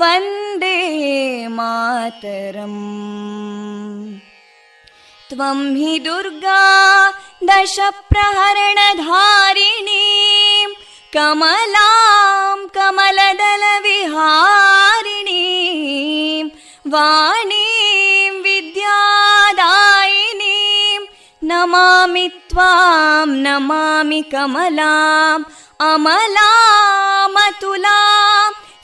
वन्दे मातरम् त्वं हि दुर्गा दशप्रहरणधारिणीं कमलां कमलदलविहारिणीं वाणीं विद्यादायिनीं नमामि त्वां नमामि कमलाम् अमलामतुलां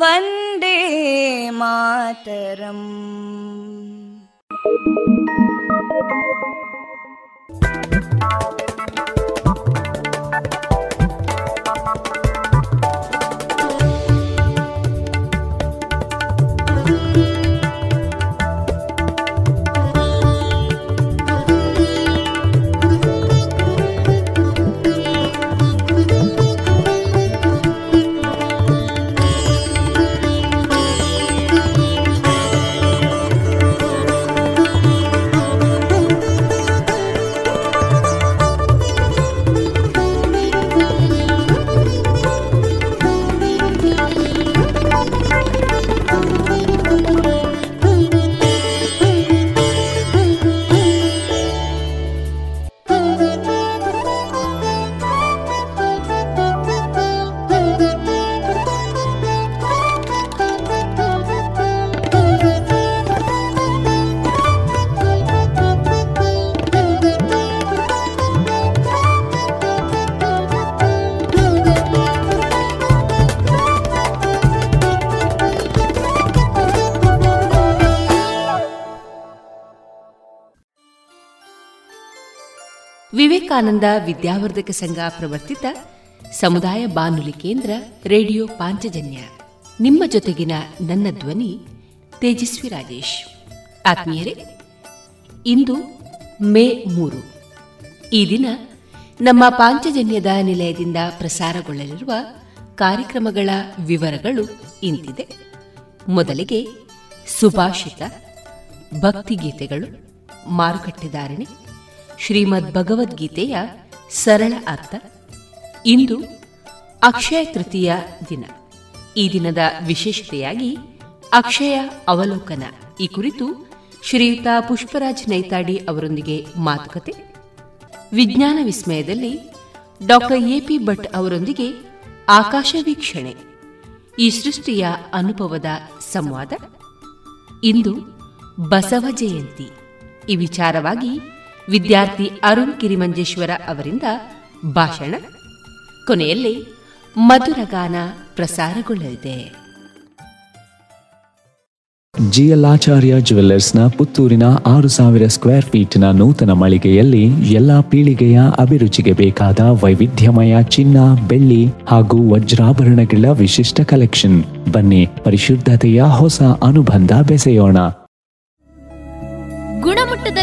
वन्दे मातरम् ವಿವೇಕಾನಂದ ವಿದ್ಯಾವರ್ಧಕ ಸಂಘ ಪ್ರವರ್ತಿತ ಸಮುದಾಯ ಬಾನುಲಿ ಕೇಂದ್ರ ರೇಡಿಯೋ ಪಾಂಚಜನ್ಯ. ನಿಮ್ಮ ಜೊತೆಗಿನ ನನ್ನ ಧ್ವನಿ ತೇಜಸ್ವಿ ರಾಜೇಶ್. ಆತ್ಮೀಯರೇ, ಇಂದು ಮೇ ಮೂರು. ಈ ದಿನ ನಮ್ಮ ಪಾಂಚಜನ್ಯದ ನಿಲಯದಿಂದ ಪ್ರಸಾರಗೊಳ್ಳಲಿರುವ ಕಾರ್ಯಕ್ರಮಗಳ ವಿವರಗಳು ಇಂತಿದೆ. ಮೊದಲಿಗೆ ಸುಭಾಷಿತ, ಭಕ್ತಿಗೀತೆಗಳು ಮಾರುಕಟ್ಟೆದಾರಣೆ ಶ್ರೀಮದ್ ಭಗವದ್ಗೀತೆಯ ಸರಳ ಅರ್ಥ. ಇಂದು ಅಕ್ಷಯ ತೃತೀಯ ದಿನ. ಈ ದಿನದ ವಿಶೇಷತೆಯಾಗಿ ಅಕ್ಷಯ ಅವಲೋಕನ. ಈ ಕುರಿತು ಶ್ರೀಯುತ ಪುಷ್ಪರಾಜ್ ನೈತಾಡಿ ಅವರೊಂದಿಗೆ ಮಾತುಕತೆ. ವಿಜ್ಞಾನ ವಿಸ್ಮಯದಲ್ಲಿ ಡಾಕ್ಟರ್ ಎಪಿ ಭಟ್ ಅವರೊಂದಿಗೆ ಆಕಾಶ ವೀಕ್ಷಣೆ. ಈ ಸೃಷ್ಟಿಯ ಅನುಭವದ ಸಂವಾದ. ಇಂದು ಬಸವ ಜಯಂತಿ. ಈ ವಿಚಾರವಾಗಿ ವಿದ್ಯಾರ್ಥಿ ಅರುಣ್ ಕಿರಿಮಂಜೇಶ್ವರ ಅವರಿಂದ ಭಾಷಣ. ಕೊನೆಯಲ್ಲಿ ಮಧುರಗಾನ ಪ್ರಸಾರಗೊಳ್ಳಲಿದೆ. ಜಿಯಲ್ಲಾಚಾರ್ಯ ನ ಪುತ್ತೂರಿನ ಆರು ಸಾವಿರ ಸ್ಕ್ವೇರ್ ಫೀಟ್ನ ನೂತನ ಮಳಿಗೆಯಲ್ಲಿ ಎಲ್ಲಾ ಪೀಳಿಗೆಯ ಅಭಿರುಚಿಗೆ ಬೇಕಾದ ವೈವಿಧ್ಯಮಯ ಚಿನ್ನ, ಬೆಳ್ಳಿ ಹಾಗೂ ವಜ್ರಾಭರಣಗಳ ವಿಶಿಷ್ಟ ಕಲೆಕ್ಷನ್. ಬನ್ನಿ ಪರಿಶುದ್ಧತೆಯ ಹೊಸ ಅನುಬಂಧ ಬೆಸೆಯೋಣ.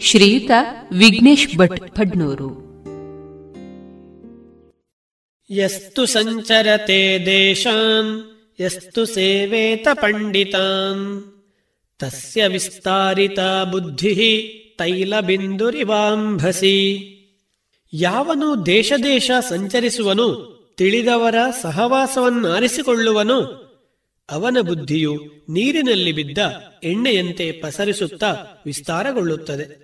ಶ್ರೀಯುತ ವಿಘ್ನೇಶ್ ಭಟ್ ಫಡ್ನೂರು ಯಸ್ತು ಸಂಚರತೆ ದೇಶಾನ್ ಯಸ್ತು ಸೇವೇತ ಪಂಡಿತಾನ್ ತಸ್ಯ ವಿಸ್ತಾರಿತ ಬುದ್ಧಿ ತೈಲಬಿಂದುರಿವಾಂಭಸಿ ಯಾವನು ದೇಶ ದೇಶ ಸಂಚರಿಸುವನು, ತಿಳಿದವರ ಸಹವಾಸವನ್ನಾರಿಸಿಕೊಳ್ಳುವನು, ಅವನ ಬುದ್ಧಿಯು ನೀರಿನಲ್ಲಿ ಬಿದ್ದ ಎಣ್ಣೆಯಂತೆ ಪಸರಿಸುತ್ತಾ ವಿಸ್ತಾರಗೊಳ್ಳುತ್ತದೆ.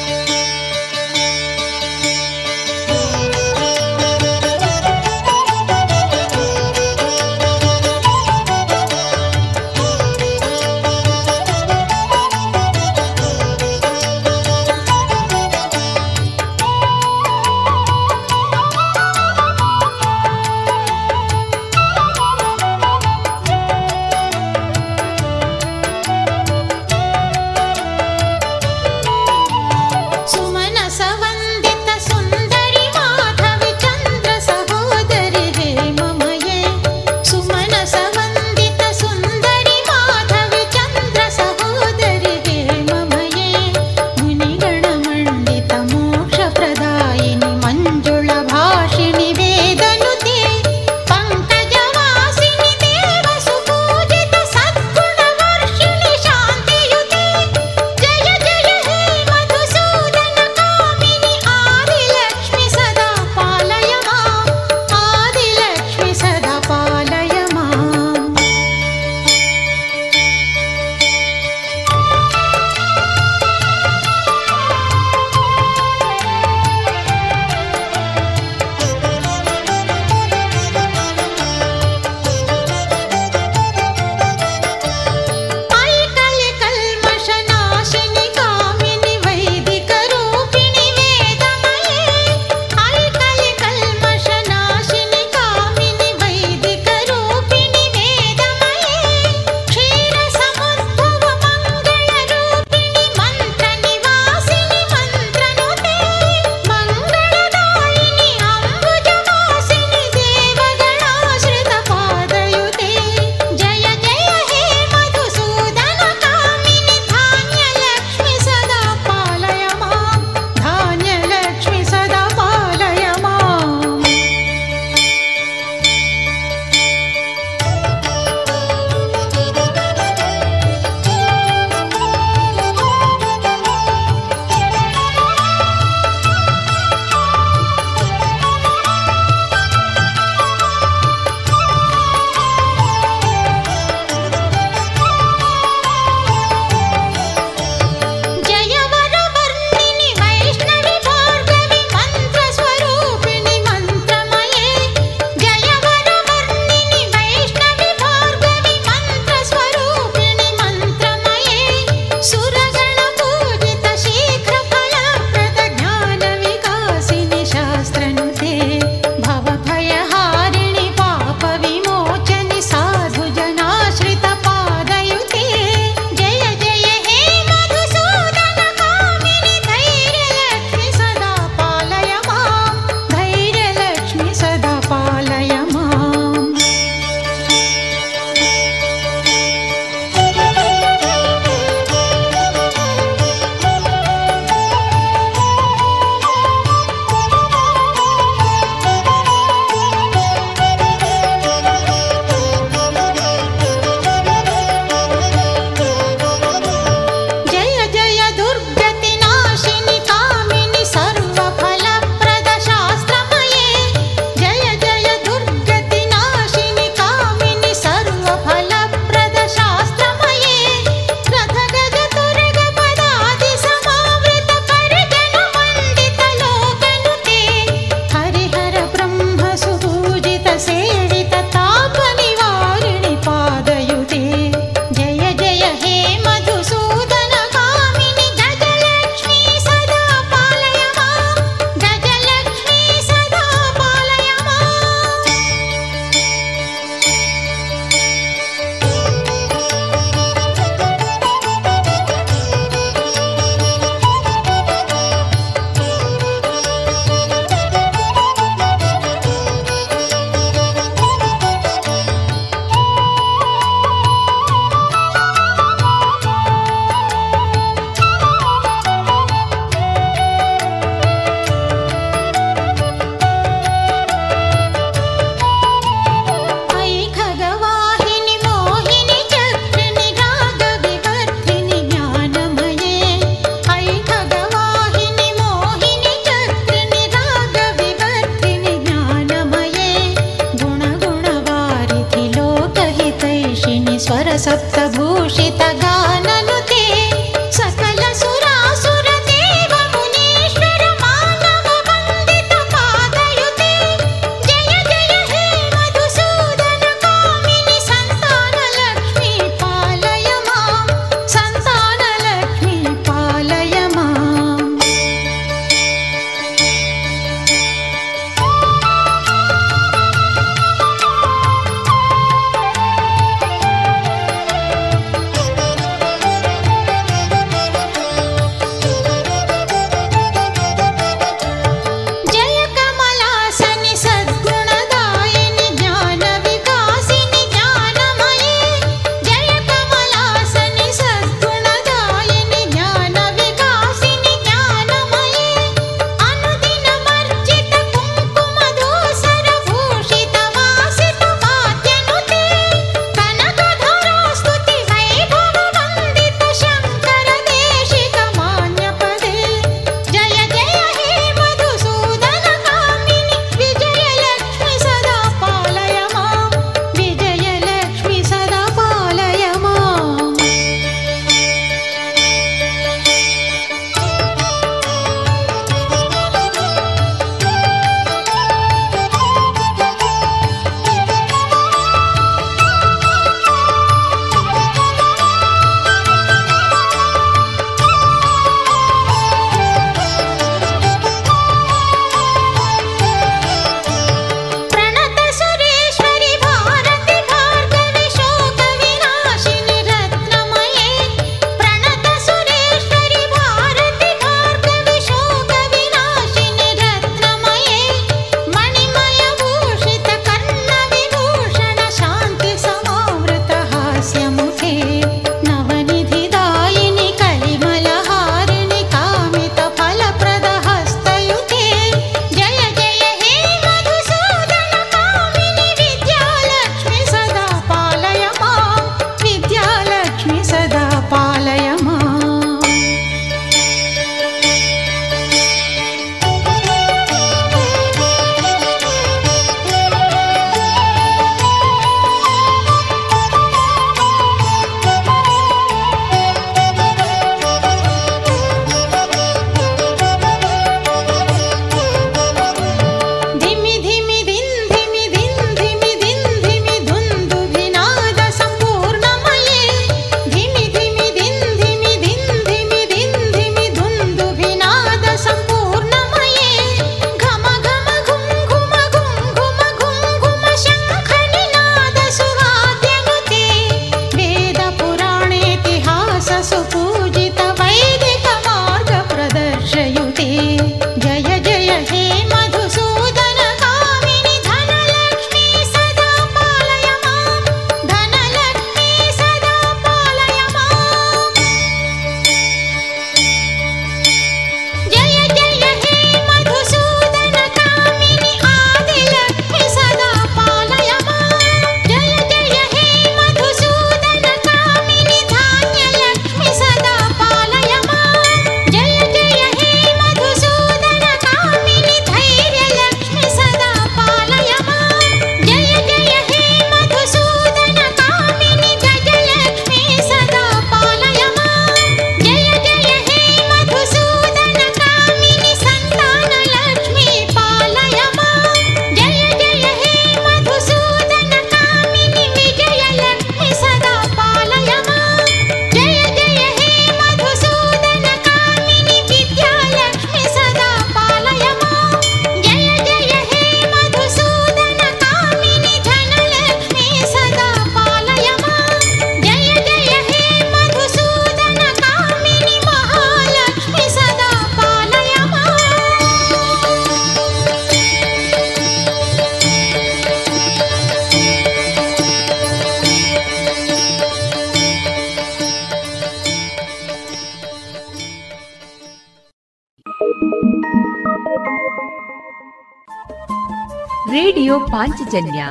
ಪಾಂಚಜನ್ಯ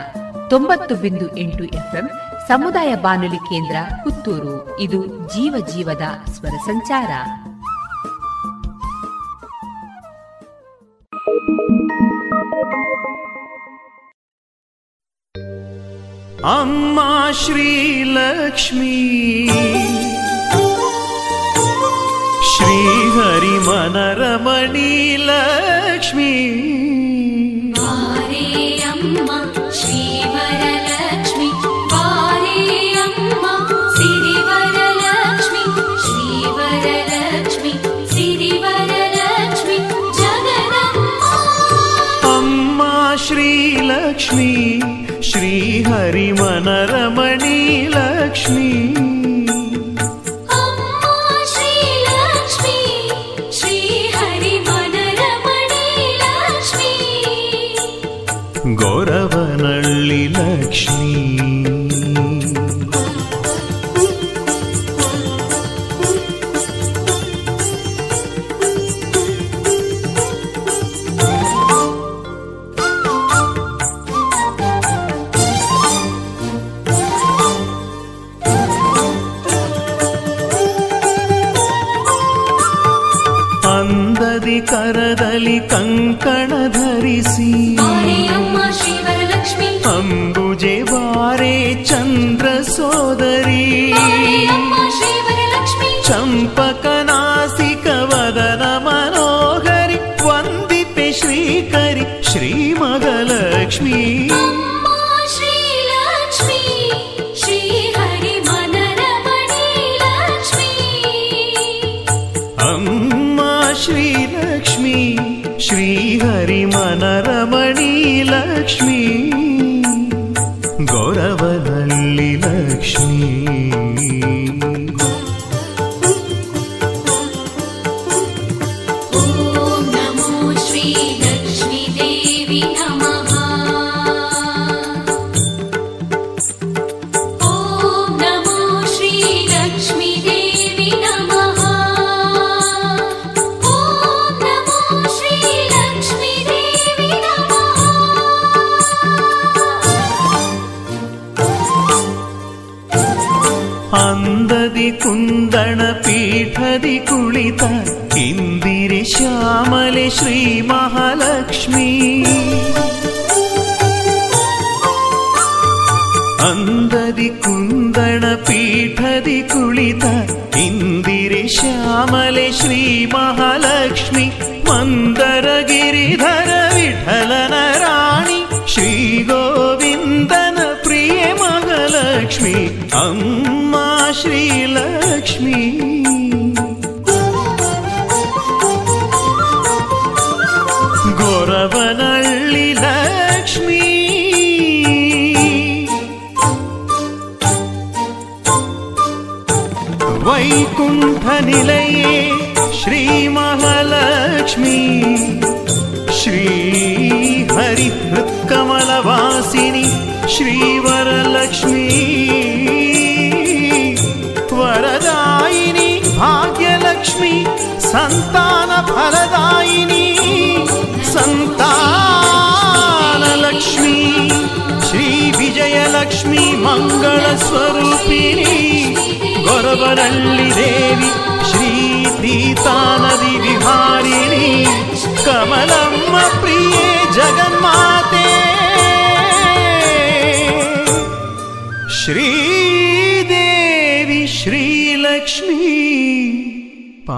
ತೊಂಬತ್ತು ಬಿಂದು ಎಂಟು ಎಫ್ಎಂ ಸಮುದಾಯ ಬಾನುಲಿ ಕೇಂದ್ರ ಪುತ್ತೂರು. ಇದು ಜೀವ ಜೀವದ ಸ್ವರ ಸಂಚಾರ. ಅಮ್ಮ ಶ್ರೀಲಕ್ಷ್ಮೀ ಶ್ರೀಹರಿ ಮನರಮಣಿ ಲಕ್ಷ್ಮೀ. ನೀ ಮಗಲಕ್ಷ್ಮೀ ಅಮ್ಮ ಶ್ರೀಲಕ್ಷ್ಮೀ ಗೊರವನಳ್ಳಿ ಲಕ್ಷ್ಮೀ ವೈಕುಂಠ ನಿಲಯೇ ಶ್ರೀ भाग्यलक्ष्मी सन्तानफलदायिनी सन्तानलक्ष्मी श्रीविजयलक्ष्मी मङ्गलस्वरूपिणी गोरवरल्लि देवी विहारिणी कमलम्म प्रिये जगन्माते। श्री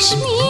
是你。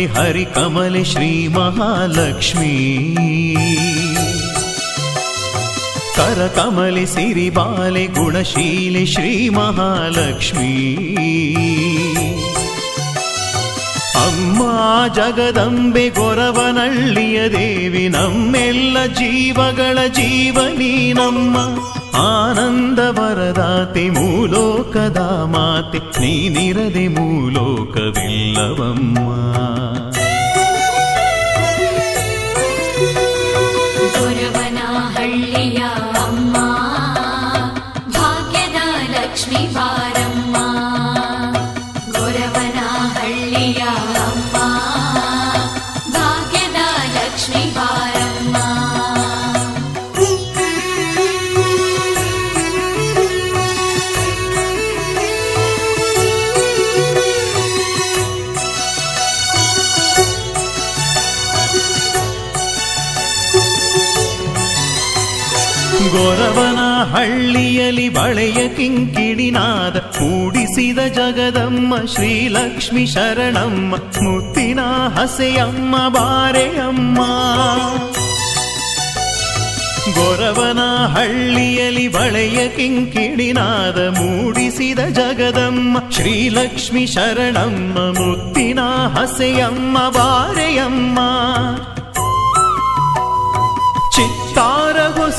ಹರಿ ಕಮಲೆ ಶ್ರೀ ಮಹಾ ಲಕ್ಷ್ಮಿ ಸರ ಕಮಲಿಸಿರಿ ಬಾಲೆ ಗುಣಶೀಲ ಶ್ರೀ ಮಹಾ ಲಕ್ಷ್ಮಿ ಅಮ್ಮಾ జగದಂಬೆ ಗೊರವನಳ್ಳಿಯ ದೇವಿ ನಮ್ಮೆಲ್ಲ ಜೀವಗಳ ಜೀವನೀಮ್ಮಾ ವರದಾತೆ ಮೂಲೋಕದ ಮಾತೆ ನೀನಿರದೆ ಮೂಲೋಕವಿಲ್ಲವಮ್ಮ ಗೊರವನ ಹಳ್ಳಿಯಲ್ಲಿ ಬಳೆಯ ಕಿಂಕಿಣಿನಾದ ಮೂಡಿಸಿದ ಜಗದಮ್ಮ ಶ್ರೀಲಕ್ಷ್ಮಿ ಶರಣಮ್ಮ, ಮುತ್ತಿನ ಹಸೆಯಮ್ಮ, ಬಾರೆಯಮ್ಮ. ಗೊರವನ ಹಳ್ಳಿಯಲಿ ಬಳೆಯ ಕಿಂಕಿಣಿನಾದ ಮೂಡಿಸಿದ ಜಗದಮ್ಮ, ಶ್ರೀಲಕ್ಷ್ಮಿ ಶರಣಮ್ಮ, ಮುತ್ತಿನ ಹಸೆಯಮ್ಮ, ಬಾರೆಯಮ್ಮ.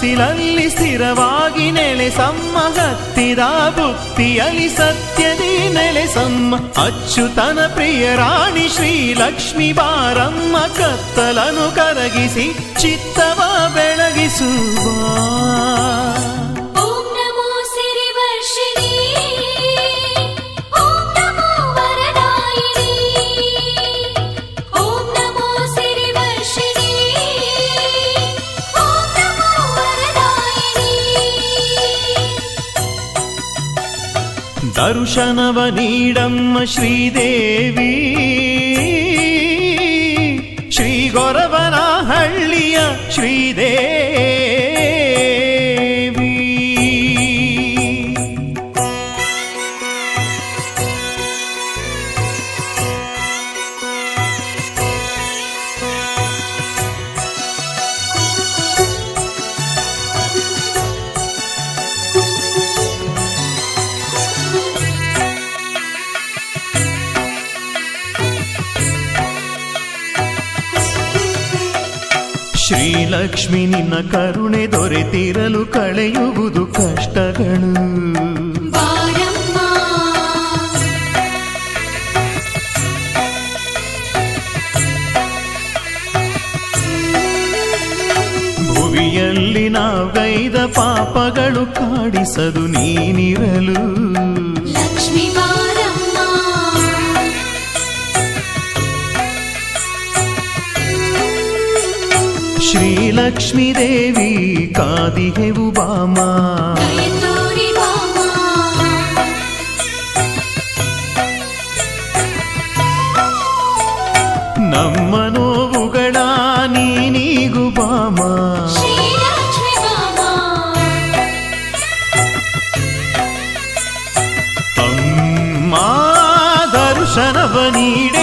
ಚಿತ್ತಾರ ಸ್ಥಿರವಾಗಿ ನೆಲೆಸಮ್ಮ ಹತ್ತಿರ ಬುತ್ತಿಯಲ್ಲಿ ಸತ್ಯದಿ ನೆಲೆಸಮ್ಮ. ಅಚ್ಚುತನ ಪ್ರಿಯ ರಾಣಿ ಶ್ರೀಲಕ್ಷ್ಮಿ ಬಾರಮ್ಮ, ಕತ್ತಲನು ಕರಗಿಸಿ, ಚಿತ್ತವ ಬೆಳಗಿಸುವ. ದರ್ಶನವ ನೀಡಮ್ಮ ಶ್ರೀದೇವಿ. ಶ್ರೀ ಗೊರವನ ಹಳ್ಳಿಯ ಶ್ರೀದೇವಿ. ಶ್ರೀಲಕ್ಷ್ಮಿ ನಿನ್ನ ಕರುಣೆ ದೊರೆತಿರಲು ಕಳೆಯುವುದು ಕಷ್ಟಗಳು. ಭುವಿಯಲ್ಲಿ ನಾವೈದ ಪಾಪಗಳು ಕಾಡಿಸದು ನೀನಿರಲು. ಲಕ್ಷ್ಮೀ ಶ್ರೀಲಕ್ಷ್ಮೀ ದೇವಿ ಕಾದಿಹೆವು ಬಾಮ. ನಮ್ಮ ನೋವುಗಳ ನೀನೀಗು ಬಾಮ. ಅಮ್ಮ ದರ್ಶನವ ನೀಡೇ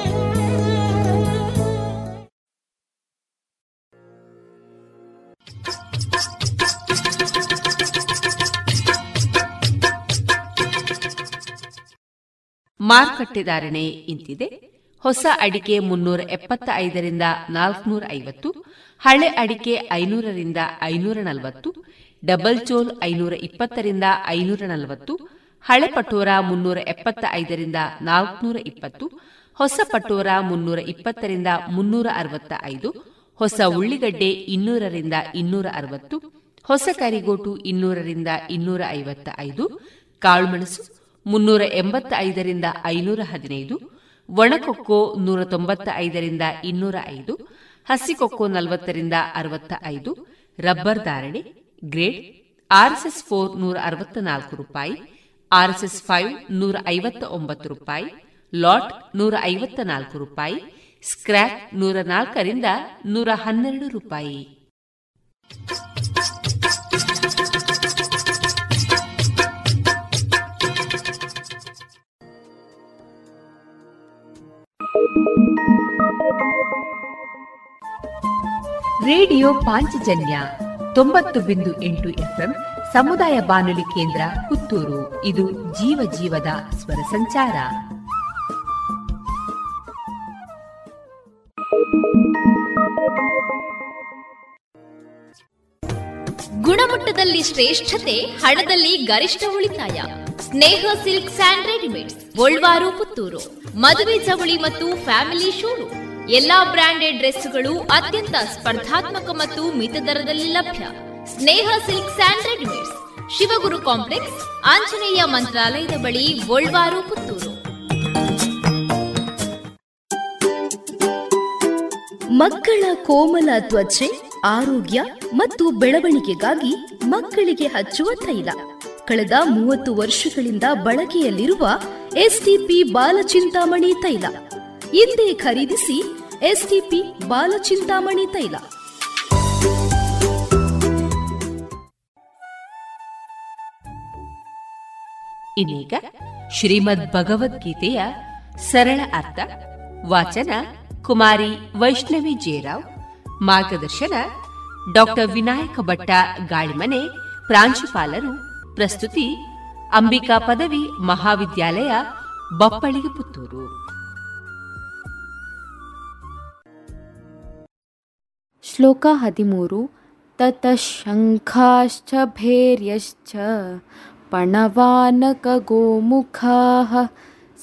ಮಾರುಕಟ್ಟೆ ಧಾರಣೆ ಇಂತಿದೆ. ಹೊಸ ಅಡಿಕೆ ಮುನ್ನೂರ ಎಪ್ಪತ್ತ ಐದರಿಂದ ನಾಲ್ಕನೂರ ಐವತ್ತು, ಹಳೆ ಅಡಿಕೆ ಐನೂರರಿಂದ ಐನೂರ ನಲವತ್ತು, ಡಬಲ್ ಚೋಲ್ ಐನೂರ ಇಪ್ಪತ್ತರಿಂದ ಐನೂರ ನಲವತ್ತು, ಹಳೆ ಪಟೋರ ಮುನ್ನೂರ ಎಪ್ಪತ್ತ ಐದರಿಂದ ನಾಲ್ಕನೂರ ಇಪ್ಪತ್ತು, ಹೊಸ ಪಟೋರ ಮುನ್ನೂರ ಇಪ್ಪತ್ತರಿಂದ ಮುನ್ನೂರ ಅರವತ್ತ ಐದು ಹೊಸ ಉಳ್ಳಿಗಡ್ಡೆ ಇನ್ನೂರರಿಂದ ಇನ್ನೂರ ಅರವತ್ತು, ಹೊಸ ಕರಿಗೋಟು ಇನ್ನೂರರಿಂದ ಇನ್ನೂರ ಐವತ್ತ ಐದು ಕಾಳುಮೆಣಸು ಮುನ್ನೂರ ಎಂಬತ್ತ ಐದರಿಂದ ಐನೂರ ಹದಿನೈದು ಒಣಕೊಕ್ಕೋ ನೂರ ತೊಂಬತ್ತ ಐದರಿಂದ ಇನ್ನೂರ ಐದು ಹಸಿಕೊಕ್ಕೋ ನಲವತ್ತರಿಂದ ಅರವತ್ತ ಐದು ರಬ್ಬರ್ ಧಾರಣೆ, ಗ್ರೇಡ್, ಆರ್ಎಸ್ಎಸ್ ಫೋರ್ ನೂರ ಅರವತ್ತ ನಾಲ್ಕು ರೂಪಾಯಿ, ಆರ್ಎಸ್ಎಸ್ ಫೈವ್ ನೂರ ಐವತ್ತ ಒಂಬತ್ತು ರೂಪಾಯಿ, ಲಾಟ್ ನೂರ ಐವತ್ತ ನಾಲ್ಕು ರೂಪಾಯಿ, ಸ್ಕ್ರ್ಯಾಪ್ ನೂರ ನಾಲ್ಕರಿಂದ ನೂರ ಹನ್ನೆರಡು ರೂಪಾಯಿ. ರೇಡಿಯೋ ಪಾಂಚಜನ್ಯ ತೊಂಬತ್ತು ಬಿಂದು ಎಂಟು ಎಫ್ಎಂ ಸಮುದಾಯ ಬಾನುಲಿ ಕೇಂದ್ರ ಪುತ್ತೂರು. ಇದು ಜೀವ ಜೀವದ ಸ್ವರ ಸಂಚಾರ. ಗುಣಮಟ್ಟದಲ್ಲಿ ಶ್ರೇಷ್ಠತೆ, ಹಣದಲ್ಲಿ ಗರಿಷ್ಠ ಉಳಿತಾಯ. Sneha silk and readymades, Golwaru, Puttur. ಮದುವೆ ಚವಳಿ ಮತ್ತು ಫ್ಯಾಮಿಲಿ ಶೋರು. ಎಲ್ಲಾ ಬ್ರಾಂಡೆಡ್ ಡ್ರೆಸ್ಗಳು ಅತ್ಯಂತ ಸ್ಪರ್ಧಾತ್ಮಕ ಮತ್ತು ಮಿತ ದರದಲ್ಲಿ ಲಭ್ಯ. Sneha silks and readymades, Shivaguru complex, Anjaneya ಮಂತ್ರಾಲಯದ ಬಳಿ ಗೋಲ್ವಾರು, ಪುತ್ತೂರು. ಮಕ್ಕಳ ಕೋಮಲ ತ್ವಚೆ, ಆರೋಗ್ಯ ಮತ್ತು ಬೆಳವಣಿಗೆಗಾಗಿ ಮಕ್ಕಳಿಗೆ ಹಚ್ಚುವ ತೈಲ. ಕಳೆದ ಮೂವತ್ತು ವರ್ಷಗಳಿಂದ ಬಳಕೆಯಲ್ಲಿರುವ ಎಸ್ಟಿಪಿ ಬಾಲಚಿಂತಾಮಣಿ ತೈಲ. ಹಿಂದೆ ಖರೀದಿಸಿ ಎಸ್ಟಿಪಿ ಬಾಲಚಿಂತಾಮಣಿ ತೈಲ. ಇದೀಗ ಶ್ರೀಮದ್ ಭಗವದ್ಗೀತೆಯ ಸರಳ ಅರ್ಥ, ವಾಚನ ಕುಮಾರಿ ವೈಷ್ಣವಿ ಜೇರಾವ್ ಮಾರ್ಗದರ್ಶನ ಡಾಕ್ಟರ್ ವಿನಾಯಕ ಭಟ್ಟ ಗಾಳಿಮನೆ, ಪ್ರಾಂಶುಪಾಲರು ಪ್ರಸ್ತುತಿ ಅಂಬಿಕಾ ಪದವಿ ಮಹಾವಿದ್ಯಾಲಯ, ಬಪ್ಪಳಿಗೆ ಪುತ್ತೂರು. ಶ್ಲೋಕ ಹದಿಮೂರು ತತಃಶಂಖಾಶ್ಚ ಭೇರ್ಯಶ್ಚ ಪಣವಾನಕಗೋಮುಖಾಃ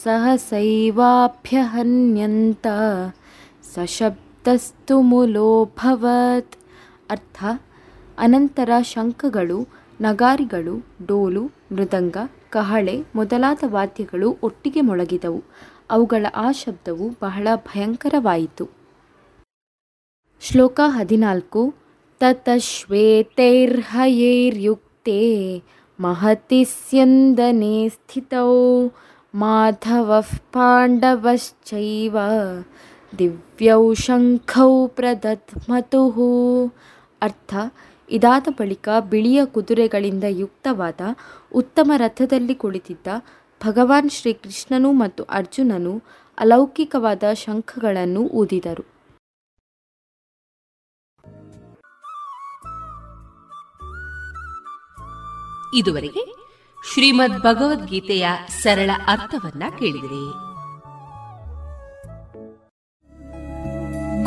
ಸಹಸೈವಾಭ್ಯಹನ್ಯಂತ ಸಶಬ್ದಸ್ತು ಮುಲೋಭವತ್ ಅರ್ಥ, ಅನಂತರ ಶಂಖಗಳು ನಗಾರಿಗಳು, ಡೋಲು, ಮೃದಂಗ, ಕಹಳೆ ಮೊದಲಾದ ವಾದ್ಯಗಳು ಒಟ್ಟಿಗೆ ಮೊಳಗಿದವು. ಅವುಗಳ ಆ ಶಬ್ದವು ಬಹಳ ಭಯಂಕರವಾಯಿತು. ಶ್ಲೋಕ ಹದಿನಾಲ್ಕು, ತತಶ್ವೇತೈರ್ಹಯೈರ್ಯುಕ್ತೆ ಮಹತಿ ಸ್ಯಂದನೆ ಸ್ಥಿತೌ ಮಾಧವ ಪಾಂಡವಶ್ಚೈವ ದಿವ್ಯೌ ಶಂಖೌ ಪ್ರದತ್ಮತು ಅರ್ಥ ಇದಾದ ಬಳಿಕ ಬಿಳಿಯ ಕುದುರೆಗಳಿಂದ ಯುಕ್ತವಾದ ಉತ್ತಮ ರಥದಲ್ಲಿ ಕುಳಿತಿದ್ದ ಭಗವಾನ್ ಶ್ರೀಕೃಷ್ಣನು ಮತ್ತು ಅರ್ಜುನನು ಅಲೌಕಿಕವಾದ ಶಂಖಗಳನ್ನು ಊದಿದರು. ಇದುವರೆಗೆ ಶ್ರೀಮದ್ ಭಗವದ್ಗೀತೆಯ ಸರಳ ಅರ್ಥವನ್ನ ಕೇಳಿದಿರಿ.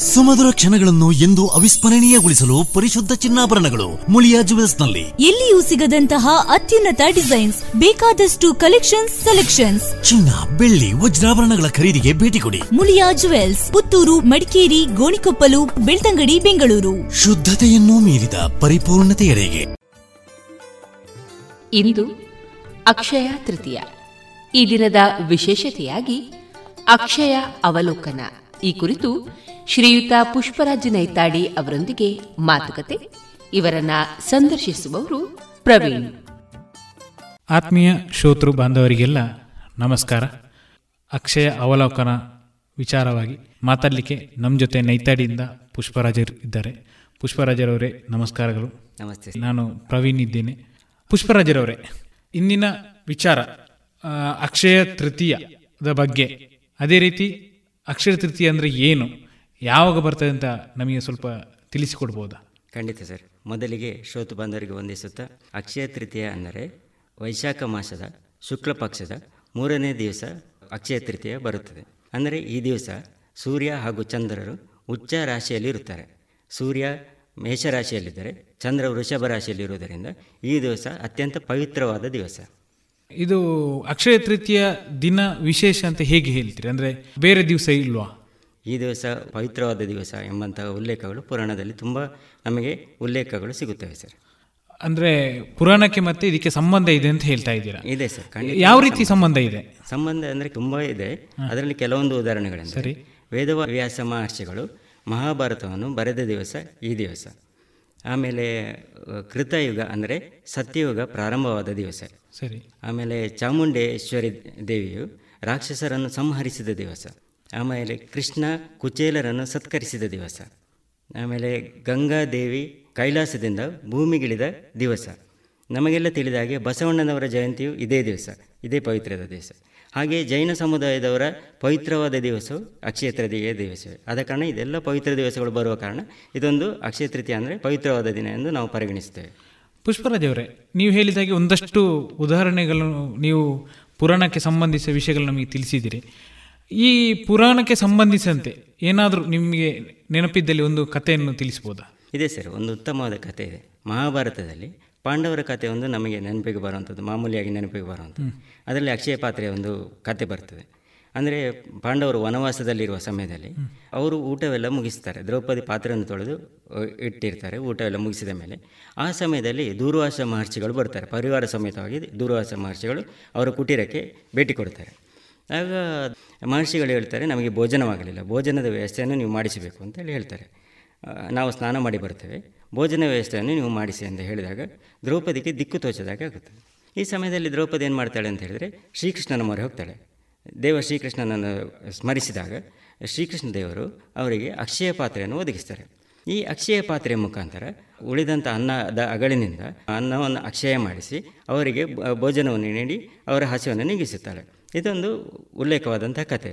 ಸುಮಧುರ ಕ್ಷಣಗಳನ್ನು ಎಂದು ಅವಿಸ್ಮರಣೀಯಗೊಳಿಸಲು ಪರಿಶುದ್ಧ ಚಿನ್ನಾಭರಣಗಳು ಮುಳಿಯಾ ಜುವೆಲ್ಸ್ನಲ್ಲಿ ಎಲ್ಲಿಯೂ ಸಿಗದಂತಹ ಅತ್ಯುನ್ನತ ಡಿಸೈನ್ಸ್ ಬೇಕಾದಷ್ಟು ಕಲೆಕ್ಷನ್ಸ್ ಸೆಲೆಕ್ಷನ್ಸ್. ಚಿನ್ನ ಬೆಳ್ಳಿ ವಜ್ರಾಭರಣಗಳ ಖರೀದಿಗೆ ಭೇಟಿ ಕೊಡಿ. ಮುಳಿಯಾ ಜುವೆಲ್ಸ್ ಪುತ್ತೂರು ಮಡಿಕೇರಿ ಗೋಣಿಕೊಪ್ಪಲು ಬೆಳ್ತಂಗಡಿ ಬೆಂಗಳೂರು. ಶುದ್ಧತೆಯನ್ನು ಮೀರಿದ ಪರಿಪೂರ್ಣತೆಯರಿಗೆ ಇಂದು ಅಕ್ಷಯ ತೃತೀಯ. ಈ ದಿನದ ವಿಶೇಷತೆಯಾಗಿ ಅಕ್ಷಯ ಅವಲೋಕನ. ಈ ಕುರಿತು ಶ್ರೀಯುತ ಪುಷ್ಪರಾಜ್ ನೈತಾಡಿ ಅವರೊಂದಿಗೆ ಮಾತುಕತೆ. ಇವರನ್ನ ಸಂದರ್ಶಿಸುವವರು ಪ್ರವೀಣ್. ಆತ್ಮೀಯ ಶ್ರೋತೃ ಬಾಂಧವರಿಗೆಲ್ಲ ನಮಸ್ಕಾರ. ಅಕ್ಷಯ ಅವಲೋಕನ ವಿಚಾರವಾಗಿ ಮಾತಾಡಲಿಕ್ಕೆ ನಮ್ಮ ಜೊತೆ ನೈತಾಡಿಯಿಂದ ಪುಷ್ಪರಾಜರು ಇದ್ದಾರೆ. ಪುಷ್ಪರಾಜರವರೇ ನಮಸ್ಕಾರಗಳು. ನಮಸ್ತೆ ನಾನು ಪ್ರವೀಣ್ ಇದ್ದೇನೆ. ಪುಷ್ಪರಾಜರವರೇ ಇಂದಿನ ವಿಚಾರ ಅಕ್ಷಯ ತೃತೀಯದ ಬಗ್ಗೆ. ಅದೇ ರೀತಿ ಅಕ್ಷಯ ತೃತೀಯ ಅಂದರೆ ಏನು? ಯಾವಾಗ ಬರ್ತದೆ ಅಂತ ನಮಗೆ ಸ್ವಲ್ಪ ತಿಳಿಸಿಕೊಡ್ಬೋದಾ? ಖಂಡಿತ ಸರ್. ಮೊದಲಿಗೆ ಶ್ರೋತು ಬಾಂಧವರಿಗೆ ವಂದಿಸುತ್ತಾ ಅಕ್ಷಯ ತೃತೀಯ ಅಂದರೆ ವೈಶಾಖ ಮಾಸದ ಶುಕ್ಲ ಪಕ್ಷದ ಮೂರನೇ ದಿವಸ ಅಕ್ಷಯ ತೃತೀಯ ಬರುತ್ತದೆ. ಅಂದರೆ ಈ ದಿವಸ ಸೂರ್ಯ ಹಾಗೂ ಚಂದ್ರರು ಉಚ್ಚ ರಾಶಿಯಲ್ಲಿ ಇರುತ್ತಾರೆ ಸೂರ್ಯ ಮೇಷರಾಶಿಯಲ್ಲಿದ್ದರೆ ಚಂದ್ರ ವೃಷಭ ರಾಶಿಯಲ್ಲಿರುವುದರಿಂದ ಈ ದಿವಸ ಅತ್ಯಂತ ಪವಿತ್ರವಾದ ದಿವಸ. ಇದು ಅಕ್ಷಯ ತೃತೀಯ ದಿನ ವಿಶೇಷ ಅಂತ ಹೇಗೆ ಹೇಳ್ತೀರಿ? ಅಂದರೆ ಬೇರೆ ದಿವಸ ಇಲ್ವಾ? ಈ ದಿವಸ ಪವಿತ್ರವಾದ ದಿವಸ ಎಂಬಂತಹ ಉಲ್ಲೇಖಗಳು ಪುರಾಣದಲ್ಲಿ ತುಂಬ ನಮಗೆ ಉಲ್ಲೇಖಗಳು ಸಿಗುತ್ತವೆ ಸರ್. ಅಂದರೆ ಪುರಾಣಕ್ಕೆ ಮತ್ತೆ ಇದಕ್ಕೆ ಸಂಬಂಧ ಇದೆ ಅಂತ ಹೇಳ್ತಾ ಇದ್ದೀರಾ? ಇದೆ ಸರ್ ಯಾವ ರೀತಿ ಸಂಬಂಧ ಇದೆ? ಸಂಬಂಧ ಅಂದರೆ ತುಂಬ ಇದೆ. ಅದರಲ್ಲಿ ಕೆಲವೊಂದು ಸರಿ. ವೇದವ ವ್ಯಾಸ ಮಹರ್ಷಿಗಳು ಮಹಾಭಾರತವನ್ನು ಬರೆದ ದಿವಸ ಈ ದಿವಸ. ಆಮೇಲೆ ಕೃತಯುಗ ಅಂದರೆ ಸತ್ಯಯುಗ ಪ್ರಾರಂಭವಾದ ದಿವಸ. ಸರಿ. ಆಮೇಲೆ ಚಾಮುಂಡೇಶ್ವರಿ ದೇವಿಯು ರಾಕ್ಷಸರನ್ನು ಸಂಹರಿಸಿದ ದಿವಸ. ಆಮೇಲೆ ಕೃಷ್ಣ ಕುಚೇಲರನ್ನು ಸತ್ಕರಿಸಿದ ದಿವಸ. ಆಮೇಲೆ ಗಂಗಾದೇವಿ ಕೈಲಾಸದಿಂದ ಭೂಮಿಗಿಳಿದ ದಿವಸ. ನಮಗೆಲ್ಲ ತಿಳಿದ ಹಾಗೆ ಬಸವಣ್ಣನವರ ಜಯಂತಿಯು ಇದೇ ದಿವಸ, ಇದೇ ಪವಿತ್ರದ ದಿವಸ. ಹಾಗೆ ಜೈನ ಸಮುದಾಯದವರ ಪವಿತ್ರವಾದ ದಿವಸವು ಅಕ್ಷಯ ತೃತೀಯ ದಿವಸವೇ ಆದ ಕಾರಣ ಇದೆಲ್ಲ ಪವಿತ್ರ ದಿವಸಗಳು ಬರುವ ಕಾರಣ ಇದೊಂದು ಅಕ್ಷಯ ತೃತೀಯ ಅಂದರೆ ಪವಿತ್ರವಾದ ದಿನ ಎಂದು ನಾವು ಪರಿಗಣಿಸ್ತೇವೆ ಪುಷ್ಪರಾಜವರೇ ನೀವು ಹೇಳಿದಾಗೆ ಒಂದಷ್ಟು ಉದಾಹರಣೆಗಳನ್ನು ನೀವು ಪುರಾಣಕ್ಕೆ ಸಂಬಂಧಿಸಿದ ವಿಷಯಗಳು ನಮಗೆ ತಿಳಿಸಿದ್ದೀರಿ ಈ ಪುರಾಣಕ್ಕೆ ಸಂಬಂಧಿಸಿದಂತೆ ಏನಾದರೂ ನಿಮಗೆ ನೆನಪಿದ್ದಲ್ಲಿ ಒಂದು ಕಥೆಯನ್ನು ತಿಳಿಸ್ಬೋದಾ? ಇದೆ ಸರ್ ಒಂದು ಉತ್ತಮವಾದ ಕಥೆ ಇದೆ. ಮಹಾಭಾರತದಲ್ಲಿ ಪಾಂಡವರ ಕಥೆ ಒಂದು ನಮಗೆ ನೆನಪಿಗೆ ಬರುವಂಥದ್ದು ಮಾಮೂಲಿಯಾಗಿ ನೆನಪಿಗೆ ಬರುವಂಥದ್ದು. ಅದರಲ್ಲಿ ಅಕ್ಷಯ ಪಾತ್ರೆಯ ಒಂದು ಕತೆ ಬರ್ತದೆ. ಅಂದರೆ ಪಾಂಡವರು ವನವಾಸದಲ್ಲಿರುವ ಸಮಯದಲ್ಲಿ ಅವರು ಊಟವೆಲ್ಲ ಮುಗಿಸ್ತಾರೆ. ದ್ರೌಪದಿ ಪಾತ್ರೆಯನ್ನು ತೊಳೆದು ಇಟ್ಟಿರ್ತಾರೆ ಊಟವೆಲ್ಲ ಮುಗಿಸಿದ ಮೇಲೆ. ಆ ಸಮಯದಲ್ಲಿ ದೂರ್ವಾಸ ಮಹರ್ಷಿಗಳು ಬರ್ತಾರೆ. ಪರಿವಾರ ಸಮೇತವಾಗಿ ದೂರ್ವಾಸ ಮಹರ್ಷಿಗಳು ಅವರ ಕುಟೀರಕ್ಕೆ ಭೇಟಿ ಕೊಡ್ತಾರೆ. ಆಗ ಮಹರ್ಷಿಗಳು ಹೇಳ್ತಾರೆ, ನಮಗೆ ಭೋಜನವಾಗಲಿಲ್ಲ. ಭೋಜನದ ವ್ಯವಸ್ಥೆಯನ್ನು ನೀವು ಮಾಡಿಸಬೇಕು ಅಂತೇಳಿ ಹೇಳ್ತಾರೆ. ನಾವು ಸ್ನಾನ ಮಾಡಿ ಬರ್ತೇವೆ. ಭೋಜನ ವ್ಯವಸ್ಥೆಯನ್ನು ನೀವು ಮಾಡಿಸಿ ಅಂತ ಹೇಳಿದಾಗ ದ್ರೌಪದಿಗೆ ದಿಕ್ಕು ತೋಚದಾಗೆ ಆಗುತ್ತೆ ಈ ಸಮಯದಲ್ಲಿ ದ್ರೌಪದಿ ಏನು ಮಾಡ್ತಾಳೆ ಅಂತ ಹೇಳಿದರೆ ಶ್ರೀಕೃಷ್ಣನ ಮೊರೆ ಹೋಗ್ತಾಳೆ. ದೇವ ಶ್ರೀಕೃಷ್ಣನನ್ನು ಸ್ಮರಿಸಿದಾಗ ಶ್ರೀಕೃಷ್ಣ ದೇವರು ಅವರಿಗೆ ಅಕ್ಷಯ ಪಾತ್ರೆಯನ್ನು ಒದಗಿಸ್ತಾರೆ. ಈ ಅಕ್ಷಯ ಪಾತ್ರೆಯ ಮುಖಾಂತರ ಉಳಿದಂಥ ಅನ್ನದ ಅಗಳಿನಿಂದ ಅನ್ನವನ್ನು ಅಕ್ಷಯ ಮಾಡಿಸಿ ಅವರಿಗೆ ಭೋಜನವನ್ನು ನೀಡಿ ಅವರ ಹಸಿವನ್ನು ನೀಗಿಸುತ್ತಾಳೆ. ಇದೊಂದು ಉಲ್ಲೇಖವಾದಂಥ ಕತೆ.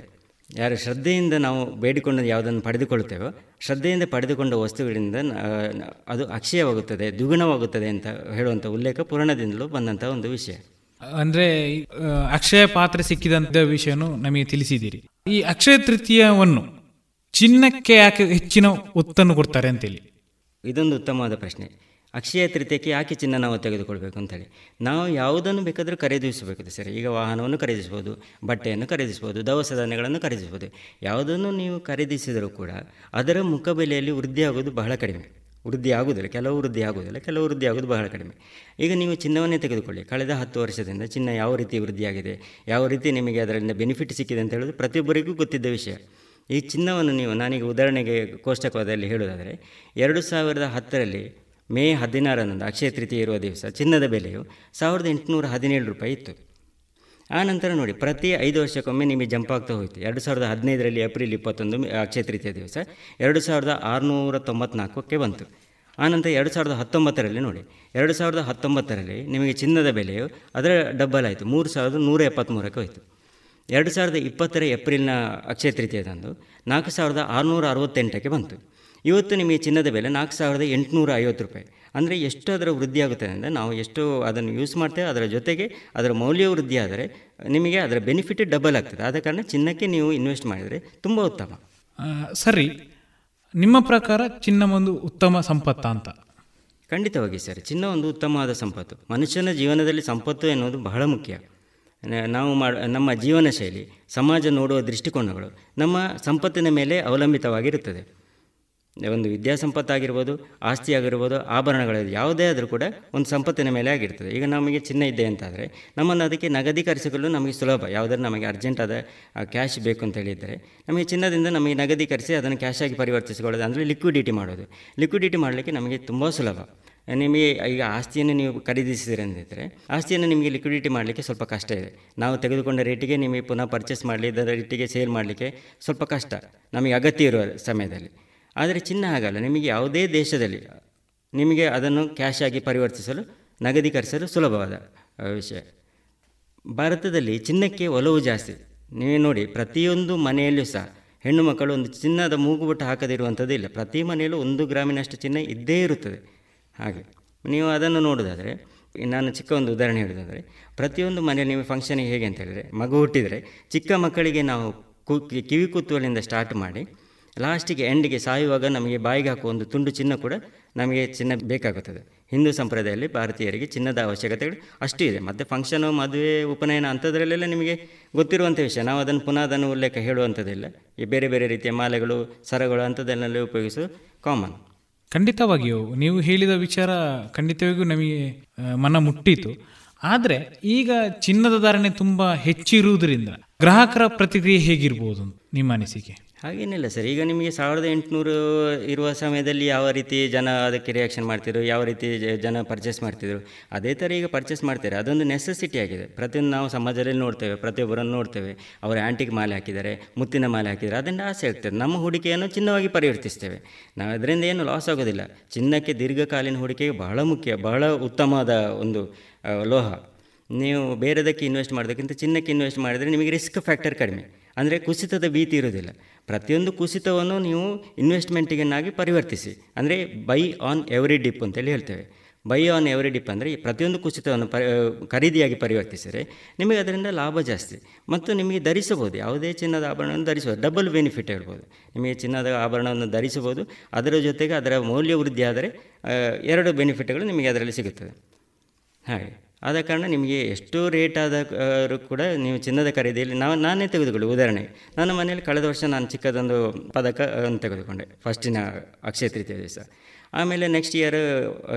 ಯಾರು ಶ್ರದ್ಧೆಯಿಂದ ನಾವು ಬೇಡಿಕೊಂಡು ಯಾವುದನ್ನು ಪಡೆದುಕೊಳ್ಳುತ್ತೇವೋ ಶ್ರದ್ಧೆಯಿಂದ ಪಡೆದುಕೊಂಡ ವಸ್ತುಗಳಿಂದ ಅದು ಅಕ್ಷಯವಾಗುತ್ತದೆ ದ್ವಿಗುಣವಾಗುತ್ತದೆ ಅಂತ ಹೇಳುವಂಥ ಉಲ್ಲೇಖ ಪುರಾಣದಿಂದಲೂ ಬಂದಂಥ ಒಂದು ವಿಷಯ. ಅಂದರೆ ಅಕ್ಷಯ ಪಾತ್ರ ಸಿಕ್ಕಿದಂಥ ವಿಷಯನು ನಮಗೆ ತಿಳಿಸಿದ್ದೀರಿ. ಈ ಅಕ್ಷಯ ತೃತೀಯವನ್ನು ಚಿನ್ನಕ್ಕೆ ಯಾಕೆ ಹೆಚ್ಚಿನ ಒತ್ತನ್ನು ಕೊಡ್ತಾರೆ ಅಂತೇಳಿ? ಇದೊಂದು ಉತ್ತಮವಾದ ಪ್ರಶ್ನೆ. ಅಕ್ಷಯ ತೃತೀಯಕ್ಕೆ ಯಾಕೆ ಚಿನ್ನ ನಾವು ತೆಗೆದುಕೊಳ್ಬೇಕು ಅಂತೇಳಿ ನಾವು ಯಾವುದನ್ನು ಬೇಕಾದರೂ ಖರೀದಿಸಬೇಕು ಸರ್. ಈಗ ವಾಹನವನ್ನು ಖರೀದಿಸ್ಬೋದು ಬಟ್ಟೆಯನ್ನು ಖರೀದಿಸ್ಬೋದು ದವಸ ಧಾನ್ಯಗಳನ್ನು ಖರೀದಿಸ್ಬೋದು ಯಾವುದನ್ನು ನೀವು ಖರೀದಿಸಿದರೂ ಕೂಡ ಅದರ ಮುಖಬೆಲೆಯಲ್ಲಿ ವೃದ್ಧಿ ಆಗೋದು ಬಹಳ ಕಡಿಮೆ. ವೃದ್ಧಿ ಆಗುವುದಿಲ್ಲ ಕೆಲವು ವೃದ್ಧಿ ಆಗುವುದಿಲ್ಲ ಕೆಲವು ವೃದ್ಧಿ ಆಗೋದು ಬಹಳ ಕಡಿಮೆ. ಈಗ ನೀವು ಚಿನ್ನವನ್ನೇ ತೆಗೆದುಕೊಳ್ಳಿ. ಕಳೆದ ಹತ್ತು ವರ್ಷದಿಂದ ಚಿನ್ನ ಯಾವ ರೀತಿ ವೃದ್ಧಿಯಾಗಿದೆ, ಯಾವ ರೀತಿ ನಿಮಗೆ ಅದರಿಂದ ಬೆನಿಫಿಟ್ ಸಿಕ್ಕಿದೆ ಅಂತ ಹೇಳೋದು ಪ್ರತಿಯೊಬ್ಬರಿಗೂ ಗೊತ್ತಿದ್ದ ವಿಷಯ. ಈ ಚಿನ್ನವನ್ನು ನೀವು, ನಾನೀಗ ಉದಾಹರಣೆಗೆ ಕೋಷ್ಟಕವಾದಲ್ಲಿ ಹೇಳೋದಾದರೆ ಎರಡು ಸಾವಿರದ ಹತ್ತರಲ್ಲಿ ಮೇ ಹದಿನಾರರಂದು ಅಕ್ಷಯ ತೃತೀಯ ಇರುವ ದಿವಸ ಚಿನ್ನದ ಬೆಲೆಯು ಸಾವಿರದ ಎಂಟುನೂರ ಹದಿನೇಳು ರೂಪಾಯಿ ಇತ್ತು. ಆ ನಂತರ ನೋಡಿ, ಪ್ರತಿ ಐದು ವರ್ಷಕ್ಕೊಮ್ಮೆ ನಿಮಗೆ ಜಂಪ್ ಆಗ್ತಾ ಹೋಯಿತು. ಎರಡು ಸಾವಿರದ ಹದಿನೈದರಲ್ಲಿ ಏಪ್ರಿಲ್ ಇಪ್ಪತ್ತೊಂದು ಅಕ್ಷಯ ತೃತೀಯ ದಿವಸ ಎರಡು ಸಾವಿರದ ಆರುನೂರ ತೊಂಬತ್ನಾಲ್ಕಕ್ಕೆ ಬಂತು. ಆನಂತರ ಎರಡು ಸಾವಿರದ ಹತ್ತೊಂಬತ್ತರಲ್ಲಿ ನೋಡಿ, ಎರಡು ಸಾವಿರದ ಹತ್ತೊಂಬತ್ತರಲ್ಲಿ ನಿಮಗೆ ಚಿನ್ನದ ಬೆಲೆಯು ಅದರ ಡಬ್ಬಲ್ ಆಯಿತು ಮೂರು ಸಾವಿರದ ನೂರ ಎಪ್ಪತ್ತ್ಮೂರಕ್ಕೆ ಹೋಯಿತು. ಎರಡು ಸಾವಿರದ ಇಪ್ಪತ್ತರ ಏಪ್ರಿಲ್ನ ಅಕ್ಷಯ ತೃತೀಯದಂದು ನಾಲ್ಕು ಸಾವಿರದ ಆರುನೂರ ಅರವತ್ತೆಂಟಕ್ಕೆ ಬಂತು. ಇವತ್ತು ನಿಮಗೆ ಚಿನ್ನದ ಬೆಲೆ ನಾಲ್ಕು ಸಾವಿರದ ಎಂಟುನೂರ ಐವತ್ತು ರೂಪಾಯಿ. ಅಂದರೆ ಎಷ್ಟು ಅದರ ವೃದ್ಧಿ ಆಗುತ್ತೆ ಅಂದರೆ ನಾವು ಎಷ್ಟು ಅದನ್ನು ಯೂಸ್ ಮಾಡ್ತೇವೆ ಅದರ ಜೊತೆಗೆ ಅದರ ಮೌಲ್ಯ ವೃದ್ಧಿ ಆದರೆ ನಿಮಗೆ ಅದರ ಬೆನಿಫಿಟ್ ಡಬಲ್ ಆಗ್ತದೆ. ಆದ ಕಾರಣ ಚಿನ್ನಕ್ಕೆ ನೀವು ಇನ್ವೆಸ್ಟ್ ಮಾಡಿದರೆ ತುಂಬ ಉತ್ತಮ. ಸರಿ. ನಿಮ್ಮ ಪ್ರಕಾರ ಚಿನ್ನ ಒಂದು ಉತ್ತಮ ಸಂಪತ್ತ ಅಂತ? ಖಂಡಿತವಾಗಿ ಸರ್ ಚಿನ್ನ ಒಂದು ಉತ್ತಮವಾದ ಸಂಪತ್ತು. ಮನುಷ್ಯನ ಜೀವನದಲ್ಲಿ ಸಂಪತ್ತು ಎನ್ನುವುದು ಬಹಳ ಮುಖ್ಯ. ನಾವು ಮಾಡ ನಮ್ಮ ಜೀವನ ಶೈಲಿ ಸಮಾಜ ನೋಡುವ ದೃಷ್ಟಿಕೋನಗಳು ನಮ್ಮ ಸಂಪತ್ತಿನ ಮೇಲೆ ಅವಲಂಬಿತವಾಗಿರುತ್ತದೆ. ಒಂದು ವಿದ್ಯಾಸಂಪತ್ತಾಗಿರ್ಬೋದು ಆಸ್ತಿ ಆಗಿರ್ಬೋದು ಆಭರಣಗಳ ಯಾವುದೇ ಆದರೂ ಕೂಡ ಒಂದು ಸಂಪತ್ತಿನ ಮೇಲೆ ಆಗಿರ್ತದೆ. ಈಗ ನಮಗೆ ಚಿನ್ನ ಇದೆ ಅಂತಾದರೆ, ನಮ್ಮನ್ನು ಅದಕ್ಕೆ ನಗದೀಕರಿಸಿಕೊಳ್ಳಲು ನಮಗೆ ಸುಲಭ. ಯಾವುದಾದ್ರೂ ನಮಗೆ ಅರ್ಜೆಂಟ್ ಆದ ಕ್ಯಾಶ್ ಬೇಕು ಅಂತ ಹೇಳಿದರೆ, ನಮಗೆ ಚಿನ್ನದಿಂದ ನಮಗೆ ನಗದೀಕರಿಸಿ ಅದನ್ನು ಕ್ಯಾಶ್ ಆಗಿ ಪರಿವರ್ತಿಸಿಕೊಳ್ಳೋದು, ಅಂದರೆ ಲಿಕ್ವಿಡಿಟಿ ಮಾಡೋದು. ಲಿಕ್ವಿಡಿಟಿ ಮಾಡಲಿಕ್ಕೆ ನಮಗೆ ತುಂಬ ಸುಲಭ. ನಿಮಗೆ ಈಗ ಆಸ್ತಿಯನ್ನು ನೀವು ಖರೀದಿಸಿದ್ರೆ ಅಂದಿದ್ದರೆ ಆಸ್ತಿಯನ್ನು ನಿಮಗೆ ಲಿಕ್ವಿಡಿಟಿ ಮಾಡಲಿಕ್ಕೆ ಸ್ವಲ್ಪ ಕಷ್ಟ ಇದೆ. ನಾವು ತೆಗೆದುಕೊಂಡ ರೇಟಿಗೆ ನಿಮಗೆ ಪುನಃ ಪರ್ಚೇಸ್ ಮಾಡಲಿ ಇದರ ರೇಟಿಗೆ ಸೇಲ್ ಮಾಡಲಿಕ್ಕೆ ಸ್ವಲ್ಪ ಕಷ್ಟ. ನಮಗೆ ಅಗತ್ಯ ಇರುವ ಸಮಯದಲ್ಲಿ. ಆದರೆ ಚಿನ್ನ ಹಾಗಲ್ಲ. ನಿಮಗೆ ಯಾವುದೇ ದೇಶದಲ್ಲಿ ನಿಮಗೆ ಅದನ್ನು ಕ್ಯಾಶ್ ಆಗಿ ಪರಿವರ್ತಿಸಲು ನಗದೀಕರಿಸಲು ಸುಲಭವಾದ ವಿಷಯ. ಭಾರತದಲ್ಲಿ ಚಿನ್ನಕ್ಕೆ ಒಲವು ಜಾಸ್ತಿ. ನೀವೇ ನೋಡಿ, ಪ್ರತಿಯೊಂದು ಮನೆಯಲ್ಲೂ ಸಹ ಹೆಣ್ಣು ಮಕ್ಕಳು ಒಂದು ಚಿನ್ನದ ಮೂಗುಬಟ್ಟು ಹಾಕದಿರುವಂಥದ್ದು ಇಲ್ಲ. ಪ್ರತಿ ಮನೆಯಲ್ಲೂ ಒಂದು ಗ್ರಾಮಿನಷ್ಟು ಚಿನ್ನ ಇದ್ದೇ ಇರುತ್ತದೆ. ಹಾಗೆ. ನೀವು ಅದನ್ನು ನೋಡೋದಾದರೆ ನಾನು ಚಿಕ್ಕ ಒಂದು ಉದಾಹರಣೆ ಹೇಳೋದಾದರೆ, ಪ್ರತಿಯೊಂದು ಮನೆಯಲ್ಲಿ ನೀವು ಫಂಕ್ಷನಿಗೆ ಹೇಗೆ ಅಂತ ಹೇಳಿದರೆ, ಮಗು ಹುಟ್ಟಿದರೆ ಚಿಕ್ಕ ಮಕ್ಕಳಿಗೆ ನಾವು ಕಿವಿ ಕೂತುವಲಿಂದ ಸ್ಟಾರ್ಟ್ ಮಾಡಿ ಲಾಸ್ಟಿಗೆ ಎಂಡಿಗೆ ಸಾಯುವಾಗ ನಮಗೆ ಬಾಯಿಗೆ ಹಾಕುವ ಒಂದು ತುಂಡು ಚಿನ್ನ ಕೂಡ ನಮಗೆ ಚಿನ್ನ ಬೇಕಾಗುತ್ತದೆ. ಹಿಂದೂ ಸಂಪ್ರದಾಯದಲ್ಲಿ ಭಾರತೀಯರಿಗೆ ಚಿನ್ನದ ಅವಶ್ಯಕತೆಗಳು ಅಷ್ಟು ಇದೆ. ಮತ್ತು ಫಂಕ್ಷನು ಮದುವೆ, ಉಪನಯನ ಅಂಥದ್ರಲ್ಲೆಲ್ಲ ನಿಮಗೆ ಗೊತ್ತಿರುವಂಥ ವಿಷಯ. ನಾವು ಅದನ್ನು ಪುನಃ ಅದನ್ನು ಉಲ್ಲೇಖ ಹೇಳುವಂಥದ್ದಿಲ್ಲ. ಈ ಬೇರೆ ಬೇರೆ ರೀತಿಯ ಮಾಲೆಗಳು, ಸರಗಳು ಅಂಥದ್ದನ್ನೆಲ್ಲ ಉಪಯೋಗಿಸೋದು ಕಾಮನ್ ಖಂಡಿತವಾಗಿಯೂ ನೀವು ಹೇಳಿದ ವಿಚಾರ ಖಂಡಿತವಾಗಿಯೂ ನಮಗೆ ಮನ ಮುಟ್ಟಿತು. ಆದರೆ ಈಗ ಚಿನ್ನದ ಧಾರಣೆ ತುಂಬ ಹೆಚ್ಚಿರುವುದರಿಂದ ಗ್ರಾಹಕರ ಪ್ರತಿಕ್ರಿಯೆ ಹೇಗಿರ್ಬೋದು ನಿಮ್ಮ ಅನಿಸಿಕೆ? ಹಾಗೇನಿಲ್ಲ ಸರ್. ಈಗ ನಿಮಗೆ ಸಾವಿರದ ಎಂಟುನೂರು ಇರುವ ಸಮಯದಲ್ಲಿ ಯಾವ ರೀತಿ ಜನ ಅದಕ್ಕೆ ರಿಯಾಕ್ಷನ್ ಮಾಡ್ತಿದ್ರು, ಯಾವ ರೀತಿ ಜನ ಪರ್ಚೇಸ್ ಮಾಡ್ತಿದ್ರು, ಅದೇ ಥರ ಈಗ ಪರ್ಚೇಸ್ ಮಾಡ್ತಾರೆ. ಅದೊಂದು ನೆಸೆಸಿಟಿ ಆಗಿದೆ. ಪ್ರತಿಯೊಂದು ನಾವು ಸಮಾಜದಲ್ಲಿ ನೋಡ್ತೇವೆ, ಪ್ರತಿಯೊಬ್ಬರನ್ನು ನೋಡ್ತೇವೆ. ಅವರು ಆ್ಯಂಟಿಕ್ ಮಾಲೆ ಹಾಕಿದ್ದಾರೆ, ಮುತ್ತಿನ ಮಾಲೆ ಹಾಕಿದ್ದಾರೆ ಅದರಿಂದ ಆಸೆ ಆಗ್ತದೆ ನಮ್ಮ ಹೂಡಿಕೆಯನ್ನು ಚಿನ್ನವಾಗಿ ಪರಿವರ್ತಿಸ್ತೇವೆ. ನಾವು ಅದರಿಂದ ಏನು ಲಾಸ್ ಆಗೋದಿಲ್ಲ. ಚಿನ್ನಕ್ಕೆ ದೀರ್ಘಕಾಲೀನ ಹೂಡಿಕೆಗೆ ಬಹಳ ಮುಖ್ಯ, ಬಹಳ ಉತ್ತಮವಾದ ಒಂದು ಲೋಹ. ನೀವು ಬೇರೆದಕ್ಕೆ ಇನ್ವೆಸ್ಟ್ ಮಾಡೋದಕ್ಕಿಂತ ಚಿನ್ನಕ್ಕೆ ಇನ್ವೆಸ್ಟ್ ಮಾಡಿದರೆ ನಿಮಗೆ ರಿಸ್ಕ್ ಫ್ಯಾಕ್ಟರ್ ಕಡಿಮೆ. ಅಂದರೆ ಕುಸಿತದ ಭೀತಿ ಇರೋದಿಲ್ಲ ಪ್ರತಿಯೊಂದು ಕುಸಿತವನ್ನು ನೀವು ಇನ್ವೆಸ್ಟ್ಮೆಂಟಿಗನ್ನಾಗಿ ಪರಿವರ್ತಿಸಿ. ಅಂದರೆ ಬೈ ಆನ್ ಎವ್ರಿ ಡಿಪ್ ಅಂತೇಳಿ ಹೇಳ್ತೇವೆ. ಬೈ ಆನ್ ಎವ್ರಿ ಡಿಪ್ ಅಂದರೆ ಪ್ರತಿಯೊಂದು ಕುಸಿತವನ್ನು ಪರಿ ಖರೀದಿಯಾಗಿ ಪರಿವರ್ತಿಸಿದರೆ ನಿಮಗೆ ಅದರಿಂದ ಲಾಭ ಜಾಸ್ತಿ. ಮತ್ತು ನಿಮಗೆ ಧರಿಸಬಹುದು. ಯಾವುದೇ ಚಿನ್ನದ ಆಭರಣವನ್ನು ಧರಿಸಬಹುದು. ಡಬಲ್ ಬೆನಿಫಿಟ್ ಹೇಳ್ಬೋದು. ನಿಮಗೆ ಚಿನ್ನದ ಆಭರಣವನ್ನು ಧರಿಸಬಹುದು. ಅದರ ಜೊತೆಗೆ ಅದರ ಮೌಲ್ಯ ವೃದ್ಧಿ ಆದರೆ ಎರಡು ಬೆನಿಫಿಟ್ಗಳು ನಿಮಗೆ ಅದರಲ್ಲಿ ಸಿಗುತ್ತದೆ ಹಾಗೆ. ಆದ ಕಾರಣ ನಿಮಗೆ ಎಷ್ಟು ರೇಟ್ ಆದರೂ ಕೂಡ ನೀವು ಚಿನ್ನದ ಖರೀದಿಯಲ್ಲಿ, ನಾವು, ನಾನೇ ತೆಗೆದುಕೊಳ್ಳಿ ಉದಾಹರಣೆ. ನನ್ನ ಮನೆಯಲ್ಲಿ ಕಳೆದ ವರ್ಷ ನಾನು ಚಿಕ್ಕದೊಂದು ಪದಕ ತೆಗೆದುಕೊಂಡೆ. ಫಸ್ಟಿನ ಅಕ್ಷಯ ತೃತೀಯ ದಿವಸ. ಆಮೇಲೆ ನೆಕ್ಸ್ಟ್ ಇಯರ್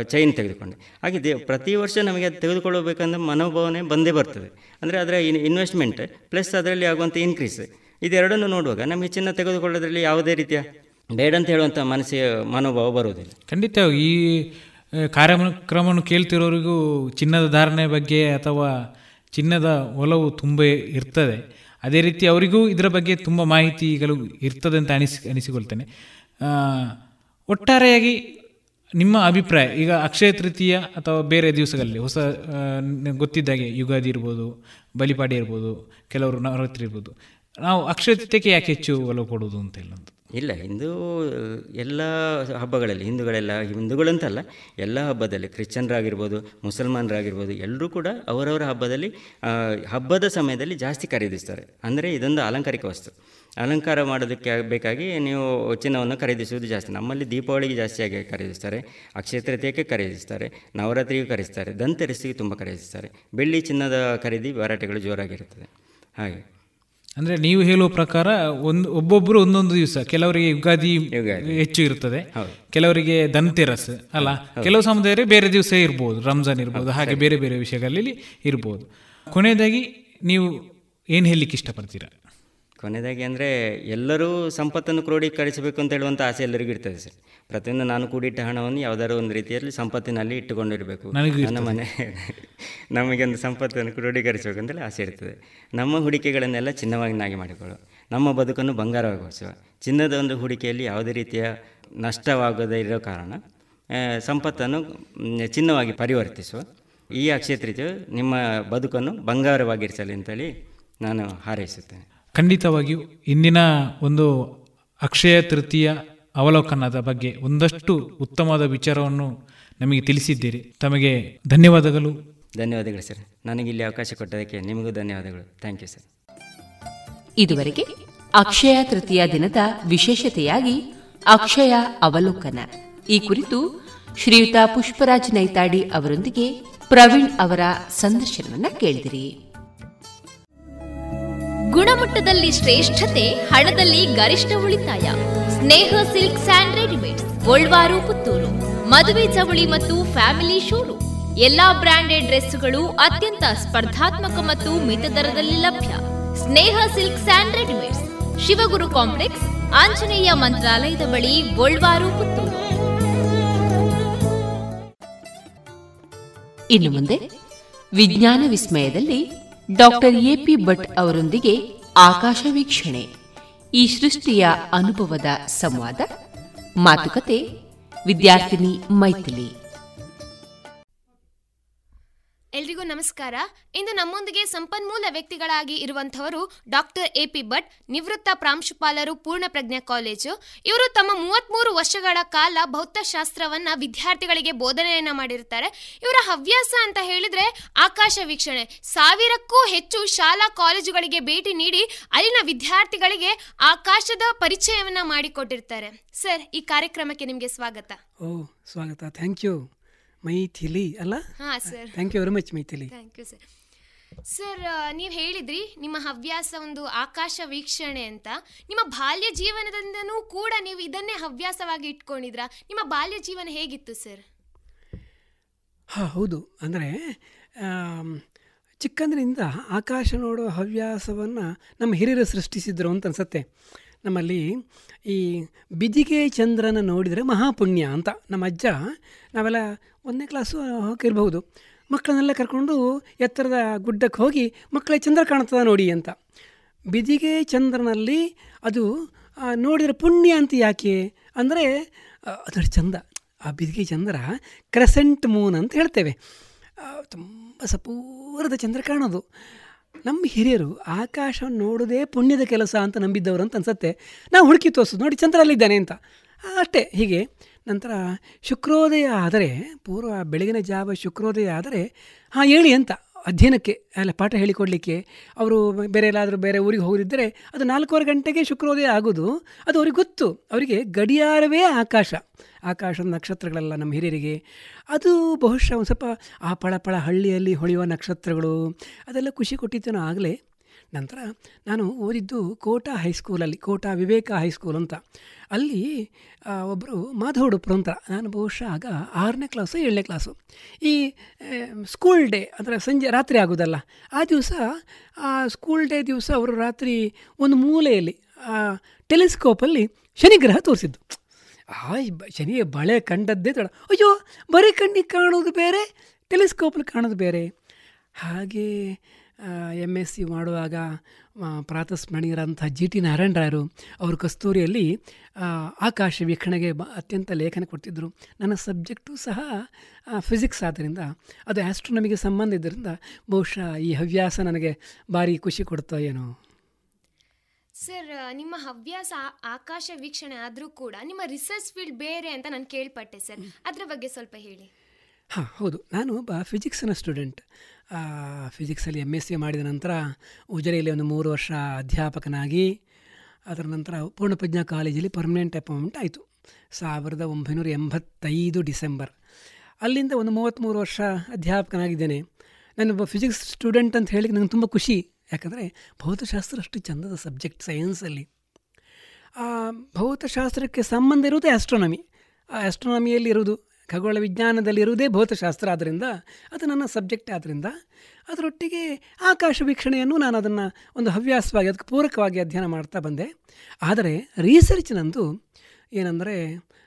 ಚೈನ್ ತೆಗೆದುಕೊಂಡೆ. ಹಾಗೆ ಪ್ರತಿ ವರ್ಷ ನಮಗೆ ಅದು ತೆಗೆದುಕೊಳ್ಳಬೇಕಂದ್ರೆ ಮನೋಭಾವನೆ ಬಂದೇ ಬರ್ತದೆ. ಅಂದರೆ ಅದರ ಇನ್ವೆಸ್ಟ್ಮೆಂಟ್ ಪ್ಲಸ್ ಅದರಲ್ಲಿ ಆಗುವಂಥ ಇನ್ಕ್ರೀಸ್ ಇದೆರಡನ್ನು ನೋಡುವಾಗ ನಮಗೆ ಚಿನ್ನ ತೆಗೆದುಕೊಳ್ಳೋದ್ರಲ್ಲಿ ಯಾವುದೇ ರೀತಿಯ ಬೇಡ ಅಂತ ಹೇಳುವಂಥ ಮನಸ್ಸಿಗೆ ಮನೋಭಾವ ಬರುವುದಿಲ್ಲ. ಖಂಡಿತ ಈ ಕಾರ್ಯಕ್ರಮವನ್ನು ಕೇಳ್ತಿರೋರಿಗೂ ಚಿನ್ನದ ಧಾರಣೆ ಬಗ್ಗೆ ಅಥವಾ ಚಿನ್ನದ ಒಲವು ತುಂಬ ಇರ್ತದೆ. ಅದೇ ರೀತಿ ಅವರಿಗೂ ಇದರ ಬಗ್ಗೆ ತುಂಬ ಮಾಹಿತಿಗಳು ಇರ್ತದೆ ಅಂತ ಅನಿಸಿ, ಅನಿಸಿಕೊಳ್ತೇನೆ. ಒಟ್ಟಾರೆಯಾಗಿ ನಿಮ್ಮ ಅಭಿಪ್ರಾಯ, ಈಗ ಅಕ್ಷಯ ತೃತೀಯ ಅಥವಾ ಬೇರೆ ದಿವಸಗಳಲ್ಲಿ ಹೊಸ ಗೊತ್ತಿದ್ದಾಗೆ ಯುಗಾದಿ ಇರ್ಬೋದು, ಬಲಿಪಾಡಿ ಇರ್ಬೋದು, ಕೆಲವರು ನವರಾತ್ರಿ ಇರ್ಬೋದು ನಾವು ಅಕ್ಷತೆಗೆ ಯಾಕೆ ಹೆಚ್ಚು ಒಲವು ಕೊಡುವುದು ಅಂತ ಹೇಳೋದು ಇಲ್ಲ, ಹಿಂದೂ, ಎಲ್ಲ ಹಬ್ಬಗಳಲ್ಲಿ, ಹಿಂದೂಗಳೆಲ್ಲ, ಹಿಂದೂಗಳಂತಲ್ಲ, ಎಲ್ಲ ಹಬ್ಬದಲ್ಲಿ, ಕ್ರಿಶ್ಚಿಯನ್ರಾಗಿರ್ಬೋದು, ಮುಸಲ್ಮಾನರಾಗಿರ್ಬೋದು ಎಲ್ಲರೂ ಕೂಡ ಅವರವರ ಹಬ್ಬದಲ್ಲಿ ಹಬ್ಬದ ಸಮಯದಲ್ಲಿ ಜಾಸ್ತಿ ಖರೀದಿಸ್ತಾರೆ. ಅಂದರೆ ಇದೊಂದು ಅಲಂಕಾರಿಕ ವಸ್ತು. ಅಲಂಕಾರ ಮಾಡೋದಕ್ಕೆ ಬೇಕಾಗಿ ನೀವು ಚಿನ್ನವನ್ನು ಖರೀದಿಸುವುದು ಜಾಸ್ತಿ. ನಮ್ಮಲ್ಲಿ ದೀಪಾವಳಿಗೆ ಜಾಸ್ತಿಯಾಗಿ ಖರೀದಿಸ್ತಾರೆ. ತೃತೀಯಕ್ಕೆ ಖರೀದಿಸ್ತಾರೆ. ನವರಾತ್ರಿಗೂ ಖರೀದಿಸ್ತಾರೆ. ದಂತರಿಸಿಗೆ ತುಂಬ ಖರೀದಿಸ್ತಾರೆ. ಬೆಳ್ಳಿ ಚಿನ್ನದ ಖರೀದಿ ಮಾರಾಟಗಳು ಜೋರಾಗಿರುತ್ತದೆ. ಹಾಗೆ. ಅಂದ್ರೆ ನೀವು ಹೇಳುವ ಪ್ರಕಾರ ಒಂದು ಒಬ್ಬೊಬ್ಬರು ಒಂದೊಂದು ದಿವಸ ಕೆಲವರಿಗೆ ಯುಗಾದಿ ಹೆಚ್ಚು ಇರ್ತದೆ ಕೆಲವರಿಗೆ ಧನ್ತೆರಸ್ ಅಲ್ಲ? ಕೆಲವು ಸಮುದಾಯ ಬೇರೆ ದಿವಸ ಇರ್ಬೋದು ರಂಜಾನ್ ಇರ್ಬೋದು ಹಾಗೆ ಬೇರೆ ಬೇರೆ ವಿಷಯಗಳಲ್ಲಿ ಇರ್ಬೋದು. ಕೊನೆಯದಾಗಿ ನೀವು ಏನು ಹೇಳಲಿಕ್ಕೆ ಇಷ್ಟಪಡ್ತೀರಾ? ಕೊನೆಯದಾಗಿ ಅಂದರೆ ಎಲ್ಲರೂ ಸಂಪತ್ತನ್ನು ಕ್ರೋಢೀಕರಿಸಬೇಕು ಅಂತ ಹೇಳುವಂಥ ಆಸೆ ಎಲ್ಲರಿಗೂ ಇರ್ತದೆ ಸರ್. ಪ್ರತಿಯೊಂದು ನಾನು ಕೂಡಿಟ್ಟ ಹಣವನ್ನು ಯಾವುದಾದ್ರು ಒಂದು ರೀತಿಯಲ್ಲಿ ಸಂಪತ್ತಿನಲ್ಲಿ ಇಟ್ಟುಕೊಂಡಿರಬೇಕು. ನನ್ನ ಮನೆ ನಮಗೆ ಒಂದು ಸಂಪತ್ತನ್ನು ಕ್ರೋಢೀಕರಿಸಬೇಕು ಅಂತೇಳಿ ಆಸೆ ಇರ್ತದೆ. ನಮ್ಮ ಹೂಡಿಕೆಗಳನ್ನೆಲ್ಲ ಚಿನ್ನವಾಗಿನಾಗಿ ಮಾಡಿಕೊಳ್ಳುವ ನಮ್ಮ ಬದುಕನ್ನು ಬಂಗಾರವಾಗಿಸುವ ಚಿನ್ನದ ಒಂದು ಹೂಡಿಕೆಯಲ್ಲಿ ಯಾವುದೇ ರೀತಿಯ ನಷ್ಟವಾಗದೇ ಇರೋ ಕಾರಣ ಸಂಪತ್ತನ್ನು ಚಿನ್ನವಾಗಿ ಪರಿವರ್ತಿಸುವ ಈ ಅಕ್ಷೇತ್ರಿತು ನಿಮ್ಮ ಬದುಕನ್ನು ಬಂಗಾರವಾಗಿರಿಸಲಿ ಅಂತೇಳಿ ನಾನು ಹಾರೈಸುತ್ತೇನೆ. ಖಂಡಿತವಾಗಿಯೂ ಇಂದಿನ ಒಂದು ಅಕ್ಷಯ ತೃತೀಯ ಅವಲೋಕನದ ಬಗ್ಗೆ ಒಂದಷ್ಟು ಉತ್ತಮವಾದ ವಿಚಾರವನ್ನು ನಮಗೆ ತಿಳಿಸಿದ್ದೀರಿ. ತಮಗೆ ಧನ್ಯವಾದಗಳು. ಧನ್ಯವಾದಗಳು ಸರ್. ನನಗೆ ಇಲ್ಲಿ ಅವಕಾಶ ಕೊಟ್ಟದಕ್ಕೆ ನಿಮಗೂ ಧನ್ಯವಾದಗಳು. Thank you sir. ಇದುವರೆಗೆ ಅಕ್ಷಯ ತೃತೀಯ ದಿನದ ವಿಶೇಷತೆಯಾಗಿ ಅಕ್ಷಯ ಅವಲೋಕನ. ಈ ಕುರಿತು ಶ್ರೀಯುತ ಪುಷ್ಪರಾಜ್ ನೈತಾಡಿ ಅವರೊಂದಿಗೆ ಪ್ರವೀಣ್ ಅವರ ಸಂದರ್ಶನವನ್ನ ಕೇಳಿದಿರಿ. ಗುಣಮಟ್ಟದಲ್ಲಿ ಶ್ರೇಷ್ಠತೆ, ಹಣದಲ್ಲಿ ಗರಿಷ್ಠ ಉಳಿತಾಯ. Sneha silk and readymade Golwaru, Puttur. ಮದುವೆ ಚವಳಿ ಮತ್ತು ಫ್ಯಾಮಿಲಿ ಶೋರು ಎಲ್ಲಾ ಬ್ರಾಂಡೆಡ್ ಡ್ರೆಸ್ಗಳು ಅತ್ಯಂತ ಸ್ಪರ್ಧಾತ್ಮಕ ಮತ್ತು ಮಿತ ದರದಲ್ಲಿ ಲಭ್ಯ. Sneha silks and readymade Shivaguru complex, Anjaneya ಮಂತ್ರಾಲಯದ ಬಳಿ, ಗೋಲ್ವಾರು, ಪುತ್ತೂರು. ಇನ್ನು ಮುಂದೆ ವಿಜ್ಞಾನ ವಿಸ್ಮಯದಲ್ಲಿ ಡಾಕ್ಟರ್ ಎಪಿ ಭಟ್ ಅವರೊಂದಿಗೆ ಆಕಾಶ ವೀಕ್ಷಣೆ. ಈ ಸೃಷ್ಟಿಯ ಅನುಭವದ ಸಂವಾದ ಮಾತುಕತೆ ವಿದ್ಯಾರ್ಥಿನಿ ಮೈಥಿಲಿ. ಎಲ್ರಿಗೂ ನಮಸ್ಕಾರ. ಇಂದು ನಮ್ಮೊಂದಿಗೆ ಸಂಪನ್ಮೂಲ ವ್ಯಕ್ತಿಗಳಾಗಿ ಇರುವಂತವರು ಡಾಕ್ಟರ್ ಎ ಪಿ ಭಟ್, ನಿವೃತ್ತ ಪ್ರಾಂಶುಪಾಲರು ಪೂರ್ಣ ಪ್ರಜ್ಞಾ ಕಾಲೇಜು. ಇವರು ತಮ್ಮ ಮೂವತ್ಮೂರು ವರ್ಷಗಳ ಕಾಲ ಭೌತಶಾಸ್ತ್ರವನ್ನ ವಿದ್ಯಾರ್ಥಿಗಳಿಗೆ ಬೋಧನೆಯನ್ನ ಮಾಡಿರ್ತಾರೆ. ಇವರ ಹವ್ಯಾಸ ಅಂತ ಹೇಳಿದ್ರೆ ಆಕಾಶ ವೀಕ್ಷಣೆ. ಸಾವಿರಕ್ಕೂ ಹೆಚ್ಚು ಶಾಲಾ ಕಾಲೇಜುಗಳಿಗೆ ಭೇಟಿ ನೀಡಿ ಅಲ್ಲಿನ ವಿದ್ಯಾರ್ಥಿಗಳಿಗೆ ಆಕಾಶದ ಪರಿಚಯವನ್ನ ಮಾಡಿಕೊಟ್ಟಿರ್ತಾರೆ. ಸರ್, ಈ ಕಾರ್ಯಕ್ರಮಕ್ಕೆ ನಿಮಗೆ ಸ್ವಾಗತ. ಓ, ಸ್ವಾಗತ. Thank you. ಮೈಥಿಲಿ ಅಲ್ಲ? ಹಾ sir thank you very much Maithili. Thank you sir sir ನೀವು ಹೇಳಿದ್ರಿ ನಿಮ್ಮ ಹವ್ಯಾಸ ಒಂದು ಆಕಾಶ ವೀಕ್ಷಣೆ ಅಂತ. ನಿಮ್ಮ ಬಾಲ್ಯ ಜೀವನದಿಂದನೂ ಕೂಡ ನೀವು ಇದನ್ನೇ ಹವ್ಯಾಸವಾಗಿ ಇಟ್ಕೊಂಡಿದ್ರಾ? ನಿಮ್ಮ ಬಾಲ್ಯ ಜೀವನ ಹೇಗಿತ್ತು ಸರ್ ಹಾಂ ಹೌದು. ಅಂದರೆ ಚಿಕ್ಕಂದಿನಿಂದ ಆಕಾಶ ನೋಡುವ ಹವ್ಯಾಸವನ್ನು ನಮ್ಮ ಹಿರಿಯರು ಸೃಷ್ಟಿಸಿದ್ರು ಅಂತ ಅನ್ಸುತ್ತೆ. ನಮ್ಮಲ್ಲಿ ಈ ಬಿದಿಗೆ ಚಂದ್ರನ ನೋಡಿದರೆ ಮಹಾಪುಣ್ಯ ಅಂತ. ನಮ್ಮ ಅಜ್ಜ ನಾವೆಲ್ಲ ಒಂದನೇ ಕ್ಲಾಸು ಹೋಗಿರ್ಬಹುದು ಮಕ್ಕಳನ್ನೆಲ್ಲ ಕರ್ಕೊಂಡು ಎತ್ತರದ ಗುಡ್ಡಕ್ಕೆ ಹೋಗಿ ಮಕ್ಕಳೇ ಚಂದ್ರ ಕಾಣ್ತದೆ ನೋಡಿ ಅಂತ. ಬಿದಿಗೆ ಚಂದ್ರನಲ್ಲಿ ಅದು ನೋಡಿದರೆ ಪುಣ್ಯ ಅಂತ ಯಾಕೆ? ಅಂದರೆ ಅದರ ಚಂದ. ಆ ಬಿದಿಗೆ ಚಂದ್ರ ಕ್ರೆಸೆಂಟ್ ಮೂನ್ ಅಂತ ಹೇಳ್ತೇವೆ. ತುಂಬ ಸಪೂರದ ಚಂದ್ರ ಕಾಣೋದು. ನಮ್ಮ ಹಿರಿಯರು ಆಕಾಶವನ್ನು ನೋಡೋದೇ ಪುಣ್ಯದ ಕೆಲಸ ಅಂತ ನಂಬಿದ್ದವರು ಅಂತ ಅನ್ಸುತ್ತೆ. ನಾವು ಹುಡುಕಿ ತೋರಿಸೋದು ನೋಡಿ ಚಂದ್ರಲ್ಲಿದ್ದಾನೆ ಅಂತ. ಅಷ್ಟೇ, ಹೀಗೆ ನಂತರ ಶುಕ್ರೋದಯ ಆದರೆ, ಪೂರ್ವ ಬೆಳಗಿನ ಜಾವ ಶುಕ್ರೋದಯ ಆದರೆ, ಹಾಂ, ಹೇಳಿ ಅಂತ. ಅಧ್ಯಯನಕ್ಕೆ, ಅಲ್ಲ ಪಾಠ ಹೇಳಿಕೊಡಲಿಕ್ಕೆ ಅವರು ಬೇರೆ ಎಲ್ಲಾದರೂ ಬೇರೆ ಊರಿಗೆ ಹೋಗಿದ್ದರೆ ಅದು ನಾಲ್ಕೂವರೆ ಗಂಟೆಗೆ ಶುಕ್ರೋದಯ ಆಗೋದು. ಅದು ಅವ್ರಿಗೆ ಗೊತ್ತು. ಅವರಿಗೆ ಗಡಿಯಾರವೇ ಆಕಾಶ. ಆಕಾಶದ ನಕ್ಷತ್ರಗಳೆಲ್ಲ ನಮ್ಮ ಹಿರಿಯರಿಗೆ. ಅದು ಬಹುಶಃ ಒಂದು ಸ್ವಲ್ಪ ಆ ಪಳಪಳ ಹಳ್ಳಿಯಲ್ಲಿ ಹೊಳೆಯುವ ನಕ್ಷತ್ರಗಳು, ಅದೆಲ್ಲ ಖುಷಿ ಕೊಟ್ಟಿದ್ದೇನೋ ಆಗಲೇ ನಂತರ ನಾನು ಓದಿದ್ದು ಕೋಟಾ ಹೈಸ್ಕೂಲಲ್ಲಿ ಕೋಟಾ ವಿವೇಕ ಹೈಸ್ಕೂಲ್ ಅಂತ. ಅಲ್ಲಿ ಒಬ್ಬರು ಮಾಧವಡುಪ್ರು ಅಂತ ನಾನು ಬಹುಶಃ ಆಗ ಆರನೇ ಕ್ಲಾಸು ಏಳನೇ ಕ್ಲಾಸು. ಈ ಸ್ಕೂಲ್ ಡೇ ಅಂದರೆ ಸಂಜೆ ರಾತ್ರಿ ಆಗೋದಲ್ಲ, ಆ ದಿವಸ, ಆ ಸ್ಕೂಲ್ ಡೇ ದಿವಸ ಅವರು ರಾತ್ರಿ ಒಂದು ಮೂಲೆಯಲ್ಲಿ ಟೆಲಿಸ್ಕೋಪಲ್ಲಿ ಶನಿಗ್ರಹ ತೋರಿಸಿದ್ದು. ಆ ಶನಿಯ ಬಳೆ ಕಂಡದ್ದೇ ತಡ. ಅಯ್ಯೋ, ಬರೀ ಕಣ್ಣಿಗೆ ಕಾಣೋದು ಬೇರೆ, ಟೆಲಿಸ್ಕೋಪಲ್ಲಿ ಕಾಣೋದು ಬೇರೆ. ಹಾಗೆ ಎಂ ಎಸ್ ಸಿ ಮಾಡುವಾಗ ಪ್ರಾತಸ್ಮರಣೀಯರಂಥ ಜಿ ಟಿ ನಾರಾಯಣರಾಯರು ಅವರು ಕಸ್ತೂರಿಯಲ್ಲಿ ಆಕಾಶ ವೀಕ್ಷಣೆಗೆ ಬ ಅತ್ಯಂತ ಲೇಖನ ಕೊಡ್ತಿದ್ದರು ನನ್ನ ಸಬ್ಜೆಕ್ಟು ಸಹ ಫಿಸಿಕ್ಸ್ ಆದ್ದರಿಂದ ಅದು ಆ್ಯಸ್ಟ್ರೋನಮಿಗೆ ಸಂಬಂಧ ಇದ್ದರಿಂದ ಬಹುಶಃ ಈ ಹವ್ಯಾಸ ನನಗೆ ಭಾರಿ ಖುಷಿ ಕೊಡ್ತೋ ಏನೋ. ಸರ್ ನಿಮ್ಮ ಹವ್ಯಾಸ ಆಕಾಶ ವೀಕ್ಷಣೆ ಆದರೂ ಕೂಡ ನಿಮ್ಮ ರಿಸರ್ಚ್ ಫೀಲ್ಡ್ ಬೇರೆ ಅಂತ ನಾನು ಕೇಳ್ಪಟ್ಟೆ ಸರ್. ಅದರ ಬಗ್ಗೆ ಸ್ವಲ್ಪ ಹೇಳಿ. ಹಾಂ ಹೌದು. ನಾನು ಒಬ್ಬ ಫಿಸಿಕ್ಸ್ನ ಸ್ಟೂಡೆಂಟ್. ಫಿಸಿಕ್ಸಲ್ಲಿ ಎಂ ಎಸ್ ಸಿ ಮಾಡಿದ ನಂತರ ಉಜರೆಯಲ್ಲಿ ಒಂದು ಮೂರು ವರ್ಷ ಅಧ್ಯಾಪಕನಾಗಿ, ಅದರ ನಂತರ ಪೂರ್ಣಪ್ರಜ್ಞಾ ಕಾಲೇಜಲ್ಲಿ ಪರ್ಮನೆಂಟ್ ಅಪಾಯಿಂಟ್ಮೆಂಟ್ ಆಯಿತು. ಸಾವಿರದ ಒಂಬೈನೂರ ಎಂಬತ್ತೈದು ಡಿಸೆಂಬರ್. ಅಲ್ಲಿಂದ ಒಂದು ಮೂವತ್ತ್ಮೂರು ವರ್ಷ ಅಧ್ಯಾಪಕನಾಗಿದ್ದೇನೆ. ನಾನೊಬ್ಬ ಫಿಸಿಕ್ಸ್ ಸ್ಟೂಡೆಂಟ್ ಅಂತ ಹೇಳಿ ನನಗೆ ತುಂಬ ಖುಷಿ. ಯಾಕಂದರೆ ಭೌತಶಾಸ್ತ್ರ ಅಷ್ಟು ಚಂದದ ಸಬ್ಜೆಕ್ಟ್ ಸೈನ್ಸಲ್ಲಿ ಭೌತಶಾಸ್ತ್ರಕ್ಕೆ ಸಂಬಂಧ ಇರುವುದೇ ಆಸ್ಟ್ರೋನಮಿ ಆ ಆಸ್ಟ್ರೋನಮಿಯಲ್ಲಿ ಇರುವುದು ಖಗೋಳ ವಿಜ್ಞಾನದಲ್ಲಿರುವುದೇ ಭೌತಶಾಸ್ತ್ರ ಆದ್ದರಿಂದ ಅದು ನನ್ನ ಸಬ್ಜೆಕ್ಟ್ ಆದ್ದರಿಂದ ಅದರೊಟ್ಟಿಗೆ ಆಕಾಶ ವೀಕ್ಷಣೆಯನ್ನು ನಾನು ಅದನ್ನು ಒಂದು ಹವ್ಯಾಸವಾಗಿ, ಅದಕ್ಕೆ ಪೂರಕವಾಗಿ ಅಧ್ಯಯನ ಮಾಡ್ತಾ ಬಂದೆ. ಆದರೆ ರಿಸರ್ಚ್ ನಂದು ಏನಂದರೆ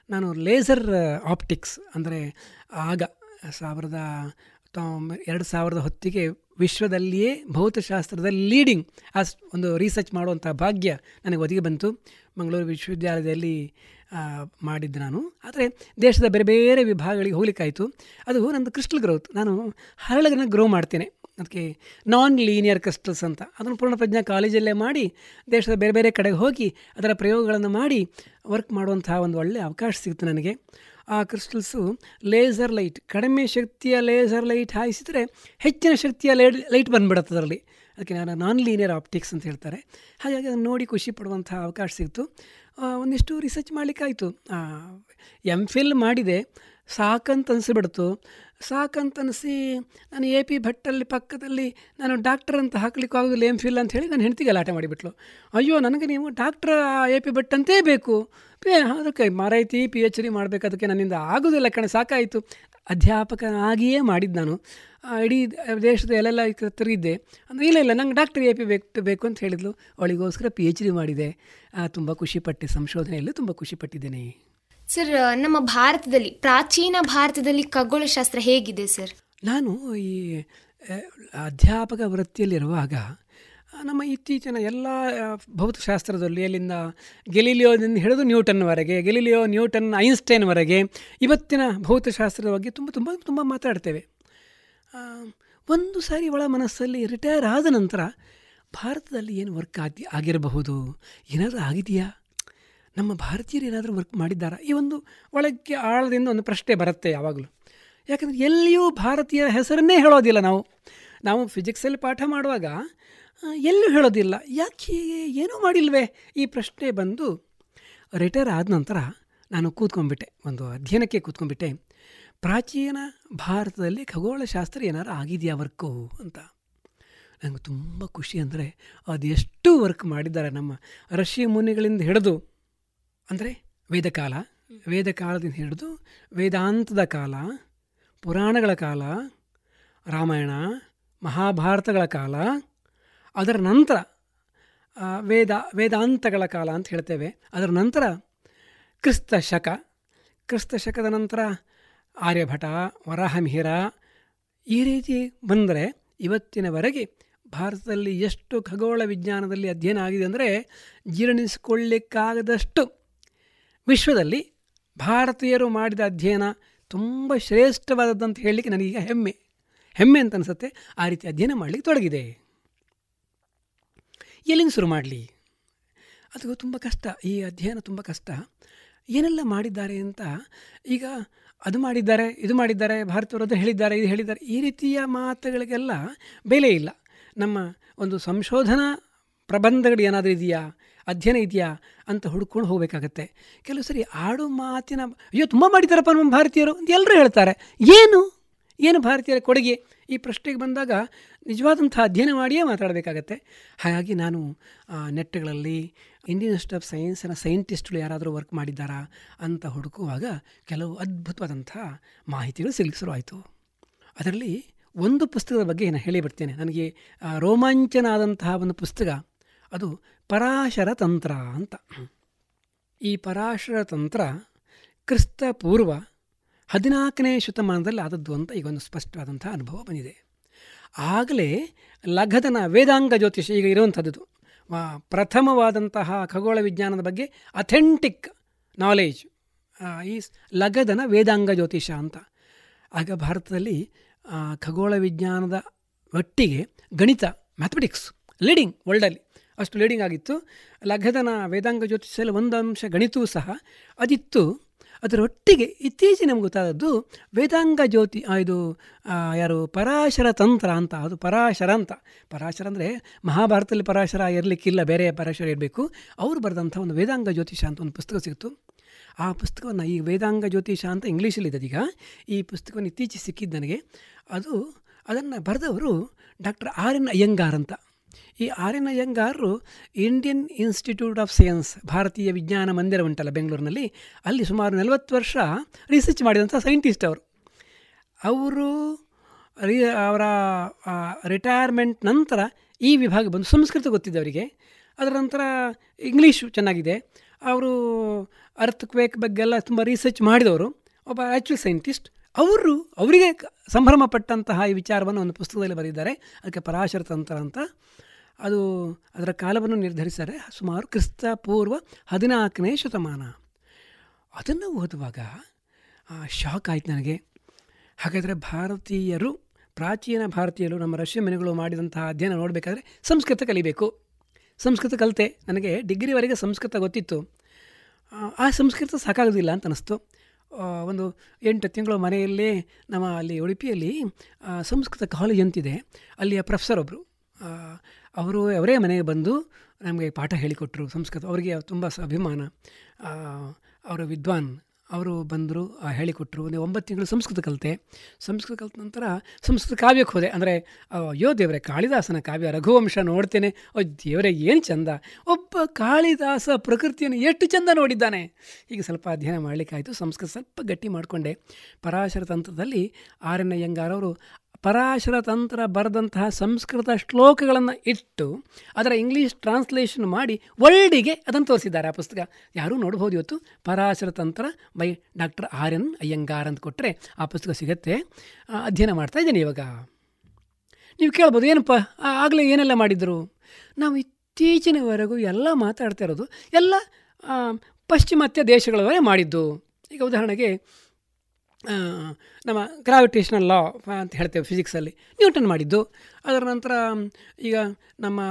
ನಾನು ಲೇಸರ್ ಆಪ್ಟಿಕ್ಸ್ ಅಂದರೆ ಆಗ ಸಾವಿರದ ಎರಡು ಸಾವಿರದ ಹೊತ್ತಿಗೆ ವಿಶ್ವದಲ್ಲಿಯೇ ಭೌತಶಾಸ್ತ್ರದ ಲೀಡಿಂಗ್ ಆ ಒಂದು ರಿಸರ್ಚ್ ಮಾಡುವಂಥ ಭಾಗ್ಯ ನನಗೆ ಒದಗಿ ಬಂತು. ಮಂಗಳೂರು ವಿಶ್ವವಿದ್ಯಾಲಯದಲ್ಲಿ ಮಾಡಿದ್ದು ನಾನು. ಆದರೆ ದೇಶದ ಬೇರೆ ಬೇರೆ ವಿಭಾಗಗಳಿಗೆ ಹೋಗ್ಲಿಕ್ಕಾಯಿತು. ಅದು ನಂದು ಕ್ರಿಸ್ಟಲ್ ಗ್ರೋತ್ ನಾನು ಹರಳಗನ್ನು ಗ್ರೋ ಮಾಡ್ತೇನೆ. ಅದಕ್ಕೆ ನಾನ್ ಲೀನಿಯರ್ ಕ್ರಿಸ್ಟಲ್ಸ್ ಅಂತ. ಅದನ್ನು ಪೂರ್ಣಪ್ರಜ್ಞಾ ಕಾಲೇಜಲ್ಲೇ ಮಾಡಿ, ದೇಶದ ಬೇರೆ ಬೇರೆ ಕಡೆಗೆ ಹೋಗಿ ಅದರ ಪ್ರಯೋಗಗಳನ್ನು ಮಾಡಿ ವರ್ಕ್ ಮಾಡುವಂತಹ ಒಂದು ಒಳ್ಳೆಯ ಅವಕಾಶ ಸಿಗುತ್ತೆ ನನಗೆ. ಆ ಕ್ರಿಸ್ಟಲ್ಸು ಲೇಸರ್ ಲೈಟ್ ಕಡಿಮೆ ಶಕ್ತಿಯ ಲೇಸರ್ ಲೈಟ್ ಹಾಯಿಸಿದರೆ ಹೆಚ್ಚಿನ ಶಕ್ತಿಯ ಲೈಟ್ ಲೈಟ್ ಬಂದುಬಿಡುತ್ತೆ ಅದರಲ್ಲಿ. ಅದಕ್ಕೆ ನಾನು ನಾನ್ ಲೀನಿಯರ್ ಆಪ್ಟಿಕ್ಸ್ ಅಂತ ಹೇಳ್ತಾರೆ. ಹಾಗಾಗಿ ಅದನ್ನು ನೋಡಿ ಖುಷಿ ಪಡುವಂಥ ಅವಕಾಶ ಸಿಕ್ತು. ಒಂದಿಷ್ಟು ರಿಸರ್ಚ್ ಮಾಡಲಿಕ್ಕಾಯಿತು. ಎಂ ಫಿಲ್ ಮಾಡಿದೆ. ಸಾಕಂತ ಅನಿಸ್ಬಿಡ್ತು. ಸಾಕಂತನಿಸಿ ನಾನು ಎ ಪಿ ಭಟ್ಟಲ್ಲಿ ಪಕ್ಕದಲ್ಲಿ ನಾನು ಡಾಕ್ಟರ್ ಅಂತ ಹಾಕ್ಲಿಕ್ಕೆ ಆಗೋದಿಲ್ಲ ಎಂ ಫಿಲ್ ಅಂತ ಹೇಳಿ ನಾನು ಹೆಂಡ್ತಿಗೆ ಗಲಾಟೆ ಮಾಡಿಬಿಟ್ಲು. ಅಯ್ಯೋ, ನನಗೆ ನೀವು ಡಾಕ್ಟರ್ ಎ ಪಿ ಭಟ್ ಅಂತೇ ಬೇಕು ಅದಕ್ಕೆ ಮಾರೈತಿ ಪಿ ಎಚ್ ಡಿ ಮಾಡಬೇಕು, ಅದಕ್ಕೆ ನನ್ನಿಂದ ಆಗೋದಿಲ್ಲ ಕಣೆ, ಸಾಕಾಯಿತು. ಅಧ್ಯಾಪಕನಾಗಿಯೇ ಮಾಡಿದ್ದು ನಾನು. ಇಡೀ ದೇಶದ ಎಲ್ಲೆಲ್ಲ ತಿರುಗಿದ್ದೆ ಅಂದರೆ ಇಲ್ಲ ಇಲ್ಲ ನಂಗೆ ಡಾಕ್ಟರ್ ಎ ಪಿ ಬೇಕು ಬೇಕು ಅಂತ ಹೇಳಿದ್ಲು. ಅವಳಿಗೋಸ್ಕರ ಪಿ ಎಚ್ ಡಿ ಮಾಡಿದೆ. ತುಂಬ ಖುಷಿಪಟ್ಟೆ ಸಂಶೋಧನೆಯಲ್ಲೂ ತುಂಬ ಖುಷಿಪಟ್ಟಿದ್ದೇನೆ. ಸರ್ ನಮ್ಮ ಭಾರತದಲ್ಲಿ ಪ್ರಾಚೀನ ಭಾರತದಲ್ಲಿ ಖಗೋಳಶಾಸ್ತ್ರ ಹೇಗಿದೆ ಸರ್ ನಾನು ಈ ಅಧ್ಯಾಪಕ ವೃತ್ತಿಯಲ್ಲಿರುವಾಗ ನಮ್ಮ ಇತ್ತೀಚಿನ ಎಲ್ಲ ಭೌತಶಾಸ್ತ್ರದಲ್ಲಿ ಅಲ್ಲಿಂದ ಗೆಲಿಲಿಯೋದಿಂದ ಹಿಡಿದು ನ್ಯೂಟನ್ವರೆಗೆ ಗೆಲಿಲಿಯೋ, ನ್ಯೂಟನ್ ಐನ್ಸ್ಟೈನ್ವರೆಗೆ ಇವತ್ತಿನ ಭೌತಶಾಸ್ತ್ರದ ಬಗ್ಗೆ ತುಂಬ ತುಂಬ ತುಂಬ ಮಾತಾಡ್ತೇವೆ. ಒಂದು ಸಾರಿ ಒಳ ಮನಸ್ಸಲ್ಲಿ ರಿಟೈರ್ ಆದ ನಂತರ ಭಾರತದಲ್ಲಿ ಏನು ವರ್ಕ್ ಆಗಿ, ಆಗಿರಬಹುದು? ಏನಾದರೂ ಆಗಿದೆಯಾ? ನಮ್ಮ ಭಾರತೀಯರು ಏನಾದರೂ ವರ್ಕ್ ಮಾಡಿದ್ದಾರಾ? ಈ ಒಂದು ಒಳಗೆ ಆಳದಿಂದ ಒಂದು ಪ್ರಶ್ನೆ ಬರುತ್ತೆ ಯಾವಾಗಲೂ. ಯಾಕಂದರೆ ಎಲ್ಲಿಯೂ ಭಾರತೀಯರ ಹೆಸರನ್ನೇ ಹೇಳೋದಿಲ್ಲ ನಾವು. ನಾವು ಫಿಸಿಕ್ಸಲ್ಲಿ ಪಾಠ ಮಾಡುವಾಗ ಎಲ್ಲೂ ಹೇಳೋದಿಲ್ಲ. ಯಾಕೆ ಏನೂ ಮಾಡಿಲ್ವೇ? ಈ ಪ್ರಶ್ನೆ ಬಂದು ರಿಟೈರ್ ಆದ ನಂತರ ನಾನು ಕೂತ್ಕೊಂಡ್ಬಿಟ್ಟೆ. ಒಂದು ಅಧ್ಯಯನಕ್ಕೆ ಕೂತ್ಕೊಂಡ್ಬಿಟ್ಟೆ. ಪ್ರಾಚೀನ ಭಾರತದಲ್ಲಿ ಖಗೋಳಶಾಸ್ತ್ರ ಏನಾರು ಆಗಿದೆಯಾ ವರ್ಕು ಅಂತ. ನನಗೆ ತುಂಬ ಖುಷಿ ಅಂದರೆ ಅದೆಷ್ಟು ವರ್ಕ್ ಮಾಡಿದ್ದಾರೆ ನಮ್ಮ ಋಷಿ ಮುನಿಗಳಿಂದ ಹಿಡಿದು, ಅಂದರೆ ವೇದಕಾಲ, ವೇದಕಾಲದಿಂದ ಹಿಡಿದು ವೇದಾಂತದ ಕಾಲ, ಪುರಾಣಗಳ ಕಾಲ, ರಾಮಾಯಣ, ಮಹಾಭಾರತಗಳ ಕಾಲ ಅದರ ನಂತರ ವೇದ, ವೇದಾಂತಗಳ ಕಾಲ ಅಂತ ಹೇಳ್ತೇವೆ. ಅದರ ನಂತರ ಕ್ರಿಸ್ತ ಶಕ ಕ್ರಿಸ್ತ ಶಕದ ನಂತರ ಆರ್ಯಭಟ, ವರಾಹಮಿಹಿರ. ಈ ರೀತಿ ಬಂದರೆ ಇವತ್ತಿನವರೆಗೆ ಭಾರತದಲ್ಲಿ ಎಷ್ಟು ಖಗೋಳ ವಿಜ್ಞಾನದಲ್ಲಿ ಅಧ್ಯಯನ ಆಗಿದೆ ಅಂದರೆ ಜೀರ್ಣಿಸಿಕೊಳ್ಳಿಕ್ಕಾಗದಷ್ಟು ವಿಶ್ವದಲ್ಲಿ ಭಾರತೀಯರು ಮಾಡಿದ ಅಧ್ಯಯನ ತುಂಬ ಶ್ರೇಷ್ಠವಾದದ್ದಂತ ಹೇಳಲಿಕ್ಕೆ ನನಗೀಗ ಹೆಮ್ಮೆ. ಹೆಮ್ಮೆ ಅಂತ ಅನಿಸುತ್ತೆ. ಆ ರೀತಿ ಅಧ್ಯಯನ ಮಾಡಲಿಕ್ಕೆ ತೊಡಗಿದೆ. ಎಲ್ಲಿಂದ ಶುರು ಮಾಡಲಿ? ಅದು ತುಂಬ ಕಷ್ಟ. ಈ ಅಧ್ಯಯನ ತುಂಬ ಕಷ್ಟ. ಏನೆಲ್ಲ ಮಾಡಿದ್ದಾರೆ ಅಂತ ಈಗ ಅದು ಮಾಡಿದ್ದಾರೆ, ಇದು ಮಾಡಿದ್ದಾರೆ ಭಾರತವರು ಅದು ಹೇಳಿದ್ದಾರೆ, ಇದು ಹೇಳಿದ್ದಾರೆ, ಈ ರೀತಿಯ ಮಾತುಗಳಿಗೆಲ್ಲ ಬೆಲೆ ಇಲ್ಲ. ನಮ್ಮ ಒಂದು ಸಂಶೋಧನಾ ಪ್ರಬಂಧಗಳು ಏನಾದರೂ ಇದೆಯಾ, ಅಧ್ಯಯನ ಇದೆಯಾ ಅಂತ ಹುಡ್ಕೊಂಡು ಹೋಗಬೇಕಾಗತ್ತೆ. ಕೆಲವು ಸರಿ ಆಡು ಮಾತಿನ, ಅಯ್ಯೋ, ತುಂಬ ಮಾಡಿದ್ದಾರಪ್ಪ ನಮ್ಮ ಭಾರತೀಯರು ಅಂತ ಎಲ್ಲರೂ ಹೇಳ್ತಾರೆ. ಏನು? ಏನು ಭಾರತೀಯರ ಕೊಡುಗೆ? ಈ ಪ್ರಶ್ನೆಗೆ ಬಂದಾಗ ನಿಜವಾದಂಥ ಅಧ್ಯಯನ ಮಾಡಿಯೇ ಮಾತಾಡಬೇಕಾಗತ್ತೆ. ಹಾಗಾಗಿ ನಾನು ನೆಟ್ಗಳಲ್ಲಿ ಇಂಡಿಯನ್ ಆಫ್ ಸೈನ್ಸಿನ ಸೈಂಟಿಸ್ಟ್ಗಳು ಯಾರಾದರೂ ವರ್ಕ್ ಮಾಡಿದ್ದಾರಾ ಅಂತ ಹುಡುಕುವಾಗ ಕೆಲವು ಅದ್ಭುತವಾದಂಥ ಮಾಹಿತಿಗಳು ಸಿಗಲಿಕ್ಕೆ ಶುರುವಾಯಿತು. ಅದರಲ್ಲಿ ಒಂದು ಪುಸ್ತಕದ ಬಗ್ಗೆ ನಾನು ಹೇಳಿ ಬಿಡ್ತೇನೆ ನನಗೆ ರೋಮಾಂಚನ ಆದಂತಹ ಒಂದು ಪುಸ್ತಕ, ಅದು ಪರಾಶರ ತಂತ್ರ ಅಂತ. ಈ ಪರಾಶರ ತಂತ್ರ ಕ್ರಿಸ್ತ ಪೂರ್ವ ಹದಿನಾಲ್ಕನೇ ಶತಮಾನದಲ್ಲಿ ಆದದ್ದು ಅಂತ ಈಗ ಒಂದು ಸ್ಪಷ್ಟವಾದಂಥ ಅನುಭವ ಬಂದಿದೆ. ಆಗಲೇ ಲಘದನ ವೇದಾಂಗ ಜ್ಯೋತಿಷ ಈಗ ಇರುವಂಥದ್ದು. ಪ್ರಥಮವಾದಂತಹ ಖಗೋಳ ವಿಜ್ಞಾನದ ಬಗ್ಗೆ ಅಥೆಂಟಿಕ್ ನಾಲೇಜ್ ಈ ಲಗದನ ವೇದಾಂಗ ಜ್ಯೋತಿಷ ಅಂತ. ಆಗ ಭಾರತದಲ್ಲಿ ಖಗೋಳ ವಿಜ್ಞಾನದ ಒಟ್ಟಿಗೆ ಗಣಿತ ಮ್ಯಾಥಮೆಟಿಕ್ಸ್ ಲೀಡಿಂಗ್ ವರ್ಲ್ಡಲ್ಲಿ ಅಷ್ಟು ಲೀಡಿಂಗ್ ಆಗಿತ್ತು. ಲಘದನ ವೇದಾಂಗ ಜ್ಯೋತಿಷದಲ್ಲಿ ಒಂದು ಅಂಶ ಗಣಿತವೂ ಸಹ ಅದಿತ್ತು. ಅದರೊಟ್ಟಿಗೆ ಇತ್ತೀಚೆಗೆ ನಮ್ಗೆ ಗೊತ್ತಾದದ್ದು ವೇದಾಂಗ ಜ್ಯೋತಿ ಇದು ಯಾರು ಪರಾಶರ ತಂತ್ರ ಅಂತ, ಅದು ಪರಾಶರ ಅಂತ. ಪರಾಶರ ಅಂದರೆ ಮಹಾಭಾರತದಲ್ಲಿ ಪರಾಶರ ಇರಲಿಕ್ಕಿಲ್ಲ, ಬೇರೆ ಪರಾಶರ ಇರಬೇಕು. ಅವರು ಬರೆದಂಥ ಒಂದು ವೇದಾಂಗ ಜ್ಯೋತಿಷ ಅಂತ ಒಂದು ಪುಸ್ತಕ ಸಿಕ್ತು ಆ ಪುಸ್ತಕವನ್ನು, ಈ ವೇದಾಂಗ ಜ್ಯೋತಿಷ ಅಂತ ಇಂಗ್ಲೀಷಲ್ಲಿದೆ ಈಗ ಈ ಪುಸ್ತಕವನ್ನು ಇತ್ತೀಚೆಗೆ ಸಿಕ್ಕಿದ್ದು ನನಗೆ. ಅದು ಅದನ್ನು ಬರೆದವರು ಡಾಕ್ಟರ್ ಆರ್ ಎನ್ ಅಯ್ಯಂಗಾರ್ ಅಂತ. ಈ R N Indian Institute of Science ಭಾರತೀಯ ವಿಜ್ಞಾನ ಮಂದಿರ ಉಂಟಲ್ಲ ಬೆಂಗಳೂರಿನಲ್ಲಿ. ಅಲ್ಲಿ ಸುಮಾರು ನಲವತ್ತು ವರ್ಷ ರಿಸರ್ಚ್ ಮಾಡಿದಂಥ ಸೈಂಟಿಸ್ಟ್ ಅವರು. ಅವರು ರಿ, ಅವರ ರಿಟೈರ್ಮೆಂಟ್ ನಂತರ ಈ ವಿಭಾಗ ಬಂದು ಸಂಸ್ಕೃತ ಗೊತ್ತಿದೆ ಅವರಿಗೆ. ಅದರ ನಂತರ ಇಂಗ್ಲೀಷು ಚೆನ್ನಾಗಿದೆ. ಅವರು ಅರ್ತ್ ಕ್ವೇಕ್ ಬಗ್ಗೆಲ್ಲ ತುಂಬ ರಿಸರ್ಚ್ ಮಾಡಿದವರು. ಒಬ್ಬ ಆ್ಯಕ್ಚುಲ್ ಸೈಂಟಿಸ್ಟ್ ಅವರು ಅವರಿಗೆ ಸಂಭ್ರಮ ಪಟ್ಟಂತಹ ಈ ವಿಚಾರವನ್ನು ಒಂದು ಪುಸ್ತಕದಲ್ಲಿ ಬರೆದಿದ್ದಾರೆ. ಅದಕ್ಕೆ ಪರಾಶರ ತಂತ್ರ ಅಂತ. ಅದು ಅದರ ಕಾಲವನ್ನು ನಿರ್ಧರಿಸಿದರೆ ಸುಮಾರು ಕ್ರಿಸ್ತ ಪೂರ್ವ ಹದಿನಾಲ್ಕನೇ ಶತಮಾನ. ಅದನ್ನು ಓದುವಾಗ ಶಾಕ್ ಆಯಿತು ನನಗೆ. ಹಾಗಾದರೆ ಭಾರತೀಯರು ಪ್ರಾಚೀನ ಭಾರತೀಯರು ನಮ್ಮ ರಷ್ಯ ಮನೆಗಳು ಮಾಡಿದಂತಹ ಅಧ್ಯಯನ ನೋಡಬೇಕಾದ್ರೆ ಸಂಸ್ಕೃತ ಕಲಿಬೇಕು. ಸಂಸ್ಕೃತ ಕಲಿತೆ. ನನಗೆ ಡಿಗ್ರಿವರೆಗೆ ಸಂಸ್ಕೃತ ಗೊತ್ತಿತ್ತು. ಆ, ಸಂಸ್ಕೃತ ಸಾಕಾಗೋದಿಲ್ಲ ಅಂತ ಅನ್ನಿಸ್ತು. ಒಂದು ಎಂಟು ತಿಂಗಳು ಮನೆಯಲ್ಲೇ ನಮ್ಮ ಅಲ್ಲಿ ಉಡುಪಿಯಲ್ಲಿ ಸಂಸ್ಕೃತ ಕಾಲೇಜ್ ಅಂತಿದೆ. ಅಲ್ಲಿಯ ಪ್ರೊಫೆಸರ್ ಒಬ್ಬರು ಅವರು ಅವರೇ ಮನೆಗೆ ಬಂದು ನಮಗೆ ಪಾಠ ಹೇಳಿಕೊಟ್ರು ಸಂಸ್ಕೃತ. ಅವರಿಗೆ ತುಂಬ ಅಭಿಮಾನ. ಅವರು ವಿದ್ವಾನ್. ಅವರು ಬಂದರು ಹೇಳಿಕೊಟ್ಟರು ಒಂದು ಒಂಬತ್ತು ತಿಂಗಳು ಸಂಸ್ಕೃತ ಕಲಿತೆ. ಸಂಸ್ಕೃತ ಕಲಿತ ನಂತರ ಸಂಸ್ಕೃತ ಕಾವ್ಯಕ್ಕೆ ಹೋದೆ. ಅಂದರೆ ಅಯ್ಯೋ ದೇವರೇ, ಕಾಳಿದಾಸನ ಕಾವ್ಯ, ರಘುವಂಶ ನೋಡ್ತೇನೆ. ಓ ದೇವರೇ, ಏನು ಚಂದ. ಒಬ್ಬ ಕಾಳಿದಾಸ ಪ್ರಕೃತಿಯನ್ನು ಎಷ್ಟು ಚಂದ ನೋಡಿದ್ದಾನೆ. ಈಗ ಸ್ವಲ್ಪ ಅಧ್ಯಯನ ಮಾಡಲಿಕ್ಕಾಯಿತು. ಸಂಸ್ಕೃತ ಸ್ವಲ್ಪ ಗಟ್ಟಿ ಮಾಡಿಕೊಂಡೆ. ಪರಾಶರ ತಂತ್ರದಲ್ಲಿ ಆರ್ ಎನ್ ಅಯ್ಯಂಗಾರವರು ಪರಾಶರ ತಂತ್ರ ಬರೆದಂತಹ ಸಂಸ್ಕೃತ ಶ್ಲೋಕಗಳನ್ನು ಇಟ್ಟು ಅದರ ಇಂಗ್ಲೀಷ್ ಟ್ರಾನ್ಸ್ಲೇಷನ್ ಮಾಡಿ ವರ್ಲ್ಡಿಗೆ ಅದನ್ನು ತೋರಿಸಿದ್ದಾರೆ. ಆ ಪುಸ್ತಕ ಯಾರೂ ನೋಡ್ಬೋದು ಇವತ್ತು. Parashara Tantra by doctor R N Iyengar ಅಂತ ಕೊಟ್ಟರೆ ಆ ಪುಸ್ತಕ ಸಿಗುತ್ತೆ. ಅಧ್ಯಯನ ಮಾಡ್ತಾ ಇದ್ದೀನಿ ಇವಾಗ. ನೀವು ಕೇಳ್ಬೋದು, ಏನಪ್ಪ? ಆಗಲೇ ಏನೆಲ್ಲ ಮಾಡಿದರು? ನಾವು ಇತ್ತೀಚಿನವರೆಗೂ ಎಲ್ಲ ಮಾತಾಡ್ತಾ ಇರೋದು ಎಲ್ಲ ಪಶ್ಚಿಮಾತ್ಯ ದೇಶಗಳವರೇ ಮಾಡಿದ್ದು. ಈಗ ಉದಾಹರಣೆಗೆ ನಮ್ಮ ಗ್ರಾವಿಟೇಷನಲ್ ಲಾ ಅಂತ ಹೇಳ್ತೇವೆ ಫಿಸಿಕ್ಸಲ್ಲಿ ನ್ಯೂಟನ್ ಮಾಡಿದ್ದು. ಅದರ ನಂತರ, ಈಗ ನಮ್ಮ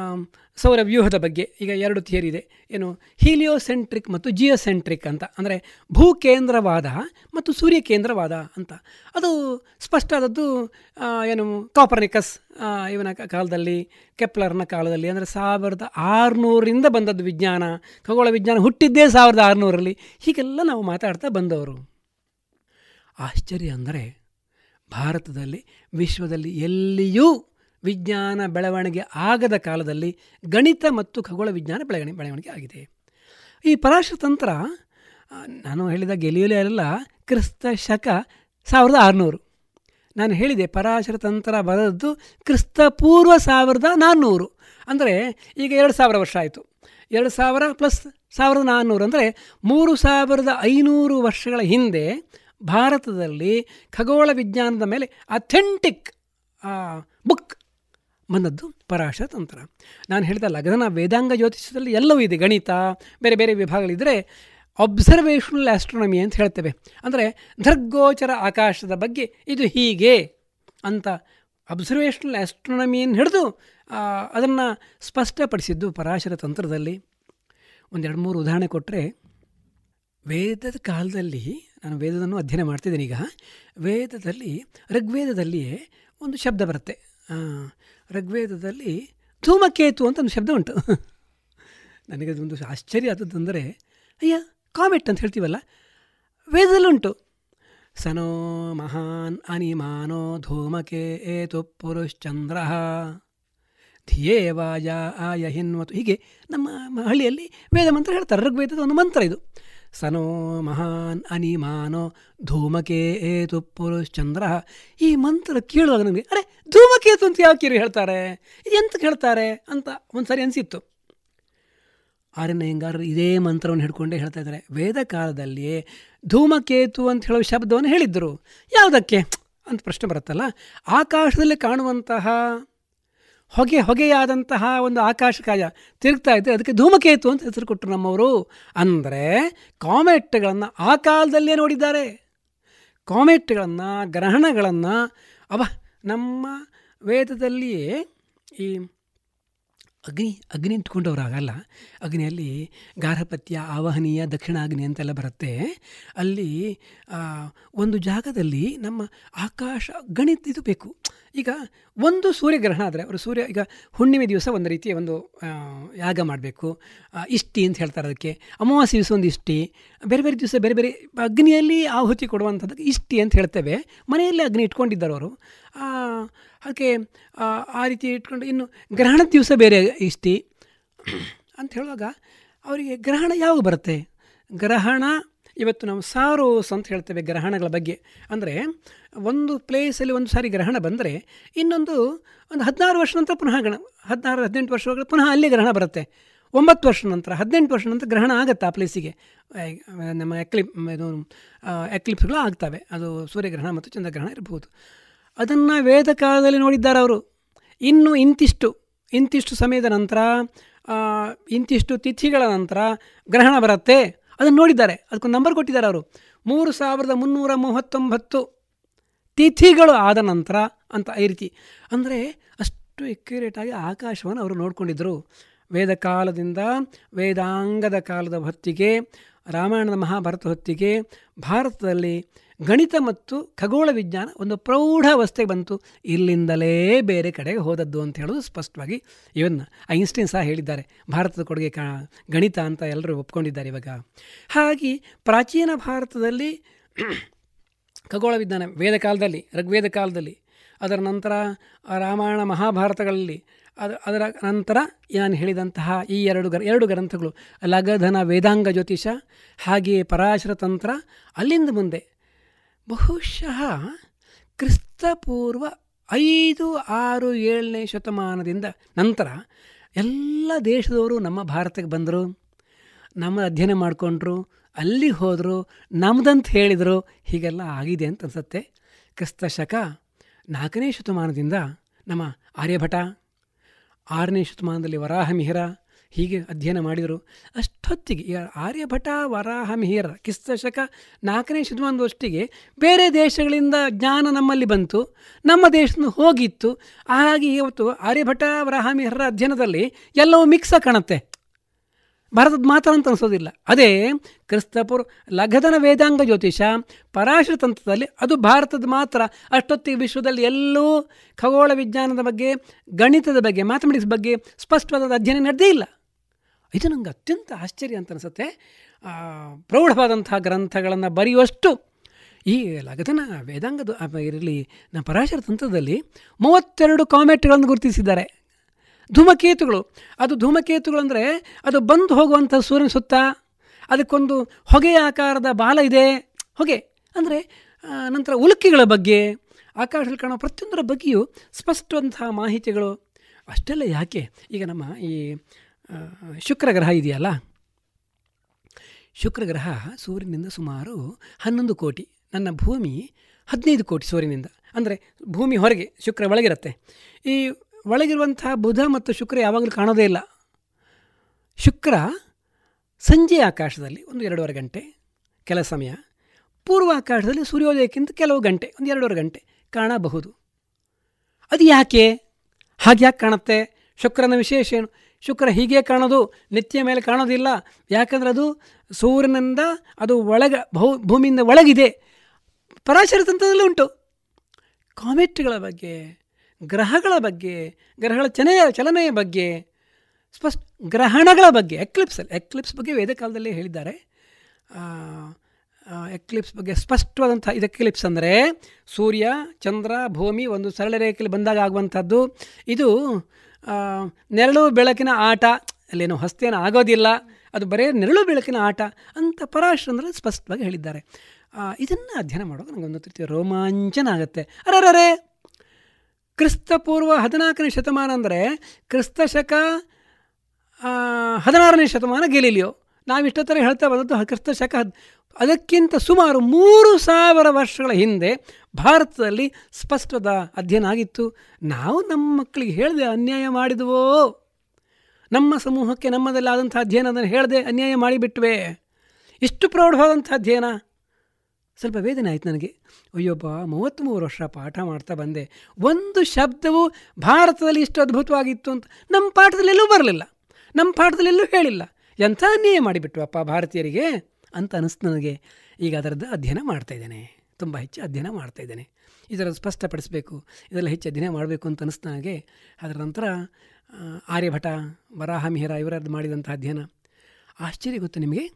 ಸೌರ ವ್ಯೂಹದ ಬಗ್ಗೆ ಈಗ ಎರಡು ಥಿಯರಿ ಇದೆ. ಏನು? ಹೀಲಿಯೋಸೆಂಟ್ರಿಕ್ ಮತ್ತು ಜಿಯೋಸೆಂಟ್ರಿಕ್ ಅಂತ. ಅಂದರೆ ಭೂಕೇಂದ್ರವಾದ ಮತ್ತು ಸೂರ್ಯ ಕೇಂದ್ರವಾದ ಅಂತ. ಅದು ಸ್ಪಷ್ಟ ಆದದ್ದು ಏನು? ಕಾಪರ್ನಿಕಸ್ ಇವನ ಕಾಲದಲ್ಲಿ ಕೆಪ್ಲರ್ನ ಕಾಲದಲ್ಲಿ. ಅಂದರೆ ಸಾವಿರದ ಆರುನೂರಿಂದ ಬಂದದ್ದು ವಿಜ್ಞಾನ. ಖಗೋಳ ವಿಜ್ಞಾನ ಹುಟ್ಟಿದ್ದೇ ಸಾವಿರದ ಆರುನೂರಲ್ಲಿ. ಹೀಗೆಲ್ಲ ನಾವು ಮಾತಾಡ್ತಾ ಬಂದವರು. ಆಶ್ಚರ್ಯ ಅಂದರೆ ಭಾರತದಲ್ಲಿ, ವಿಶ್ವದಲ್ಲಿ ಎಲ್ಲಿಯೂ ವಿಜ್ಞಾನ ಬೆಳವಣಿಗೆ ಆಗದ ಕಾಲದಲ್ಲಿ ಗಣಿತ ಮತ್ತು ಖಗೋಳ ವಿಜ್ಞಾನ ಬೆಳವಣಿಗೆ ಬೆಳವಣಿಗೆ ಆಗಿದೆ. ಈ ಪರಾಶರ ತಂತ್ರ ನಾನು ಹೇಳಿದ ಗೆಲಿಯೋಲೆಲ್ಲ ಕ್ರಿಸ್ತ ಶಕ ಸಾವಿರದ ಆರುನೂರು. ನಾನು ಹೇಳಿದೆ ಪರಾಶರ ತಂತ್ರ ಬರೆದದ್ದು ಕ್ರಿಸ್ತ ಪೂರ್ವ ಸಾವಿರದ ನಾನ್ನೂರು ಅಂದರೆ ಈಗ ಎರಡು ಸಾವಿರ ವರ್ಷ ಆಯಿತು. ಎರಡು ಸಾವಿರ ಪ್ಲಸ್ ಸಾವಿರದ ನಾನ್ನೂರು ಅಂದರೆ ಮೂರು ಸಾವಿರದ ಐನೂರು ವರ್ಷಗಳ ಹಿಂದೆ ಭಾರತದಲ್ಲಿ ಖಗೋಳ ವಿಜ್ಞಾನದ ಮೇಲೆ ಅಥೆಂಟಿಕ್ ಬುಕ್ ಬಂದದ್ದು ಪರಾಶರ ತಂತ್ರ ನಾನು ಹೇಳಿದ ಲಗ್ನ ವೇದಾಂಗ ಜ್ಯೋತಿಷದಲ್ಲಿ ಎಲ್ಲವೂ ಇದೆ. ಗಣಿತ, ಬೇರೆ ಬೇರೆ ವಿಭಾಗಗಳಿದ್ದರೆ ಅಬ್ಸರ್ವೇಷನಲ್ ಆಸ್ಟ್ರೋನಮಿ ಅಂತ ಹೇಳ್ತೇವೆ. ಅಂದರೆ ದರ್ಗೋಚರ ಆಕಾಶದ ಬಗ್ಗೆ ಇದು ಹೀಗೆ ಅಂತ ಅಬ್ಸರ್ವೇಷನಲ್ ಆಸ್ಟ್ರೋನಮಿಯನ್ನು ಹಿಡಿದು ಅದನ್ನು ಸ್ಪಷ್ಟಪಡಿಸಿದ್ದು ಪರಾಶರ ತಂತ್ರದಲ್ಲಿ. ಒಂದೆರಡು ಮೂರು ಉದಾಹರಣೆ ಕೊಟ್ಟರೆ ವೇದದ ಕಾಲದಲ್ಲಿ ನಾನು ವೇದವನ್ನು ಅಧ್ಯಯನ ಮಾಡ್ತಿದ್ದೇನೆ ಈಗ. ವೇದದಲ್ಲಿ, ಋಗ್ವೇದದಲ್ಲಿಯೇ ಒಂದು ಶಬ್ದ ಬರುತ್ತೆ. ಋಗ್ವೇದದಲ್ಲಿ ಧೂಮಕೇತು ಅಂತ ಒಂದು ಶಬ್ದ ಉಂಟು. ನನಗೆ ಅದೊಂದು ಆಶ್ಚರ್ಯ ಆದದ್ದಂದರೆ ಅಯ್ಯ, ಕಾಮೆಟ್ ಅಂತ ಹೇಳ್ತೀವಲ್ಲ ವೇದದಲ್ಲುಂಟು ಸನೋ ಮಹಾನ್ ಅನಿಮಾನೋ ಧೂಮಕೆ ಏತು ಪುರುಶ್ಚಂದ್ರ. ಧಿಯೇವಾಯ ಆಯ ಹಿನ್ವತು ಹೀಗೆ ನಮ್ಮ ಹಳ್ಳಿಯಲ್ಲಿ ವೇದ ಮಂತ್ರ ಹೇಳ್ತಾರೆ, ಋಗ್ವೇದದ ಒಂದು ಮಂತ್ರ ಇದು. ಸನೋ ಮಹಾನ್ ಅನಿಮಾನೋ ಧೂಮಕೇತು ಪುರುಶ್ಚಂದ್ರ ಈ ಮಂತ್ರ ಕೇಳುವಾಗ ನನಗೆ ಅರೆ ಧೂಮಕೇತು ಅಂತ ಯಾವ ಇವ್ರು ಹೇಳ್ತಾರೆ? ಎಂತ ಹೇಳ್ತಾರೆ? ಅಂತ ಒಂದು ಸರಿ ಅನಿಸಿತ್ತು. ಆರ್ಯನ ಹೆಂಗಾರರು ಇದೇ ಮಂತ್ರವನ್ನು ಹಿಡ್ಕೊಂಡೇ ಹೇಳ್ತಾ ಇದ್ದಾರೆ. ವೇದ ಕಾಲದಲ್ಲಿಯೇ ಧೂಮಕೇತು ಅಂತ ಹೇಳೋ ಶಬ್ದವನ್ನು ಹೇಳಿದ್ದರು ಯಾವುದಕ್ಕೆ? ಅಂತ ಪ್ರಶ್ನೆ ಬರುತ್ತಲ್ಲ, ಆಕಾಶದಲ್ಲಿ ಕಾಣುವಂತಹ ಹೊಗೆ ಹೊಗೆಯಾದಂತಹ ಒಂದು ಆಕಾಶಕಾಯ ತಿರುಗ್ತಾ ಇದ್ದರೆ ಅದಕ್ಕೆ ಧೂಮಕೇತು ಅಂತ ಹೆಸರು ಕೊಟ್ಟರು ನಮ್ಮವರು. ಅಂದರೆ ಕಾಮೆಟ್ಗಳನ್ನು ಆ ಕಾಲದಲ್ಲೇ ನೋಡಿದ್ದಾರೆ. ಕಾಮೆಟ್ಗಳನ್ನು, ಗ್ರಹಣಗಳನ್ನು ಅವ ನಮ್ಮ ವೇದದಲ್ಲಿಯೇ ಈ ಅಗ್ನಿ ಅಗ್ನಿ ಇಟ್ಕೊಂಡವರಾಗಲ್ಲ ಅಗ್ನಿಯಲ್ಲಿ ಗಾರ್ಹಪತ್ಯ, ಆವಹನೀಯ, ದಕ್ಷಿಣಾಗ್ನಿ ಅಂತೆಲ್ಲ ಬರುತ್ತೆ. ಅಲ್ಲಿ ಒಂದು ಜಾಗದಲ್ಲಿ ನಮ್ಮ ಆಕಾಶ ಗಣಿತ ಇದು ಬೇಕು. ಈಗ ಒಂದು ಸೂರ್ಯಗ್ರಹಣ ಆದರೆ ಅವರು ಸೂರ್ಯ ಈಗ ಹುಣ್ಣಿಮೆ ದಿವಸ ಒಂದು ರೀತಿಯ ಒಂದು ಯಾಗ ಮಾಡಬೇಕು. ಇಷ್ಟಿ ಅಂತ ಹೇಳ್ತಾರೆ ಅದಕ್ಕೆ. ಅಮಾವಾಸ್ಯೆ ದಿವಸ ಒಂದು ಇಷ್ಟಿ. ಬೇರೆ ಬೇರೆ ದಿವಸ ಬೇರೆ ಬೇರೆ ಅಗ್ನಿಯಲ್ಲಿ ಆಹುತಿ ಕೊಡುವಂಥದ್ದಕ್ಕೆ ಇಷ್ಟಿ ಅಂತ ಹೇಳ್ತೇವೆ. ಮನೆಯಲ್ಲೇ ಅಗ್ನಿ ಇಟ್ಕೊಂಡಿದ್ದಾರೆ ಅವರು. ಅದಕ್ಕೆ ಆ, ರೀತಿ ಇಟ್ಕೊಂಡು ಇನ್ನು ಗ್ರಹಣದ ದಿವಸ ಬೇರೆ ಇಷ್ಟಿ. ಅಂತ ಹೇಳುವಾಗ ಅವರಿಗೆ ಗ್ರಹಣ ಯಾವಾಗ ಬರುತ್ತೆ? ಗ್ರಹಣ ಇವತ್ತು ನಾವು ಸಾರೋಸ್ ಅಂತ ಹೇಳ್ತೇವೆ ಗ್ರಹಣಗಳ ಬಗ್ಗೆ. ಅಂದರೆ ಒಂದು ಪ್ಲೇಸಲ್ಲಿ ಒಂದು ಸಾರಿ ಗ್ರಹಣ ಬಂದರೆ ಇನ್ನೊಂದು ಒಂದು ಹದಿನಾರು ವರ್ಷ ನಂತರ ಪುನಃ ಗಣ ಹದಿನಾರು, ಹದಿನೆಂಟು ವರ್ಷಗಳ ಪುನಃ ಅಲ್ಲಿ ಗ್ರಹಣ ಬರುತ್ತೆ. ಒಂಬತ್ತು ವರ್ಷ ನಂತರ, ಹದಿನೆಂಟು ವರ್ಷ ನಂತರ ಗ್ರಹಣ ಆಗುತ್ತೆ ಆ ಪ್ಲೇಸಿಗೆ ನಮ್ಮ ಎಕ್ಲಿಪ್ ಇದು ಎಕ್ಲಿಪ್ಸ್ಗಳು ಆಗ್ತವೆ. ಅದು ಸೂರ್ಯಗ್ರಹಣ ಮತ್ತು ಚಂದ್ರಗ್ರಹಣ ಇರಬಹುದು. ಅದನ್ನು ವೇದ ಕಾಲದಲ್ಲಿ ನೋಡಿದ್ದಾರೆ ಅವರು. ಇನ್ನು ಇಂತಿಷ್ಟು ಇಂತಿಷ್ಟು ಸಮಯದ ನಂತರ ಇಂತಿಷ್ಟು ತಿಥಿಗಳ ನಂತರ ಗ್ರಹಣ ಬರುತ್ತೆ. ಅದನ್ನು ನೋಡಿದ್ದಾರೆ. ಅದಕ್ಕೊಂದು ನಂಬರ್ ಕೊಟ್ಟಿದ್ದಾರೆ ಅವರು. ಮೂರು ಸಾವಿರದ ಮುನ್ನೂರ ಮೂವತ್ತೊಂಬತ್ತು ತಿಥಿಗಳು ಆದ ನಂತರ ಅಂತ ಈ ರೀತಿ. ಅಂದರೆ ಅಷ್ಟು ಎಕ್ಯುರೇಟಾಗಿ ಆಕಾಶವನ್ನು ಅವರು ನೋಡಿಕೊಂಡಿದ್ದರು ವೇದ ಕಾಲದಿಂದ ವೇದಾಂಗದ ಕಾಲದ ಹೊತ್ತಿಗೆ, ರಾಮಾಯಣದ ಮಹಾಭಾರತ ಹೊತ್ತಿಗೆ, ಭಾರತದಲ್ಲಿ ಗಣಿತ ಮತ್ತು ಖಗೋಳ ವಿಜ್ಞಾನ ಒಂದು ಪ್ರೌಢಾವಸ್ಥೆಗೆ ಬಂತು. ಇಲ್ಲಿಂದಲೇ ಬೇರೆ ಕಡೆಗೆ ಹೋದದ್ದು ಅಂತ ಹೇಳೋದು ಸ್ಪಷ್ಟವಾಗಿ ಇವನ್ನ ಐನ್ಸ್ಟೈನ್ ಸಹ ಹೇಳಿದ್ದಾರೆ. ಭಾರತದ ಕೊಡುಗೆ ಕಾ ಗಣಿತ ಅಂತ ಎಲ್ಲರೂ ಒಪ್ಕೊಂಡಿದ್ದಾರೆ ಇವಾಗ. ಹಾಗೆ ಪ್ರಾಚೀನ ಭಾರತದಲ್ಲಿ ಖಗೋಳ ವಿಜ್ಞಾನ ವೇದ ಕಾಲದಲ್ಲಿ, ಋಗ್ವೇದ ಕಾಲದಲ್ಲಿ, ಅದರ ನಂತರ ರಾಮಾಯಣ ಮಹಾಭಾರತಗಳಲ್ಲಿ, ಅದು, ಅದರ ನಂತರ ನಾನು ಹೇಳಿದಂತಹ ಈ ಎರಡು ಗ್ರ, ಎರಡು ಗ್ರಂಥಗಳು, ಲಗಧನ ವೇದಾಂಗ ಜ್ಯೋತಿಷ, ಹಾಗೆಯೇ ಪರಾಶರ ತಂತ್ರ, ಅಲ್ಲಿಂದ ಮುಂದೆ ಬಹುಶಃ ಕ್ರಿಸ್ತಪೂರ್ವ ಐದು ಆರು ಏಳನೇ ಶತಮಾನದಿಂದ ನಂತರ ಎಲ್ಲ ದೇಶದವರು ನಮ್ಮ ಭಾರತಕ್ಕೆ ಬಂದರು, ನಮ್ಮ ಅಧ್ಯಯನ ಮಾಡಿಕೊಂಡ್ರು ಅಲ್ಲಿ ಹೋದರು, ನಮ್ದಂತ ಹೇಳಿದರು, ಹೀಗೆಲ್ಲ ಆಗಿದೆ ಅಂತ ಅನಿಸುತ್ತೆ. ಕ್ರಿಸ್ತ ಶಕ ನಾಲ್ಕನೇ ಶತಮಾನದಿಂದ ನಮ್ಮ ಆರ್ಯಭಟ, ಆರನೇ ಶತಮಾನದಲ್ಲಿ ವರಾಹಮಿಹಿರ, ಹೀಗೆ ಅಧ್ಯಯನ ಮಾಡಿದರು. ಅಷ್ಟೊತ್ತಿಗೆ ಆರ್ಯಭಟ, ವರಾಹಮಿಹಿರ, ಕ್ರಿಸ್ತ ಶಕ ನಾಲ್ಕನೇ ಶತಮಾನದಷ್ಟಿಗೆ ಬೇರೆ ದೇಶಗಳಿಂದ ಜ್ಞಾನ ನಮ್ಮಲ್ಲಿ ಬಂತು, ನಮ್ಮ ದೇಶದಿಂದ ಹೋಗಿತ್ತು. ಹಾಗಾಗಿ ಇವತ್ತು ಆರ್ಯಭಟ ವರಾಹಮಿಹಿರ ಅಧ್ಯಯನದಲ್ಲಿ ಎಲ್ಲವೂ ಮಿಕ್ಸ ಕಾಣುತ್ತೆ. ಭಾರತದ ಮಾತ್ರ ಅಂತ ಅನಿಸೋದಿಲ್ಲ. ಅದೇ ಕ್ರಿಸ್ತಪುರ್ ಲಘದನ ವೇದಾಂಗ ಜ್ಯೋತಿಷ ಪರಾಶರ ತಂತ್ರದಲ್ಲಿ ಅದು ಭಾರತದ ಮಾತ್ರ. ಅಷ್ಟೊತ್ತಿಗೆ ವಿಶ್ವದಲ್ಲಿ ಎಲ್ಲೂ ಖಗೋಳ ವಿಜ್ಞಾನದ ಬಗ್ಗೆ, ಗಣಿತದ ಬಗ್ಗೆ ಮ್ಯಾಥಮೆಟಿಕ್ಸ್ ಬಗ್ಗೆ ಸ್ಪಷ್ಟವಾದ ಅಧ್ಯಯನ ನಡೆದೇ ಇಲ್ಲ. ಇದು ನನಗೆ ಅತ್ಯಂತ ಆಶ್ಚರ್ಯ ಅಂತ ಅನಿಸುತ್ತೆ. ಪ್ರೌಢವಾದಂತಹ ಗ್ರಂಥಗಳನ್ನು ಬರೆಯುವಷ್ಟು ಈ ಲಘದನ ವೇದಾಂಗದ ಇರಲಿ ನಮ್ಮ ಪರಾಶರ ತಂತ್ರದಲ್ಲಿ ಮೂವತ್ತೆರಡು ಕಾಮೆಟ್ಗಳನ್ನು ಗುರುತಿಸಿದ್ದಾರೆ. ಧೂಮಕೇತುಗಳು. ಅದು ಧೂಮಕೇತುಗಳು ಅಂದರೆ ಅದು ಬಂದು ಹೋಗುವಂಥ ಸೂರ್ಯನ ಸುತ್ತ, ಅದಕ್ಕೊಂದು ಹೊಗೆಯ ಆಕಾರದ ಬಾಲ ಇದೆ. ಹೊಗೆ ಅಂದರೆ ನಂತರ ಉಲ್ಕಿಗಳ ಬಗ್ಗೆ, ಆಕಾಶದಲ್ಲಿ ಕಾಣೋ ಪ್ರತಿಯೊಂದರ ಬಗ್ಗೆಯೂ ಸ್ಪಷ್ಟವಂತಹ ಮಾಹಿತಿಗಳು. ಅಷ್ಟೆಲ್ಲ ಯಾಕೆ? ಈಗ ನಮ್ಮ ಈ ಶುಕ್ರ ಗ್ರಹ ಇದೆಯಲ್ಲ? ಶುಕ್ರ ಗ್ರಹ ಸೂರ್ಯನಿಂದ ಸುಮಾರು ಹನ್ನೊಂದು ಕೋಟಿ, ನನ್ನ ಭೂಮಿ ಹದಿನೈದು ಕೋಟಿ ಸೂರ್ಯನಿಂದ. ಅಂದರೆ ಭೂಮಿ ಹೊರಗೆ, ಶುಕ್ರ ಒಳಗಿರುತ್ತೆ. ಈ ಒಳಗಿರುವಂಥ ಬುಧ ಮತ್ತು ಶುಕ್ರ ಯಾವಾಗಲೂ ಕಾಣೋದೇ ಇಲ್ಲ. ಶುಕ್ರ ಸಂಜೆ ಆಕಾಶದಲ್ಲಿ ಒಂದು ಎರಡೂವರೆ ಗಂಟೆ ಕೆಲ ಸಮಯ. ಪೂರ್ವ ಆಕಾಶದಲ್ಲಿ ಸೂರ್ಯೋದಯಕ್ಕಿಂತ ಕೆಲವು ಗಂಟೆ, ಒಂದು ಎರಡೂವರೆ ಗಂಟೆ ಕಾಣಬಹುದು. ಅದು ಯಾಕೆ? ಹಾಗೆ ಯಾಕೆ ಕಾಣುತ್ತೆ? ಶುಕ್ರನ ವಿಶೇಷ ಏನು? ಶುಕ್ರ ಹೀಗೆ ಕಾಣೋದು, ನಿತ್ಯ ಮೇಲೆ ಕಾಣೋದಿಲ್ಲ. ಯಾಕಂದರೆ ಅದು ಸೂರ್ಯನಿಂದ ಅದು ಒಳಗ, ಭೂ, ಭೂಮಿಯಿಂದ ಒಳಗಿದೆ. ಪರಾಶರ ತಂತ್ರದಲ್ಲಿ ಉಂಟು. ಕಾಮೆಟ್ಗಳ ಬಗ್ಗೆ ಗ್ರಹಗಳ ಬಗ್ಗೆ, ಗ್ರಹಗಳ ಚನೆಯ ಚಲನೆಯ ಬಗ್ಗೆ, ಸ್ಪಷ್ಟ ಗ್ರಹಣಗಳ ಬಗ್ಗೆ ಎಕ್ಲಿಪ್ಸಲ್ಲಿ ಎಕ್ಲಿಪ್ಸ್ ಬಗ್ಗೆ ವೇದ ಕಾಲದಲ್ಲಿ ಹೇಳಿದ್ದಾರೆ ಎಕ್ಲಿಪ್ಸ್ ಬಗ್ಗೆ ಸ್ಪಷ್ಟವಾದಂಥ ಇದು ಎಕ್ಲಿಪ್ಸ್ ಅಂದರೆ ಸೂರ್ಯ, ಚಂದ್ರ, ಭೂಮಿ ಒಂದು ಸರಳ ರೇಖೆಯಲ್ಲಿ ಬಂದಾಗ ಆಗುವಂಥದ್ದು. ಇದು ನೆರಳು ಬೆಳಕಿನ ಆಟ, ಅಲ್ಲೇನು ಹಸ್ತೇನ ಆಗೋದಿಲ್ಲ, ಅದು ಬರೀ ನೆರಳು ಬೆಳಕಿನ ಆಟ ಅಂತ ಪರಾಶ್ರಂದ್ರೆ ಸ್ಪಷ್ಟವಾಗಿ ಹೇಳಿದ್ದಾರೆ. ಇದನ್ನು ಅಧ್ಯಯನ ಮಾಡೋದು ನನಗೊಂದು ರೀತಿಯ ರೋಮಾಂಚನ ಆಗುತ್ತೆ. ಅರರೇ ಕ್ರಿಸ್ತಪೂರ್ವ ಹದಿನಾಲ್ಕನೇ ಶತಮಾನ ಅಂದರೆ ಕ್ರಿಸ್ತ ಶಕ ಹದಿನಾರನೇ ಶತಮಾನ ಗೆಲಿಲಿಯೋ. ನಾವಿಷ್ಟೊತ್ತರ ಹೇಳ್ತಾ ಬಂದದ್ದು ಕ್ರಿಸ್ತ ಶಕ ಅದಕ್ಕಿಂತ ಸುಮಾರು ಮೂರು ಸಾವಿರ ವರ್ಷಗಳ ಹಿಂದೆ ಭಾರತದಲ್ಲಿ ಸ್ಪಷ್ಟದ ಅಧ್ಯಯನ ಆಗಿತ್ತು. ನಾವು ನಮ್ಮ ಮಕ್ಕಳಿಗೆ ಹೇಳಿದೆ ಅನ್ಯಾಯ ಮಾಡಿದವೋ. ನಮ್ಮ ಸಮೂಹಕ್ಕೆ ನಮ್ಮದಲ್ಲಾದಂಥ ಅಧ್ಯಯನ ಅದನ್ನು ಹೇಳದೆ ಅನ್ಯಾಯ ಮಾಡಿಬಿಟ್ವೆ. ಇಷ್ಟು ಪ್ರೌಢವಾದಂಥ ಅಧ್ಯಯನ. ಸ್ವಲ್ಪ ವೇದನೆ ಆಯ್ತು ನನಗೆ. ಅಯ್ಯೊಬ್ಬ ಮೂವತ್ತ್ಮೂರು ವರ್ಷ ಪಾಠ ಮಾಡ್ತಾ ಬಂದೆ. ಒಂದು ಶಬ್ದವು ಭಾರತದಲ್ಲಿ ಇಷ್ಟು ಅದ್ಭುತವಾಗಿತ್ತು ಅಂತ ನಮ್ಮ ಪಾಠದಲ್ಲೆಲ್ಲೂ ಬರಲಿಲ್ಲ. ನಮ್ಮ ಪಾಠದಲ್ಲೆಲ್ಲೂ ಹೇಳಿಲ್ಲ. ಎಂಥ ಅನ್ಯಾಯ ಮಾಡಿಬಿಟ್ವಪ್ಪ ಭಾರತೀಯರಿಗೆ ಅಂತ ಅನಿಸ್ತು ನನಗೆ. ಈಗ ಅದರದ್ದು ಅಧ್ಯಯನ ಮಾಡ್ತಾಯಿದ್ದೇನೆ ತುಂಬ ಹೆಚ್ಚು ಅಧ್ಯಯನ ಮಾಡ್ತಾಯಿದ್ದೇನೆ ಇದರ ಸ್ಪಷ್ಟಪಡಿಸಬೇಕು. ಇದರಲ್ಲಿ ಹೆಚ್ಚು ಅಧ್ಯಯನ ಮಾಡಬೇಕು ಅಂತ ಅನಿಸ್ತು ನನಗೆ. ಅದರ ನಂತರ ಆರ್ಯಭಟ ವರಾಹಮಿಹಿರ ಇವರದ್ದು ಮಾಡಿದಂಥ ಅಧ್ಯಯನ. ಆಶ್ಚರ್ಯ ಗೊತ್ತು ನಿಮಗೆ?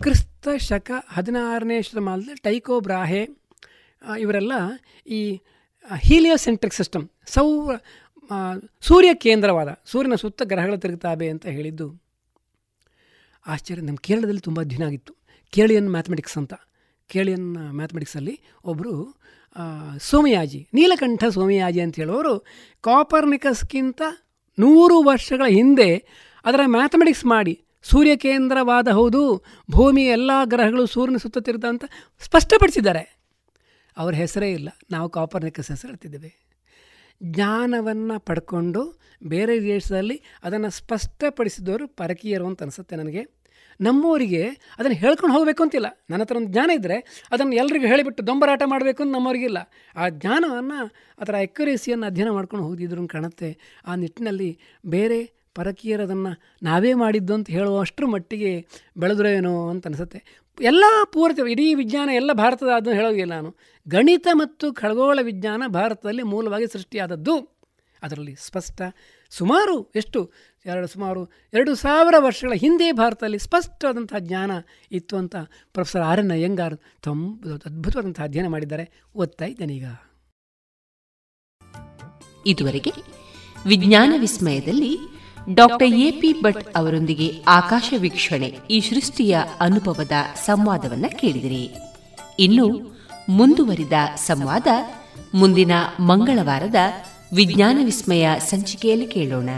ಕ್ರಿಸ್ತ ಶಕ ಹದಿನಾರನೇ ಶತಮಾನದಲ್ಲಿ ಟೈಕೋ ಬ್ರಾಹೆ ಇವರೆಲ್ಲ ಈ ಹೀಲಿಯೋಸೆಂಟ್ರಿಕ್ ಸಿಸ್ಟಮ್ ಸೌರ ಸೂರ್ಯ ಕೇಂದ್ರವಾದ, ಸೂರ್ಯನ ಸುತ್ತ ಗ್ರಹಗಳು ತಿರುಗ್ತಾವೆ ಅಂತ ಹೇಳಿದ್ದು, ಆಶ್ಚರ್ಯ ನಮ್ಮ ಕೇರಳದಲ್ಲಿ ತುಂಬ ಅಧ್ಯಯನ ಆಗಿತ್ತು. ಕೇಳಿಯನ್ ಮ್ಯಾಥಮೆಟಿಕ್ಸ್ ಅಂತ. ಕೇಳಿಯನ್ ಮ್ಯಾಥಮೆಟಿಕ್ಸಲ್ಲಿ ಒಬ್ಬರು ಸೋಮಯಾಜಿ, ನೀಲಕಂಠ ಸೋಮಯಾಜಿ ಅಂತ ಹೇಳೋರು ಕಾಪರ್ನಿಕಸ್ಗಿಂತ ನೂರು ವರ್ಷಗಳ ಹಿಂದೆ ಅದರ ಮ್ಯಾಥಮೆಟಿಕ್ಸ್ ಮಾಡಿ ಸೂರ್ಯ ಕೇಂದ್ರವಾದ ಹೌದು ಭೂಮಿ ಎಲ್ಲ ಗ್ರಹಗಳು ಸೂರ್ಯನ ಸುತ್ತ ತಿರುದ ಅಂತ ಸ್ಪಷ್ಟಪಡಿಸಿದ್ದಾರೆ. ಅವ್ರ ಹೆಸರೇ ಇಲ್ಲ. ನಾವು ಕಾಪರ್ನಿಕಸ್ ಹೆಸರು ಹೇಳ್ತಿದ್ದೇವೆ ಜ್ಞಾನವನ್ನು ಪಡ್ಕೊಂಡು ಬೇರೆ ದೇಶದಲ್ಲಿ ಅದನ್ನು ಸ್ಪಷ್ಟಪಡಿಸಿದವರು ಪರಕೀಯರು ಅಂತ ಅನಿಸುತ್ತೆ ನನಗೆ. ನಮ್ಮವರಿಗೆ ಅದನ್ನು ಹೇಳ್ಕೊಂಡು ಹೋಗಬೇಕು ಅಂತಿಲ್ಲ. ನನ್ನ ಹತ್ರ ಒಂದು ಜ್ಞಾನ ಇದ್ದರೆ ಅದನ್ನು ಎಲ್ರಿಗೂ ಹೇಳಿಬಿಟ್ಟು ದೊಂಬರಾಟ ಮಾಡಬೇಕು ಅಂತ ನಮ್ಮವರಿಗಿಲ್ಲ ಆ ಜ್ಞಾನವನ್ನು ಅದರ ಎಕ್ಯುರೇಸಿಯನ್ನು ಅಧ್ಯಯನ ಮಾಡ್ಕೊಂಡು ಹೋಗಿದ್ರು ಕಾಣುತ್ತೆ. ಆ ನಿಟ್ಟಿನಲ್ಲಿ ಬೇರೆ ಪರಕೀಯರದನ್ನು ನಾವೇ ಮಾಡಿದ್ದು ಅಂತ ಹೇಳುವಷ್ಟರ ಮಟ್ಟಿಗೆ ಬೆಳೆದ್ರೇನೋ ಅಂತ ಅನಿಸುತ್ತೆ. ಎಲ್ಲ ಪೂರ್ತಿ ಇಡೀ ವಿಜ್ಞಾನ, ಎಲ್ಲ ಭಾರತದ ಅದನ್ನು ಹೇಳೋದಿಲ್ಲ ನಾನು. ಗಣಿತ ಮತ್ತು ಖಳಗೋಳ ವಿಜ್ಞಾನ ಭಾರತದಲ್ಲಿ ಮೂಲವಾಗಿ ಸೃಷ್ಟಿಯಾದದ್ದು. ಅದರಲ್ಲಿ ಸ್ಪಷ್ಟ ಸುಮಾರು ಎಷ್ಟು? ಎರಡು ಸುಮಾರು ಎರಡು ಸಾವಿರ ವರ್ಷಗಳ ಹಿಂದೆ ಭಾರತದಲ್ಲಿ ಸ್ಪಷ್ಟವಾದಂತಹ ಜ್ಞಾನ ಇತ್ತು ಅಂತ ಪ್ರೊಫೆಸರ್ ಆರ್ ಎನ್ ಅಯ್ಯಂಗಾರ್ ತುಂಬ ಅದ್ಭುತವಾದಂತಹ ಅಧ್ಯಯನ ಮಾಡಿದ್ದಾರೆ. ಓದ್ತಾ ಈಗ. ಇದುವರೆಗೆ ವಿಜ್ಞಾನ ವಿಸ್ಮಯದಲ್ಲಿ ಡಾಕ್ಟರ್ ಎಪಿ ಭಟ್ ಅವರೊಂದಿಗೆ ಆಕಾಶ ವೀಕ್ಷಣೆ ಈ ಸೃಷ್ಟಿಯ ಅನುಭವದ ಸಂವಾದವನ್ನ ಕೇಳಿದಿರಿ. ಇನ್ನು ಮುಂದುವರಿದ ಸಂವಾದ ಮುಂದಿನ ಮಂಗಳವಾರದ ವಿಜ್ಞಾನ ವಿಸ್ಮಯ ಸಂಚಿಕೆಯಲ್ಲಿ ಕೇಳೋಣ.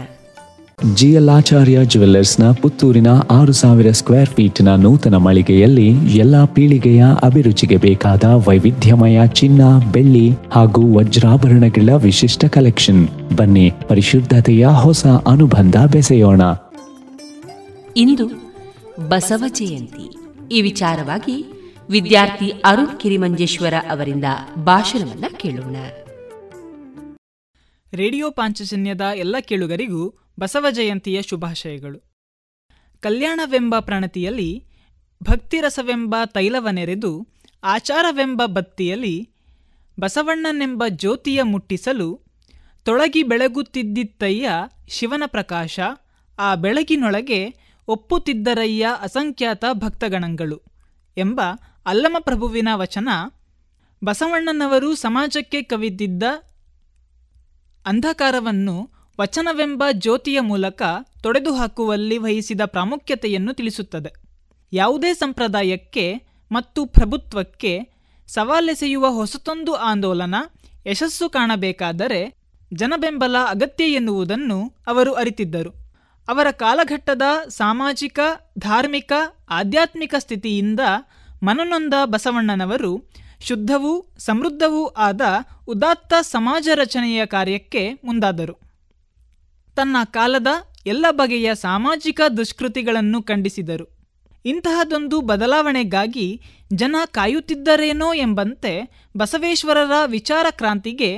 ಜಿಎಲ್ಆಚಾರ್ಯ ಜುವೆಲ್ಲರ್ಸ್ನ ಪುತ್ತೂರಿನ ಆರು ಸಾವಿರ ಸ್ಕ್ವೇರ್ ಫೀಟ್ನ ನೂತನ ಮಳಿಗೆಯಲ್ಲಿ ಎಲ್ಲಾ ಪೀಳಿಗೆಯ ಅಭಿರುಚಿಗೆ ಬೇಕಾದ ವೈವಿಧ್ಯಮಯ ಚಿನ್ನ ಬೆಳ್ಳಿ ಹಾಗೂ ವಜ್ರಾಭರಣಗಳ ವಿಶಿಷ್ಟ ಕಲೆಕ್ಷನ್. ಬನ್ನಿ ಪರಿಶುದ್ಧತೆಯ ಹೊಸ ಅನುಬಂಧ ಬೆಸೆಯೋಣ. ಇಂದು ಬಸವ ಜಯಂತಿ. ಈ ವಿಚಾರವಾಗಿ ವಿದ್ಯಾರ್ಥಿ ಅರುಣ್ ಕಿರಿಮಂಜೇಶ್ವರ ಅವರಿಂದ ಭಾಷಣವನ್ನ ಕೇಳೋಣ. ರೇಡಿಯೋ ಪಾಂಚಜನ್ಯದ ಎಲ್ಲ ಕೇಳುಗರಿಗೂ ಬಸವ ಜಯಂತಿಯ ಶುಭಾಶಯಗಳು. ಕಲ್ಯಾಣವೆಂಬ ಪ್ರಣತಿಯಲ್ಲಿ, ಭಕ್ತಿರಸವೆಂಬ ತೈಲವನೆರೆದು ಆಚಾರವೆಂಬ ಬತ್ತಿಯಲ್ಲಿ, ಬಸವಣ್ಣನೆಂಬ ಜ್ಯೋತಿಯ ಮುಟ್ಟಿಸಲು, ತೊಳಗಿ ಬೆಳಗುತ್ತಿದ್ದಿತ್ತಯ್ಯ ಶಿವನ ಪ್ರಕಾಶ, ಆ ಬೆಳಗಿನೊಳಗೆ ಒಪ್ಪುತ್ತಿದ್ದರಯ್ಯ ಅಸಂಖ್ಯಾತ ಭಕ್ತಗಣಗಳು ಎಂಬ ಅಲ್ಲಮಪ್ರಭುವಿನ ವಚನ, ಬಸವಣ್ಣನವರು ಸಮಾಜಕ್ಕೆ ಕವಿದಿದ್ದ ಅಂಧಕಾರವನ್ನು ವಚನವೆಂಬ ಜ್ಯೋತಿಯ ಮೂಲಕ ತೊಡೆದು ಹಾಕುವಲ್ಲಿ ವಹಿಸಿದ ಪ್ರಾಮುಖ್ಯತೆಯನ್ನು ತಿಳಿಸುತ್ತದೆ. ಯಾವುದೇ ಸಂಪ್ರದಾಯಕ್ಕೆ ಮತ್ತು ಪ್ರಭುತ್ವಕ್ಕೆ ಸವಾಲೆಸೆಯುವ ಹೊಸತೊಂದು ಆಂದೋಲನ ಯಶಸ್ಸು ಕಾಣಬೇಕಾದರೆ ಜನಬೆಂಬಲ ಅಗತ್ಯ ಎನ್ನುವುದನ್ನು ಅವರು ಅರಿತಿದ್ದರು. ಅವರ ಕಾಲಘಟ್ಟದ ಸಾಮಾಜಿಕ, ಧಾರ್ಮಿಕ, ಆಧ್ಯಾತ್ಮಿಕ ಸ್ಥಿತಿಯಿಂದ ಮನನೊಂದ ಬಸವಣ್ಣನವರು ಶುದ್ಧವೂ ಸಮೃದ್ಧವೂ ಆದ ಉದಾತ್ತ ಸಮಾಜ ರಚನೆಯ ಕಾರ್ಯಕ್ಕೆ ಮುಂದಾದರು. ತನ್ನ ಕಾಲದ ಎಲ್ಲ ಬಗೆಯ ಸಾಮಾಜಿಕ ದುಷ್ಕೃತಿಗಳನ್ನು ಖಂಡಿಸಿದರು. ಇಂತಹದೊಂದು ಬದಲಾವಣೆಗಾಗಿ ಜನ ಕಾಯುತ್ತಿದ್ದರೇನೋ ಎಂಬಂತೆ ಬಸವೇಶ್ವರರ ವಿಚಾರ ಕ್ರಾಂತಿಗೆ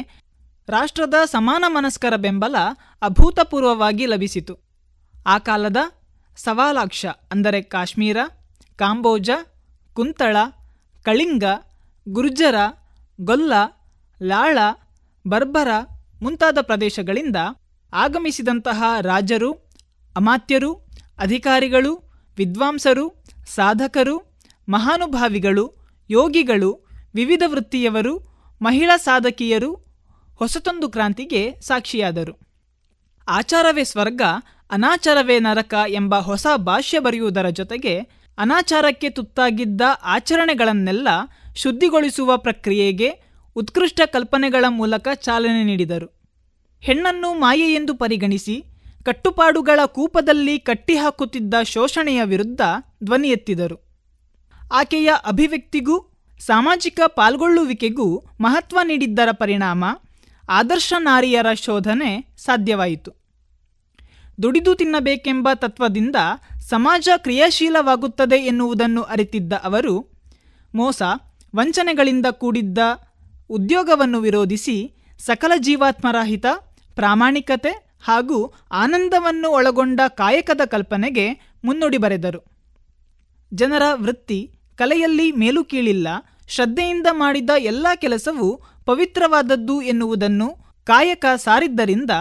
ರಾಷ್ಟ್ರದ ಸಮಾನ ಮನಸ್ಕರ ಬೆಂಬಲ ಅಭೂತಪೂರ್ವವಾಗಿ ಲಭಿಸಿತು. ಆ ಕಾಲದ ಸವಾಲಾಕ್ಷ ಅಂದರೆ ಕಾಶ್ಮೀರ, ಕಾಂಬೋಜ, ಕುಂತಳ, ಕಳಿಂಗ, ಗುರ್ಜರ, ಗೊಲ್ಲ, ಲಾಳ, ಬರ್ಬರ ಮುಂತಾದ ಪ್ರದೇಶಗಳಿಂದ ಆಗಮಿಸಿದಂತಹ ರಾಜರು, ಅಮಾತ್ಯರು, ಅಧಿಕಾರಿಗಳು, ವಿದ್ವಾಂಸರು, ಸಾಧಕರು, ಮಹಾನುಭಾವಿಗಳು, ಯೋಗಿಗಳು, ವಿವಿಧ ವೃತ್ತಿಯವರು, ಮಹಿಳಾ ಸಾಧಕಿಯರು, ಹೊಸತೊಂದು ಕ್ರಾಂತಿಗೆ ಸಾಕ್ಷಿಯಾದರು. ಆಚಾರವೇ ಸ್ವರ್ಗ, ಅನಾಚಾರವೇ ನರಕ ಎಂಬ ಹೊಸ ಭಾಷ್ಯ ಬರೆಯುವುದರ ಜೊತೆಗೆ ಅನಾಚಾರಕ್ಕೆ ತುತ್ತಾಗಿದ್ದ ಆಚರಣೆಗಳನ್ನೆಲ್ಲ ಶುದ್ಧಿಗೊಳಿಸುವ ಪ್ರಕ್ರಿಯೆಗೆ ಉತ್ಕೃಷ್ಟ ಕಲ್ಪನೆಗಳ ಮೂಲಕ ಚಾಲನೆ ನೀಡಿದರು. ಹೆಣ್ಣನ್ನು ಮಾಯೆಯೆಂದು ಪರಿಗಣಿಸಿ ಕಟ್ಟುಪಾಡುಗಳ ಕೂಪದಲ್ಲಿ ಕಟ್ಟಿಹಾಕುತ್ತಿದ್ದ ಶೋಷಣೆಯ ವಿರುದ್ಧ ಧ್ವನಿ ಎತ್ತಿದರು. ಆಕೆಯ ಅಭಿವ್ಯಕ್ತಿಗೂ, ಸಾಮಾಜಿಕ ಪಾಲ್ಗೊಳ್ಳುವಿಕೆಗೂ ಮಹತ್ವ ನೀಡಿದ್ದರ ಪರಿಣಾಮ ಆದರ್ಶ ನಾರಿಯರ ಶೋಧನೆ ಸಾಧ್ಯವಾಯಿತು. ದುಡಿದು ತಿನ್ನಬೇಕೆಂಬ ತತ್ವದಿಂದ ಸಮಾಜ ಕ್ರಿಯಾಶೀಲವಾಗುತ್ತದೆ ಎನ್ನುವುದನ್ನು ಅರಿತಿದ್ದ ಅವರು, ಮೋಸ, ವಂಚನೆಗಳಿಂದ ಕೂಡಿದ್ದ ಉದ್ಯೋಗವನ್ನು ವಿರೋಧಿಸಿ ಸಕಲ ಜೀವಾತ್ಮರ ಹಿತ ಪ್ರಾಮಾಣಿಕತೆ ಹಾಗೂ ಆನಂದವನ್ನು ಒಳಗೊಂಡ ಕಾಯಕದ ಕಲ್ಪನೆಗೆ ಮುನ್ನುಡಿ ಬರೆದರು. ಜನರ ವೃತ್ತಿ, ಕಲೆಯಲ್ಲಿ ಮೇಲುಕೀಳಿಲ್ಲ ಶ್ರದ್ಧೆಯಿಂದ ಮಾಡಿದ ಎಲ್ಲ ಕೆಲಸವೂ ಪವಿತ್ರವಾದದ್ದು ಎನ್ನುವುದನ್ನು ಕಾಯಕ ಸಾರಿದ್ದರಿಂದ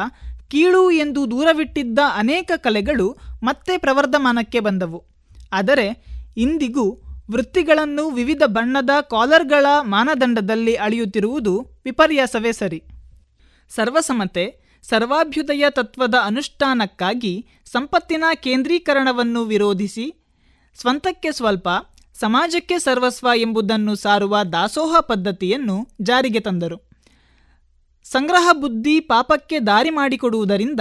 ಕೀಳು ಎಂದು ದೂರವಿಟ್ಟಿದ್ದ ಅನೇಕ ಕಲೆಗಳು ಮತ್ತೆ ಪ್ರವರ್ಧಮಾನಕ್ಕೆ ಬಂದವು. ಆದರೆ ಇಂದಿಗೂ ವೃತ್ತಿಗಳನ್ನು ವಿವಿಧ ಬಣ್ಣದ ಕಾಲರ್ಗಳ ಮಾನದಂಡದಲ್ಲಿ ಅಳೆಯುತ್ತಿರುವುದು ವಿಪರ್ಯಾಸವೇ ಸರಿ. ಸರ್ವಸಮತೆ ಸರ್ವಾಭ್ಯುದಯ ತತ್ವದ ಅನುಷ್ಠಾನಕ್ಕಾಗಿ ಸಂಪತ್ತಿನ ಕೇಂದ್ರೀಕರಣವನ್ನು ವಿರೋಧಿಸಿ, ಸ್ವಂತಕ್ಕೆ ಸ್ವಲ್ಪ, ಸಮಾಜಕ್ಕೆ ಸರ್ವಸ್ವ ಎಂಬುದನ್ನು ಸಾರುವ ದಾಸೋಹ ಪದ್ಧತಿಯನ್ನು ಜಾರಿಗೆ ತಂದರು. ಸಂಗ್ರಹ ಬುದ್ಧಿ ಪಾಪಕ್ಕೆ ದಾರಿ ಮಾಡಿಕೊಡುವುದರಿಂದ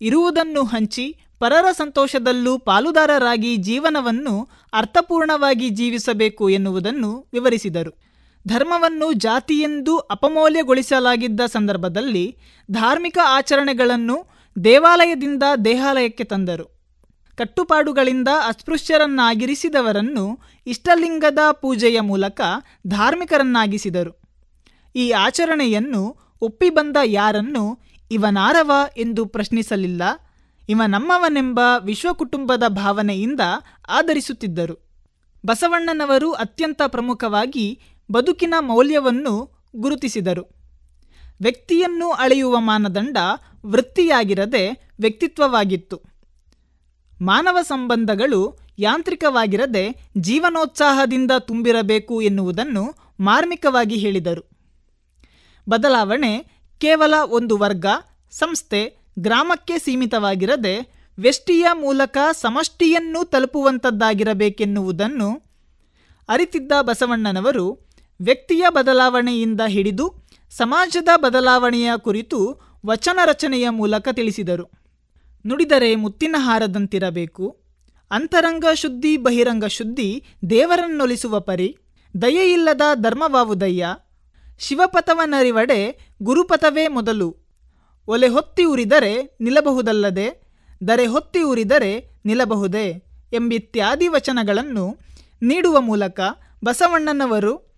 ಇರುವುದನ್ನು ಹಂಚಿ ಪರರ ಸಂತೋಷದಲ್ಲೂ ಪಾಲುದಾರರಾಗಿ ಜೀವನವನ್ನು ಅರ್ಥಪೂರ್ಣವಾಗಿ ಜೀವಿಸಬೇಕು ಎನ್ನುವುದನ್ನು ವಿವರಿಸಿದರು. ಧರ್ಮವನ್ನು ಜಾತಿಯೆಂದು ಅಪಮೌಲ್ಯಗೊಳಿಸಲಾಗಿದ್ದ ಸಂದರ್ಭದಲ್ಲಿ ಧಾರ್ಮಿಕ ಆಚರಣೆಗಳನ್ನು ದೇವಾಲಯದಿಂದ ದೇಹಾಲಯಕ್ಕೆ ತಂದರು. ಕಟ್ಟುಪಾಡುಗಳಿಂದ ಅಸ್ಪೃಶ್ಯರನ್ನಾಗಿರಿಸಿದವರನ್ನು ಇಷ್ಟಲಿಂಗದ ಪೂಜೆಯ ಮೂಲಕ ಧಾರ್ಮಿಕರನ್ನಾಗಿಸಿದರು. ಈ ಆಚರಣೆಯನ್ನು ಒಪ್ಪಿ ಬಂದ ಯಾರನ್ನು ಇವನಾರವ ಎಂದು ಪ್ರಶ್ನಿಸಲಿಲ್ಲ. ಇವ ನಮ್ಮವನೆಂಬ ವಿಶ್ವಕುಟುಂಬದ ಭಾವನೆಯಿಂದ ಆಧರಿಸುತ್ತಿದ್ದರು. ಬಸವಣ್ಣನವರು ಅತ್ಯಂತ ಪ್ರಮುಖವಾಗಿ ಬದುಕಿನ ಮೌಲ್ಯವನ್ನು ಗುರುತಿಸಿದರು. ವ್ಯಕ್ತಿಯನ್ನು ಅಳೆಯುವ ಮಾನದಂಡ ವೃತ್ತಿಯಾಗಿರದೆ ವ್ಯಕ್ತಿತ್ವವಾಗಿತ್ತು. ಮಾನವ ಸಂಬಂಧಗಳು ಯಾಂತ್ರಿಕವಾಗಿರದೆ ಜೀವನೋತ್ಸಾಹದಿಂದ ತುಂಬಿರಬೇಕು ಎನ್ನುವುದನ್ನು ಮಾರ್ಮಿಕವಾಗಿ ಹೇಳಿದರು. ಬದಲಾವಣೆ ಕೇವಲ ಒಂದು ವರ್ಗ, ಸಂಸ್ಥೆ, ಗ್ರಾಮಕ್ಕೆ ಸೀಮಿತವಾಗಿರದೆ ವ್ಯಷ್ಟಿಯ ಮೂಲಕ ಸಮಷ್ಟಿಯನ್ನು ತಲುಪುವಂಥದ್ದಾಗಿರಬೇಕೆನ್ನುವುದನ್ನು ಅರಿತಿದ್ದ ಬಸವಣ್ಣನವರು ವ್ಯಕ್ತಿಯ ಬದಲಾವಣೆಯಿಂದ ಹಿಡಿದು ಸಮಾಜದ ಬದಲಾವಣೆಯ ಕುರಿತು ವಚನ ರಚನೆಯ ಮೂಲಕ ತಿಳಿಸಿದರು. ನುಡಿದರೆ ಮುತ್ತಿನ ಹಾರದಂತಿರಬೇಕು. ಅಂತರಂಗ ಶುದ್ಧಿ, ಬಹಿರಂಗ ಶುದ್ಧಿ, ದೇವರನ್ನೊಲಿಸುವ ಪರಿ, ದಯೆಯಿಲ್ಲದ ಧರ್ಮವಾವುದಯ್ಯ. ಶಿವಪಥವನರಿವಡೆ ಗುರುಪಥವೇ ಮೊದಲು. ಒಲೆ ಹೊತ್ತಿ ಉರಿದರೆ ನಿಲ್ಲಬಹುದಲ್ಲದೆ, ದರೆ ಹೊತ್ತಿ ಉರಿದರೆ ನಿಲ್ಲಬಹುದೇ ಎಂಬಿತ್ಯಾದಿ ವಚನಗಳನ್ನು ನೀಡುವ ಮೂಲಕ ಬಸವಣ್ಣನವರು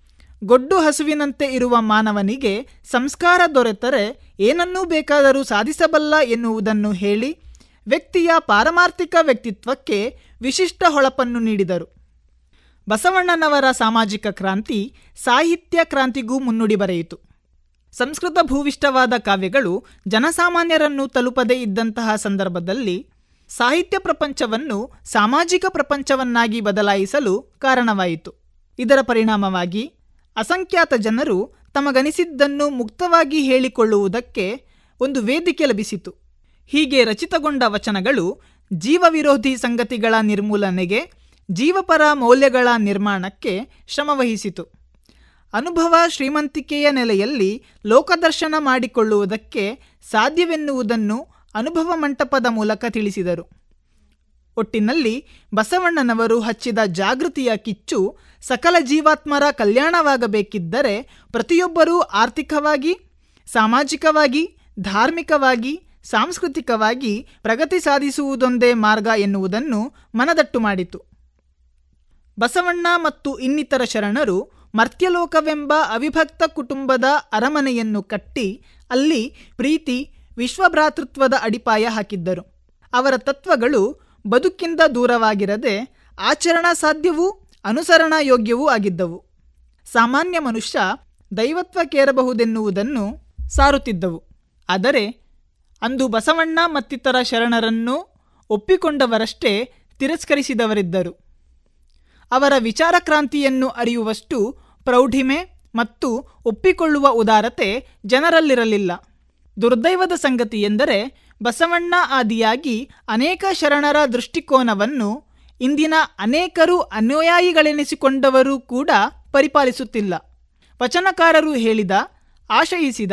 ಗೊಡ್ಡು ಹಸುವಿನಂತೆ ಇರುವ ಮಾನವನಿಗೆ ಸಂಸ್ಕಾರ ದೊರೆತರೆ ಏನನ್ನೂ ಬೇಕಾದರೂ ಸಾಧಿಸಬಲ್ಲ ಎನ್ನುವುದನ್ನು ಹೇಳಿ ವ್ಯಕ್ತಿಯ ಪಾರಮಾರ್ಥಿಕ ವ್ಯಕ್ತಿತ್ವಕ್ಕೆ ವಿಶಿಷ್ಟ ಹೊಳಪನ್ನು ನೀಡಿದರು. ಬಸವಣ್ಣನವರ ಸಾಮಾಜಿಕ ಕ್ರಾಂತಿ ಸಾಹಿತ್ಯ ಕ್ರಾಂತಿಗೂ ಮುನ್ನುಡಿ ಬರೆಯಿತು. ಸಂಸ್ಕೃತ ಭೂವಿಷ್ಠವಾದ ಕಾವ್ಯಗಳು ಜನಸಾಮಾನ್ಯರನ್ನು ತಲುಪದೇ ಇದ್ದಂತಹ ಸಂದರ್ಭದಲ್ಲಿ ಸಾಹಿತ್ಯ ಪ್ರಪಂಚವನ್ನು ಸಾಮಾಜಿಕ ಪ್ರಪಂಚವನ್ನಾಗಿ ಬದಲಾಯಿಸಲು ಕಾರಣವಾಯಿತು. ಇದರ ಪರಿಣಾಮವಾಗಿ ಅಸಂಖ್ಯಾತ ಜನರು ತಮಗನಿಸಿದ್ದನ್ನು ಮುಕ್ತವಾಗಿ ಹೇಳಿಕೊಳ್ಳುವುದಕ್ಕೆ ಒಂದು ವೇದಿಕೆ ಲಭಿಸಿತು. ಹೀಗೆ ರಚಿತಗೊಂಡ ವಚನಗಳು ಜೀವವಿರೋಧಿ ಸಂಗತಿಗಳ ನಿರ್ಮೂಲನೆಗೆ, ಜೀವಪರ ಮೌಲ್ಯಗಳ ನಿರ್ಮಾಣಕ್ಕೆ ಶ್ರಮವಹಿಸಿತು. ಅನುಭವ ಶ್ರೀಮಂತಿಕೆಯ ನೆಲೆಯಲ್ಲಿ ಲೋಕದರ್ಶನ ಮಾಡಿಕೊಳ್ಳುವುದಕ್ಕೆ ಸಾಧ್ಯವೆನ್ನುವುದನ್ನು ಅನುಭವ ಮಂಟಪದ ಮೂಲಕ ತಿಳಿಸಿದರು. ಒಟ್ಟಿನಲ್ಲಿ ಬಸವಣ್ಣನವರು ಹಚ್ಚಿದ ಜಾಗೃತಿಯ ಕಿಚ್ಚು ಸಕಲ ಜೀವಾತ್ಮರ ಕಲ್ಯಾಣವಾಗಬೇಕಿದ್ದರೆ ಪ್ರತಿಯೊಬ್ಬರೂ ಆರ್ಥಿಕವಾಗಿ, ಸಾಮಾಜಿಕವಾಗಿ, ಧಾರ್ಮಿಕವಾಗಿ, ಸಾಂಸ್ಕೃತಿಕವಾಗಿ ಪ್ರಗತಿ ಸಾಧಿಸುವುದೊಂದೇ ಮಾರ್ಗ ಎನ್ನುವುದನ್ನು ಮನದಟ್ಟು ಮಾಡಿತು. ಬಸವಣ್ಣ ಮತ್ತು ಇನ್ನಿತರ ಶರಣರು ಮರ್ತ್ಯಲೋಕವೆಂಬ ಅವಿಭಕ್ತ ಕುಟುಂಬದ ಅರಮನೆಯನ್ನು ಕಟ್ಟಿ ಅಲ್ಲಿ ಪ್ರೀತಿ, ವಿಶ್ವಭ್ರಾತೃತ್ವದ ಅಡಿಪಾಯ ಹಾಕಿದ್ದರು. ಅವರ ತತ್ವಗಳು ಬದುಕಿಂದ ದೂರವಾಗಿರದೆ ಆಚರಣಾ ಸಾಧ್ಯವೂ ಅನುಸರಣಾ ಯೋಗ್ಯವೂ ಆಗಿದ್ದವು. ಸಾಮಾನ್ಯ ಮನುಷ್ಯ ದೈವತ್ವಕ್ಕೇರಬಹುದೆನ್ನುವುದನ್ನು ಸಾರುತ್ತಿದ್ದವು. ಆದರೆ ಅಂದು ಬಸವಣ್ಣ ಮತ್ತಿತರ ಶರಣರನ್ನು ಒಪ್ಪಿಕೊಂಡವರಷ್ಟೇ ತಿರಸ್ಕರಿಸಿದವರಿದ್ದರು. ಅವರ ವಿಚಾರ ಕ್ರಾಂತಿಯನ್ನು ಅರಿಯುವಷ್ಟು ಪ್ರೌಢಿಮೆ ಮತ್ತು ಒಪ್ಪಿಕೊಳ್ಳುವ ಉದಾರತೆ ಜನರಲ್ಲಿರಲಿಲ್ಲ. ದುರ್ದೈವದ ಸಂಗತಿ ಎಂದರೆ ಬಸವಣ್ಣ ಆದಿಯಾಗಿ ಅನೇಕ ಶರಣರ ದೃಷ್ಟಿಕೋನವನ್ನು ಇಂದಿನ ಅನೇಕರು ಅನುಯಾಯಿಗಳೆನಿಸಿಕೊಂಡವರು ಕೂಡ ಪರಿಪಾಲಿಸುತ್ತಿಲ್ಲ. ವಚನಕಾರರು ಹೇಳಿದ, ಆಶಯಿಸಿದ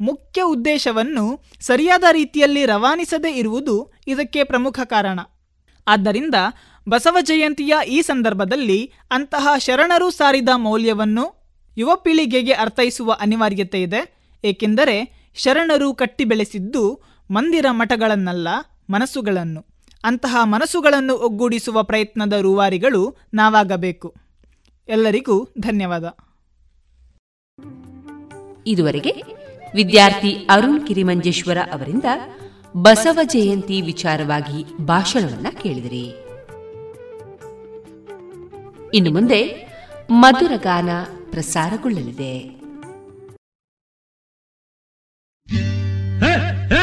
ಮುಖ್ಯ ಉದ್ದೇಶವನ್ನು ಸರಿಯಾದ ರೀತಿಯಲ್ಲಿ ರವಾನಿಸದೇ ಇರುವುದು ಇದಕ್ಕೆ ಪ್ರಮುಖ ಕಾರಣ. ಆದ್ದರಿಂದ ಬಸವ ಜಯಂತಿಯ ಈ ಸಂದರ್ಭದಲ್ಲಿ ಅಂತಹ ಶರಣರು ಸಾರಿದ ಮೌಲ್ಯವನ್ನು ಯುವ ಪೀಳಿಗೆಗೆ ಅರ್ಥೈಸುವ ಅನಿವಾರ್ಯತೆ ಇದೆ, ಏಕೆಂದರೆ ಶರಣರು ಕಟ್ಟಿ ಬೆಳೆಸಿದ್ದು ಮಂದಿರ ಮಠಗಳನ್ನಲ್ಲ, ಮನಸ್ಸುಗಳನ್ನು. ಅಂತಹ ಮನಸ್ಸುಗಳನ್ನು ಒಗ್ಗೂಡಿಸುವ ಪ್ರಯತ್ನದ ರೂವಾರಿಗಳು ನಾವಾಗಬೇಕು. ಎಲ್ಲರಿಗೂ ಧನ್ಯವಾದ. ಇದುವರೆಗೆ ವಿದ್ಯಾರ್ಥಿ ಅರುಣ್ ಕಿರಿಮಂಜೇಶ್ವರ ಅವರಿಂದ ಬಸವ ಜಯಂತಿ ವಿಚಾರವಾಗಿ ಭಾಷಣವನ್ನ ಕೇಳಿದಿರಿ. ಇನ್ನು ಮುಂದೆ ಮಧುರ ಗಾನ ಪ್ರಸಾರಗೊಳ್ಳಲಿದೆ.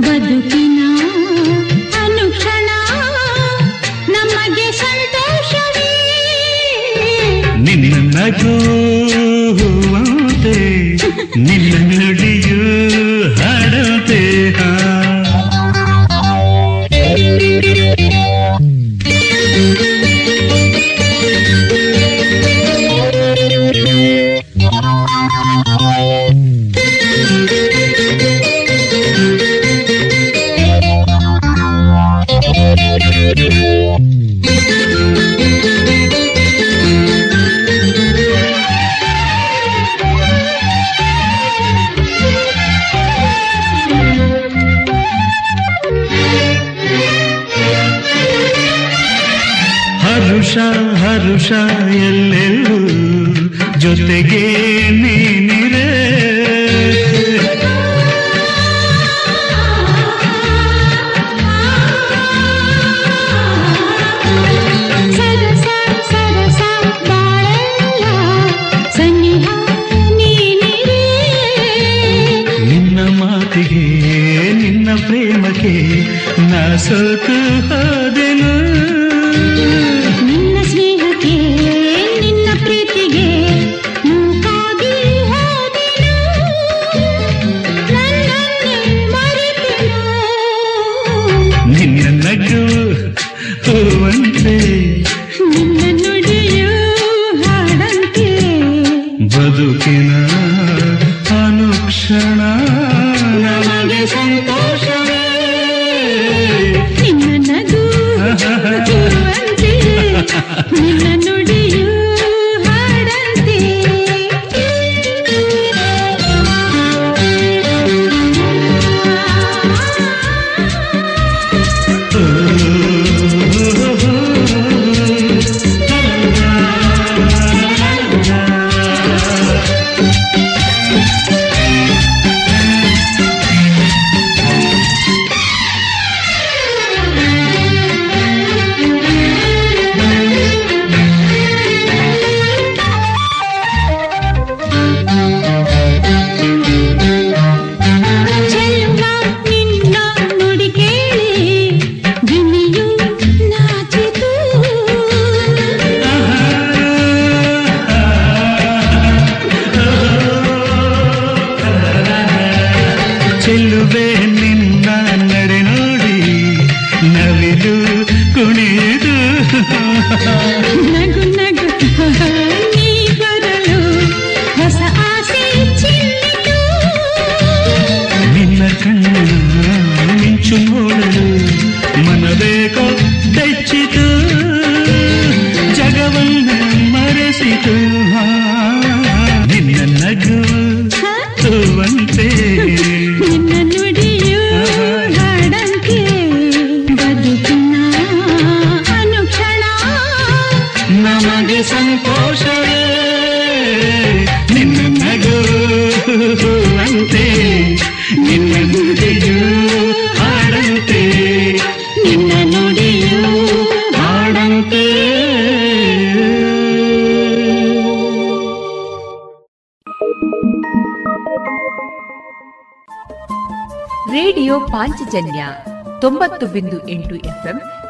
ಬದುಕಿನ ಅನುಕ್ಷಣ ನಮಗೆ ಸಂತೋಷವೇ. ನಿನ್ನ ನಗುವಂತೆ ಹರುಷ ಎಲ್ಲೆಲ್ಲೂ ಜೊತೆಗೆ ನೀನಿರೆ. ನಿನ್ನ ಮಾತಿಗೆ ನಿನ್ನ ಪ್ರೇಮಕ್ಕೆ ನಾ ಹೋದೆನು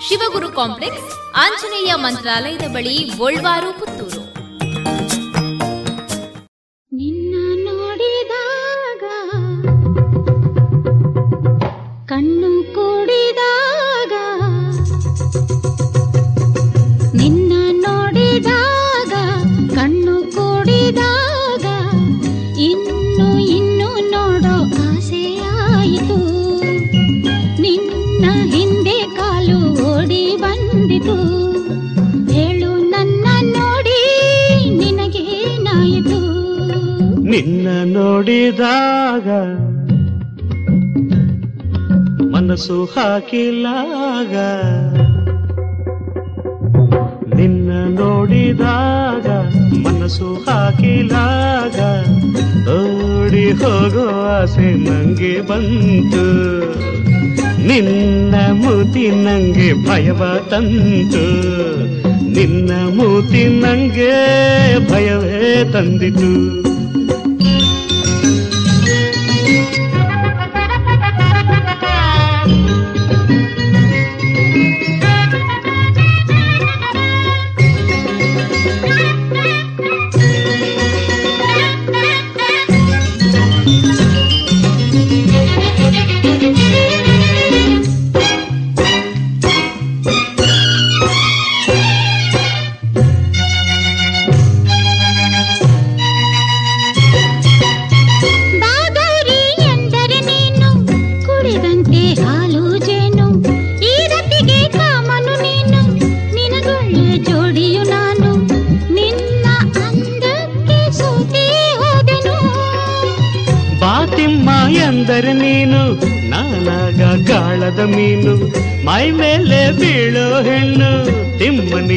Shivaguru complex Anjaneya ಮಂತ್ರಾಲಯದ ಬಳಿ ಗೋಳ್ವಾರು ಪುತ್ತೂರು. ನಿನ್ನ ನೋಡಿದಾಗ ಕಣ್ಣು ಕೂಡಿದಾಗ ನಿನ್ನ ನೋಡಿದಾಗ ನಿನ್ನ ನೋಡಿದಾಗ ಮನಸ್ಸು ಹಾಕಿಲಾಗ. ನಿನ್ನ ನೋಡಿದಾಗ ಮನಸ್ಸು ಹಾಕಿಲಾಗ. ಓಡಿ ಹೋಗೋ ಆಸೆ ನಂಗೆ ಬಂತು. ನಿನ್ನ ಮೂತಿ ನಂಗೆ ಭಯವ ತಂತು. ನಿನ್ನ ಮೂತಿ ನಂಗೆ ಭಯವೇ ತಂದಿತು.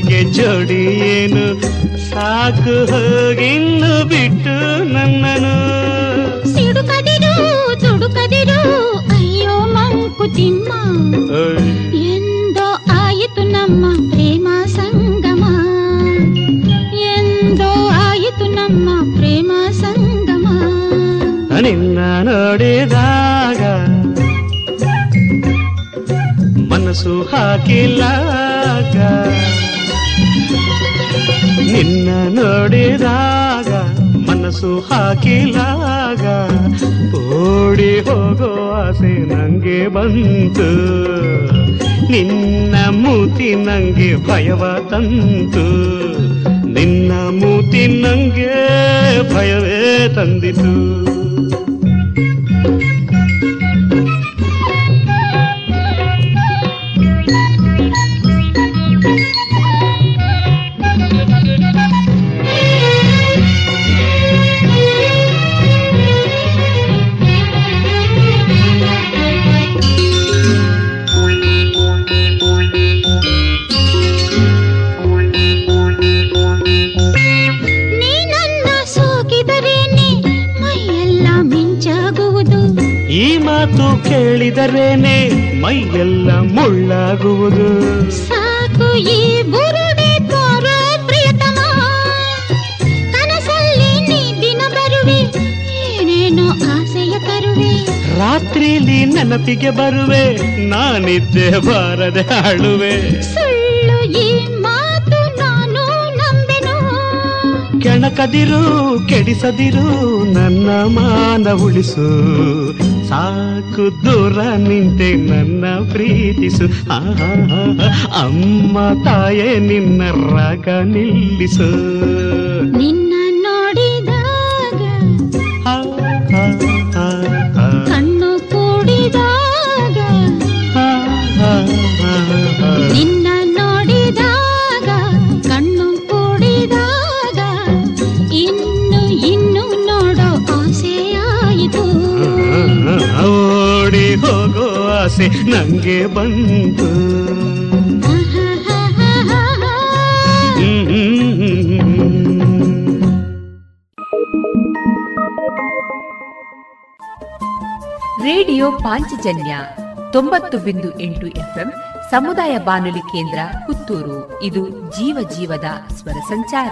ತಿಮ್ಮನಿಗೆ ಜೋಡಿ ಏನು ಸಾಕು ಹೋಗಿನ್ನು ಬಿಟ್ಟು ನಿನ್ನ ನೋಡಿದಾಗ ಮನಸ್ಸು ಹಾಕಿಲಾಗ ಓಡಿ ಹೋಗೋ ಆಸೆ ನಂಗೆ ಬಂತು. ನಿನ್ನ ಮೂತಿ ನಂಗೆ ಭಯವ ತಂತು. ನಿನ್ನ ಮೂತಿ ನಂಗೆ ಭಯವೇ ತಂದಿತು. ಮುಳ್ಳಾಗುವುದು. ಸಾಕು ಈ ಬುರುಡೆ ತೋರೋ ಪ್ರಿಯತಮ. ಕನಸಲ್ಲಿ ನೀ ದಿನ ಬರುವೆ ಏನೇನೋ ಆಸೆಯ ತರುವೆ ರಾತ್ರಿಲಿ ನೆನಪಿಗೆ ಬರುವೆ ನಾನಿದ್ದೆ ಬಾರದೆ ಆಳುವೆ ಸುಳ್ಳು ಈ ಮಾತು ನಾನು ನಂಬೆನು. ಕೆಣಕದಿರು ಕೆಡಿಸದಿರು ನನ್ನ ಮಾನ ಉಳಿಸು. ಸಾಕು ದೂರ ನಿಂತೆ ನನ್ನ ಪ್ರೀತಿಸು. ಅಮ್ಮ ತಾಯೇ ನಿನ್ನ ರಾಗ ನಿಲ್ಲಿಸು. ನಿನ್ನ ಆಸೆ ನಂಗೆ ಬಂತು. ರೇಡಿಯೋ ಪಾಂಚಜನ್ಯ ತೊಂಬತ್ತು ಬಿಂದು ಎಂಟು ಎಫ್ಎಂ ಸಮುದಾಯ ಬಾನುಲಿ ಕೇಂದ್ರ ಪುತ್ತೂರು. ಇದು ಜೀವ ಜೀವದ ಸ್ವರ ಸಂಚಾರ.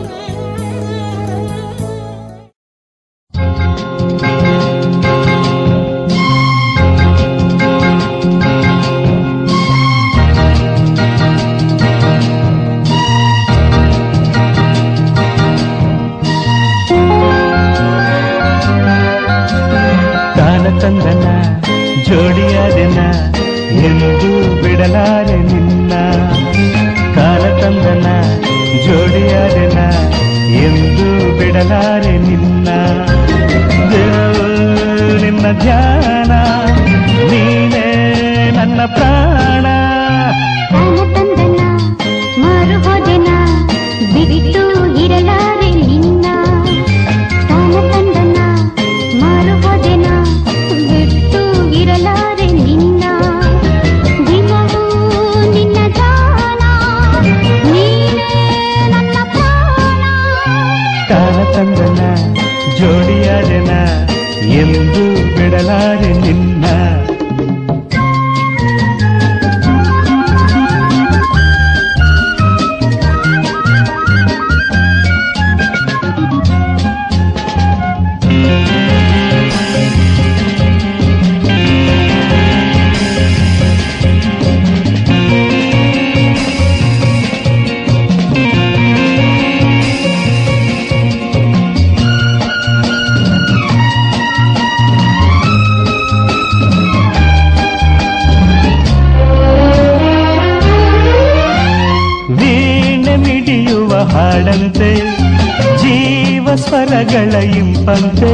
ಎಂದು ಬಿಡಲಾರೆ ನಿನ್ನ ಕಾಲ ತಂದನ ಜೋಡಿಯಾದೆನ ಎಂದು ಬಿಡಲಾರೆ ನಿನ್ನ. ನಿನ್ನ ಧ್ಯಾನ पंच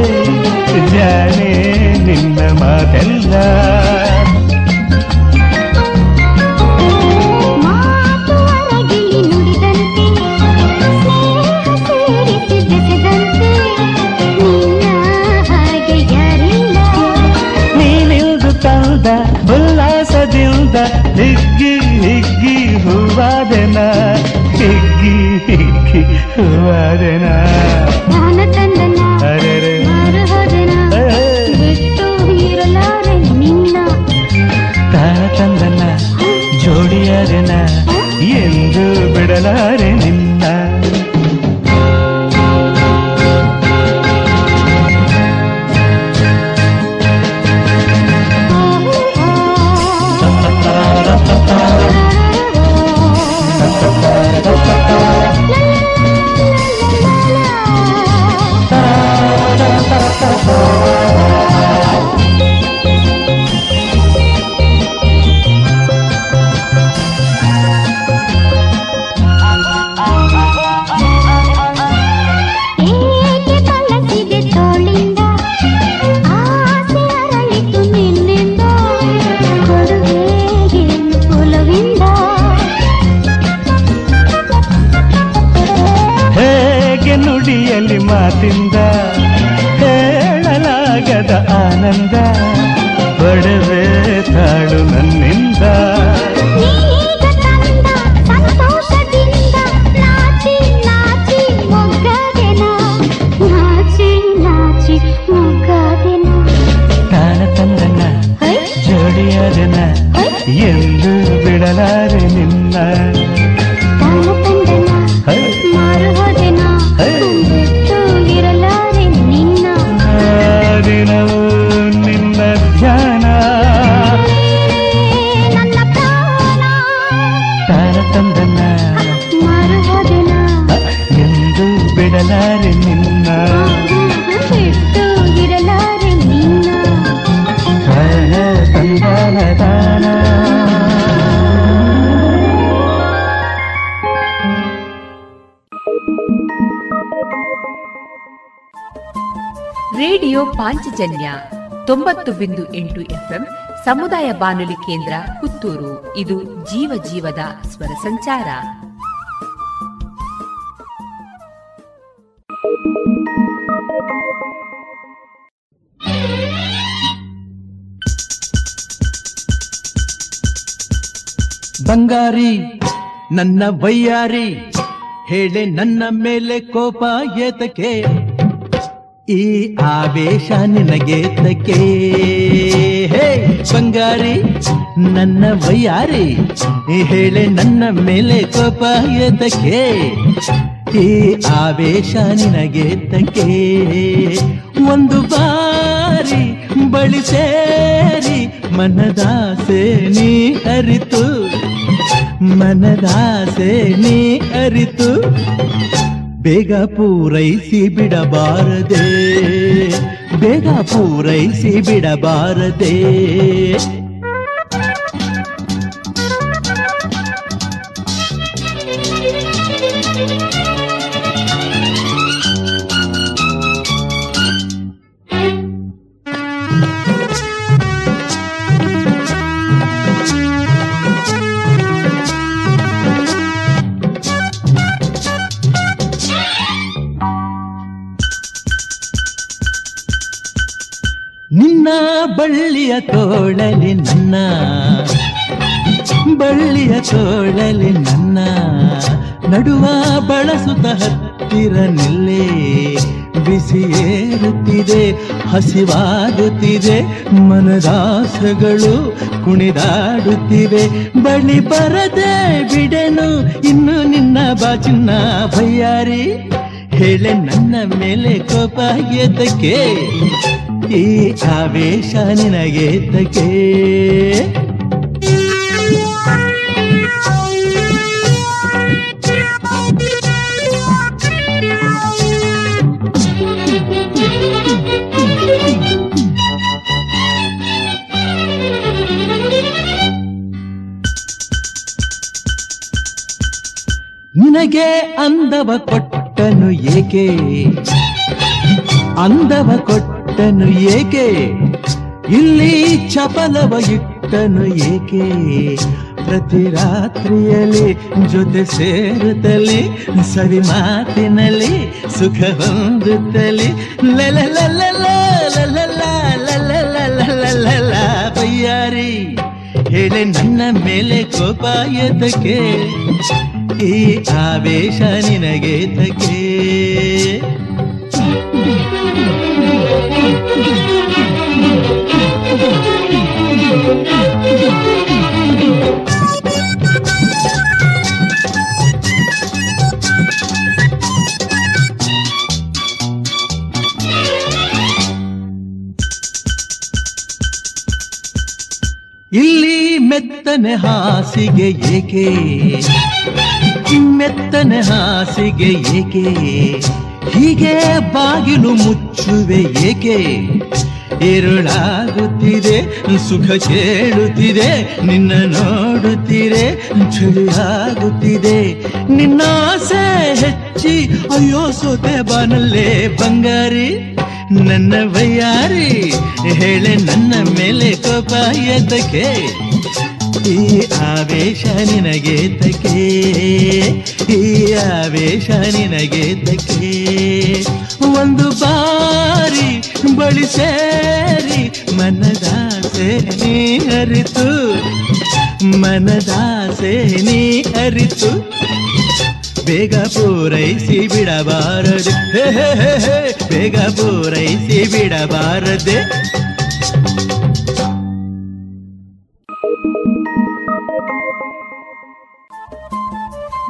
ಜೋಡಿಯಾದನ ಎಂದು ಬಿಡಲಾರೆ ನಿನ್ನ ಪಾಂಚಜನ್ಯ ತೊಂಬತ್ತು ಬಿಂದು ಎಂಟು ಎಫ್ಎಂ ಸಮುದಾಯ ಬಾನುಲಿ ಕೇಂದ್ರ ಪುತ್ತೂರು. ಇದು ಜೀವ ಜೀವದ ಸ್ವರ ಸಂಚಾರ. ಬಂಗಾರಿ, ನನ್ನ ವಯ್ಯಾರಿ ಹೇಳೆ ನನ್ನ ಮೇಲೆ ಕೋಪ ಏತಕ್ಕೆ? ಈ ಆವೇಶ ನಿನಗೆ ತಕ್ಕೆ ಹೇ ಬಂಗಾರಿ ನನ್ನ ವಯ್ಯಾರಿ, ಹೇಳೆ ನನ್ನ ಮೇಲೆ ಕೋಪ ಎದಕ್ಕೆ? ಈ ಆವೇಶ ನಿನಗೆ ತಕ್ಕೆ ಒಂದು ಬಾರಿ ಬಳಿ ಸೇರಿ ಮನದಾಸೆ ನೀ ಅರಿತು, ಮನದಾಸೆ ನೀ ಅರಿತು ಬೇಗ ಪೂರೈಸಿ ಬಿಡಬಾರದೆ ಬೇಗ ಪೂರೈಸಿ ಬಿಡಬಾರದೆ. ತೋಳಲಿ ನನ್ನ. ಬಳ್ಳಿಯ ತೋಳಲಿ ನನ್ನ. ನಡುವ ಬಳಸುತ್ತ ಹತ್ತಿರ ನಿಲ್ಲೇ. ಬಿಸಿ ಏರುತ್ತಿದೆ, ಹಸಿವಾಗುತ್ತಿದೆ, ಮನದಾಸಗಳು ಕುಣಿದಾಡುತ್ತಿವೆ. ಬಳಿ ಬರದೆ ಬಿಡೆನು, ಇನ್ನು ನಿನ್ನ ಬಾಚಿನ್ನ ಭಯ್ಯಾರಿ ಹೇಳೆ ನನ್ನ ಮೇಲೆ ಕೋಪ ಎದ್ದಕ್ಕೆ ಈ ಆವೇಶ ನಿನಗೆ ತಕ್ಕೆ ನಿನಗೆ ಅಂದವ ಕೊಟ್ಟನು ಏಕೆ? ಅಂದವ ಕೊಟ್ಟನು ಏಕೆ? ಇಲ್ಲಿ ಚಪಲವ ಇಟ್ಟನು ಏಕೆ? ಪ್ರತಿ ರಾತ್ರಿಯಲ್ಲಿ ಜೊತೆ ಸೇರುತ್ತಲೇ ಸವಿ ಮಾತಿನಲ್ಲಿ ಸುಖ ಹೊಂದುತ್ತಲೇ ಬಯ್ಯಾರಿ ಹೇಳೆ ನನ್ನ ಮೇಲೆ ಕೋಪ ಎದಕ್ಕೆ ಈ ಆವೇಶ ನಿನಗೆ ತಕ್ಕೆ ಇಲ್ಲಿ ಮೆತ್ತನೆ ಹಾಸಿಗೆ ಏಕೆ? ಮೆತ್ತನೆ ಹಾಸಿಗೆ ಏಕೆ? ಹೀಗೆ ಬಾಗಿಲು ಮುಚ್ಚುವೆ ಏಕೆ? ಏರುಳಾಗುತ್ತಿದೆ, ಸುಖ ಕೇಳುತ್ತಿದೆ, ನಿನ್ನ ನೋಡುತ್ತಿರೆ ಚಳಿಯಾಗುತ್ತಿದೆ. ನಿನ್ನ ಆಸೆ ಹೆಚ್ಚಿ, ಅಯ್ಯೋ ಸೋತೆ ಬಾನಲ್ಲೇ ಬಂಗಾರಿ. ನನ್ನ ಬಯ್ಯಾರಿ ಹೇಳೆ ನನ್ನ ಮೇಲೆ ಕೋಪ ಎದ್ದಕ್ಕೆ? ಈ ಆವೇಶ ನಿನಗೆ ತಕೆ ಈ ಆವೇಶ ನಿನಗೆ ತಕೆ ಒಂದು ಬಾರಿ ಬಳಿ ಸೇರಿ ಮನದಾಸೆ ನೀ ಅರಿತು ಮನದಾಸೆ ನೀ ಅರಿತು. ಬೇಗ ಪೂರೈಸಿ ಬಿಡಬಾರದೆ ಬೇಗ ಪೂರೈಸಿ ಬಿಡಬಾರದೆ.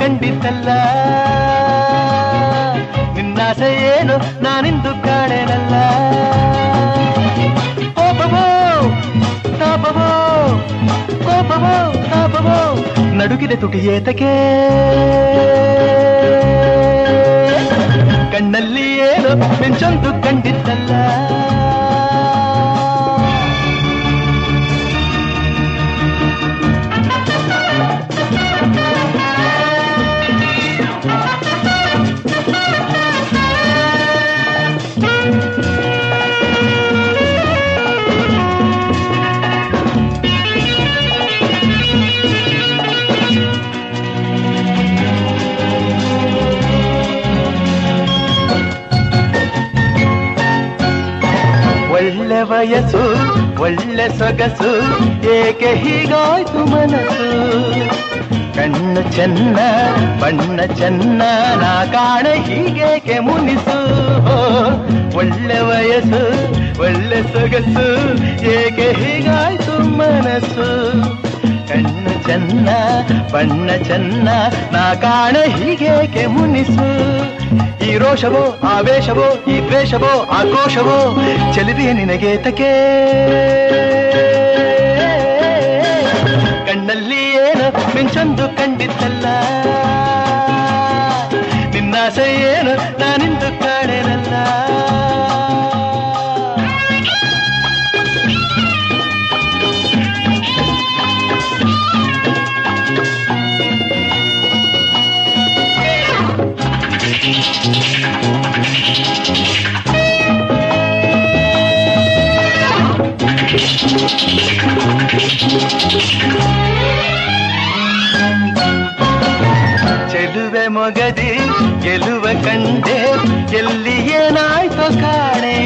ಕಂಡಿದ್ದಲ್ಲ ನಿನ್ನಾಸೆ ಏನು? ನಾನಿಂದು ಕಾಣೆನಲ್ಲ ಕೋಪವೋ? ತಾಪವೋ? ಕೋಪವೋ? ತಾಪವೋ? ನಡುಗಿದೆ ತುಟಿಯೇತಕೆ ಕಣ್ಣಲ್ಲಿ ಏನು? ಮಿಂಚೊಂದು ಕಂಡಿದ್ದಲ್ಲ ವಯಸ್ಸು ಒಳ್ಳೆ ಸೊಗಸು, ಏಕೆ ಹೀಗಾಯ್ತು ಮನಸ್ಸು? ಕಣ್ಣು ಚೆನ್ನ, ಬಣ್ಣ ಚೆನ್ನ, ನಾ ಕಾಣ ಹೀಗೇಕೆ ಮುನಿಸು? ಒಳ್ಳೆ ವಯಸ್ಸು, ಒಳ್ಳೆ ಸೊಗಸು, ಏಕೆ ಹೀಗಾಯ್ತು ಮನಸ್ಸು? ಕಣ್ಣು ಚೆನ್ನ, ಬಣ್ಣ ಚೆನ್ನ, ನಾ ಕಾಣ ಹೀಗೇಕೆ ಮುನಿಸು? ಈ ರೋಷವೋ ಆವೇಶವೋ ಈ ದ್ವೇಷವೋ ಆಕ್ರೋಶವೋ ಚಲಿದೆಯ ನಿನಗೆ ತಕೆ ಕಣ್ಣಲ್ಲಿ ಏನೋ ಮಿಂಚೊಂದು ಕಂಡಿದ್ದಲ್ಲ. ನಿನ್ನಾಸೆ ಏನು ನಾನಿಂದು ಚೆಲುವೆ ಮೊಗದಿ, ಗೆಲುವ ಕಂಡೆ, ಎಲ್ಲಿ ಏನಾಯ್ತು ಕಾಣೆ.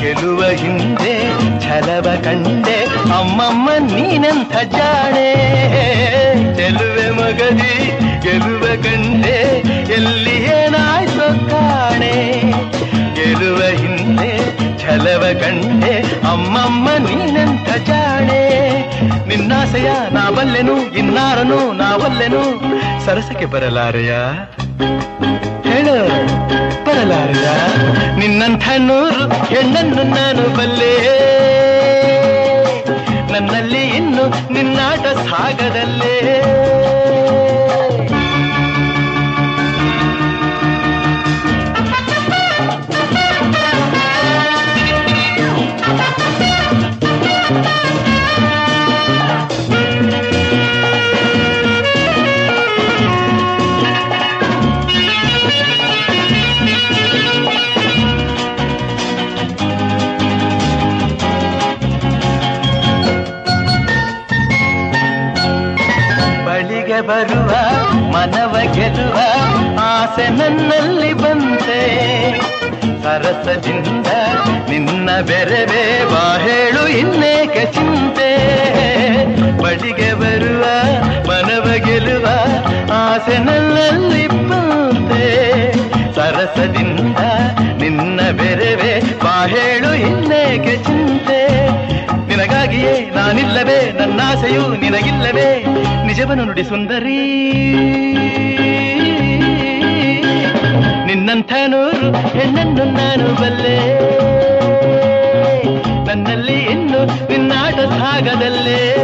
ಗೆಲುವ ಹಿಂದೆ, ಛಲವ ಕಂಡೆ, ಅಮ್ಮಮ್ಮ ನೀನಂಥ ಜಾಣೆ. ಚೆಲುವೆ ಮಗದಿ, ಗೆಲುವ ಕಂಡೆ, ಎಲ್ಲಿ ಏನಾಯ್ತು ಕಾಣೆ. ಗೆಲುವ ಹಿಂದೆ, ಛಲವ ಕಂಡೆ, ಅಮ್ಮಮ್ಮ ನೀನೆಂಥ ಜಾಣೆ. ನಿನ್ನಾಸೆಯ, ನಾವಲ್ಲೆನು, ಇನ್ನಾರನು, ನಾವಲ್ಲೆನು. ಸರಸಕ್ಕೆ ಬರಲಾರೆಯ? ಹೇಳು, ಬರಲಾರೆಯ? ನಿನ್ನಂಥ ನೂರು ಹೆಣ್ಣನ್ನು ನಾನು ಬಲ್ಲೆ. ನನ್ನಲ್ಲಿ ಇನ್ನು ನಿನ್ನಾಟ ಸಾಗದಲ್ಲೇ. ಬಳಿಗೆ ಬರುವ, ಮನವ ಗೆಲ್ಲುವ ಆಸೆ ನನ್ನಲ್ಲಿ ಬಂತೆ. ಸರಸದಿಂದ ನಿನ್ನ ಬೆರವೇ ಬಾ ಹೇಳು ಇನ್ನೇಕೆ ಚಿಂತೆ. ಬಳಿಗೆ ಬರುವ, ಮನವ ಗೆಲ್ಲುವ ಆಸೆ ನನ್ನಲ್ಲಿ ಬಂತೆ. ಸರಸದಿಂದ ನಿನ್ನ ಬೆರವೇ ಬಾ ಹೇಳು ಇನ್ನೇಕೆ ಚಿಂತೆ. ನಾನಿಲ್ಲವೇ? ನನ್ನಾಸೆಯು ನಿನಗಿಲ್ಲವೇ? ನಿಜವನ್ನು ನುಡಿ ಸುಂದರಿ. ನಿನ್ನಂಥ ನೂರು ಹೆಣ್ಣನ್ನು ನಾನು ಬಲ್ಲೆ. ನನ್ನಲ್ಲಿ ಇನ್ನು ನಿನ್ನಾಟ ಸಾಗದಲ್ಲೇ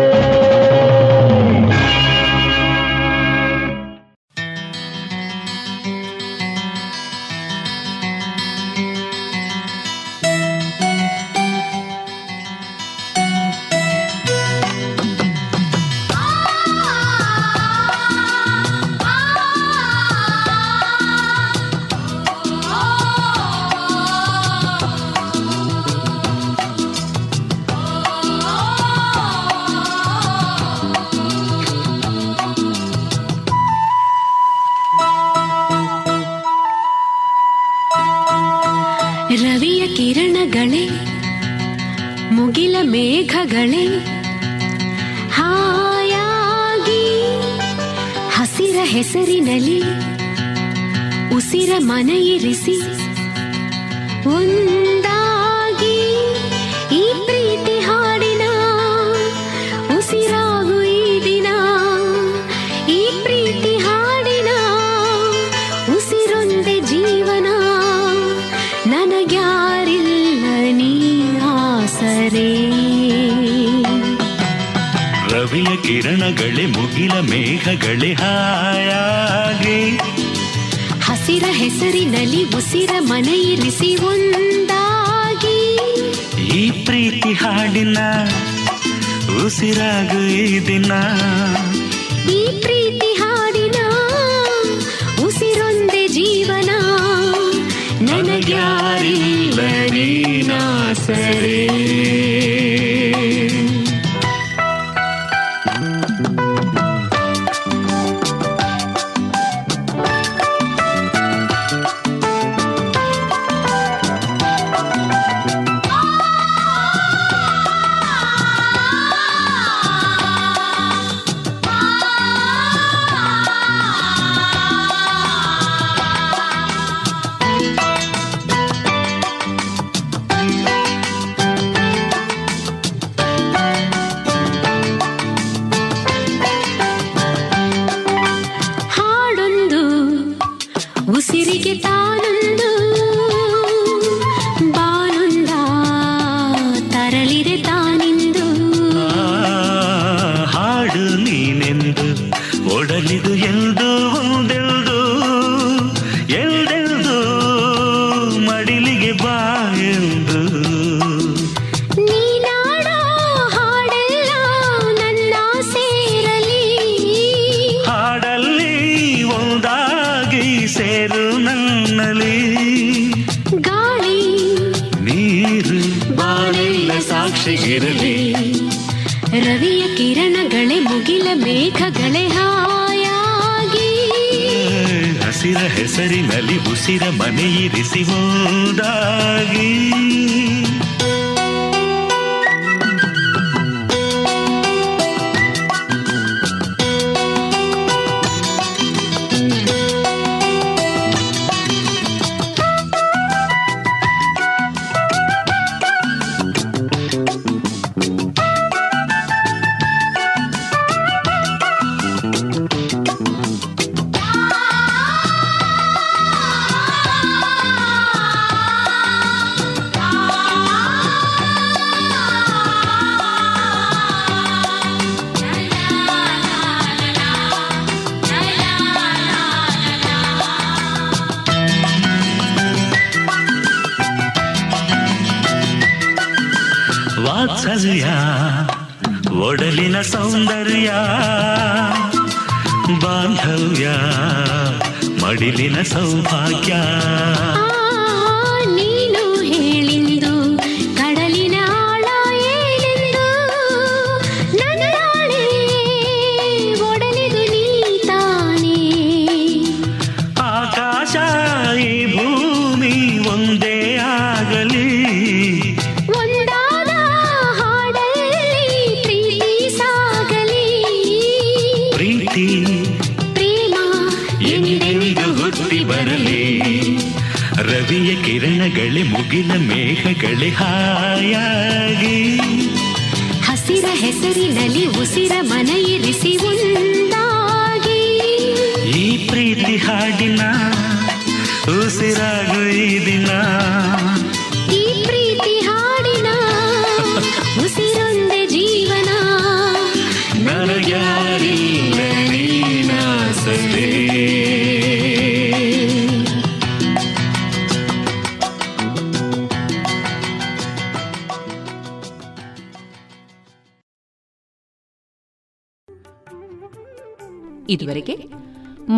ಮನೆಯಿರಿಸಿ. ಒಂದಾಗಿ ಈ ಪ್ರೀತಿ ಹಾಡಿನ ಉಸಿರಾಗು ಈ ದಿನ. ಈ ಪ್ರೀತಿ ಹಾಡಿನ ಉಸಿರೊಂದೆ ಜೀವನ. ನನಗ್ಯಾರಿಲ್ಲ ನೀ ಆಸರೆ. ರವಿಯ ಕಿರಣಗಳೇ ಮುಗಿಲ ಮೇಘಗಳೇ ಹಾಯಾಗಿ. ಹಸಿರ ಹೆಸರಿನಲ್ಲಿ ಉಸಿರ ಮನೆಯಿರಿಸಿ ಒಂದಾಗಿ. ಈ ಪ್ರೀತಿ ಹಾಡಿನ ಉಸಿರಾಗು ಈ ದಿನ. ಈ ಪ್ರೀತಿ ಹಾಡಿನ ಉಸಿರೊಂದೇ ಜೀವನ. ನನಗ್ಯಾರಿಲ್ಲ ನೀನಾಸರೇ. ಹಾಡೊಂದು మిగిలిన సౌభాగ్య ಹಾಯಾಗಿ. ಹಸಿರ ಹೆಸರಿನಲ್ಲಿ ಉಸಿರ ಮನ ಇರಿಸಿ ಒಂದಾಗಿ ಈ ಪ್ರೀತಿ ಹಾಡಿನ ಉಸಿರಾಗು ಈ ದಿನ. ಈ ಪ್ರೀತಿ ಹಾಡಿನ ಉಸಿರೊಂದೆ ಜೀವನ. ನನಗ್ಯಾರಿಲ್ಲ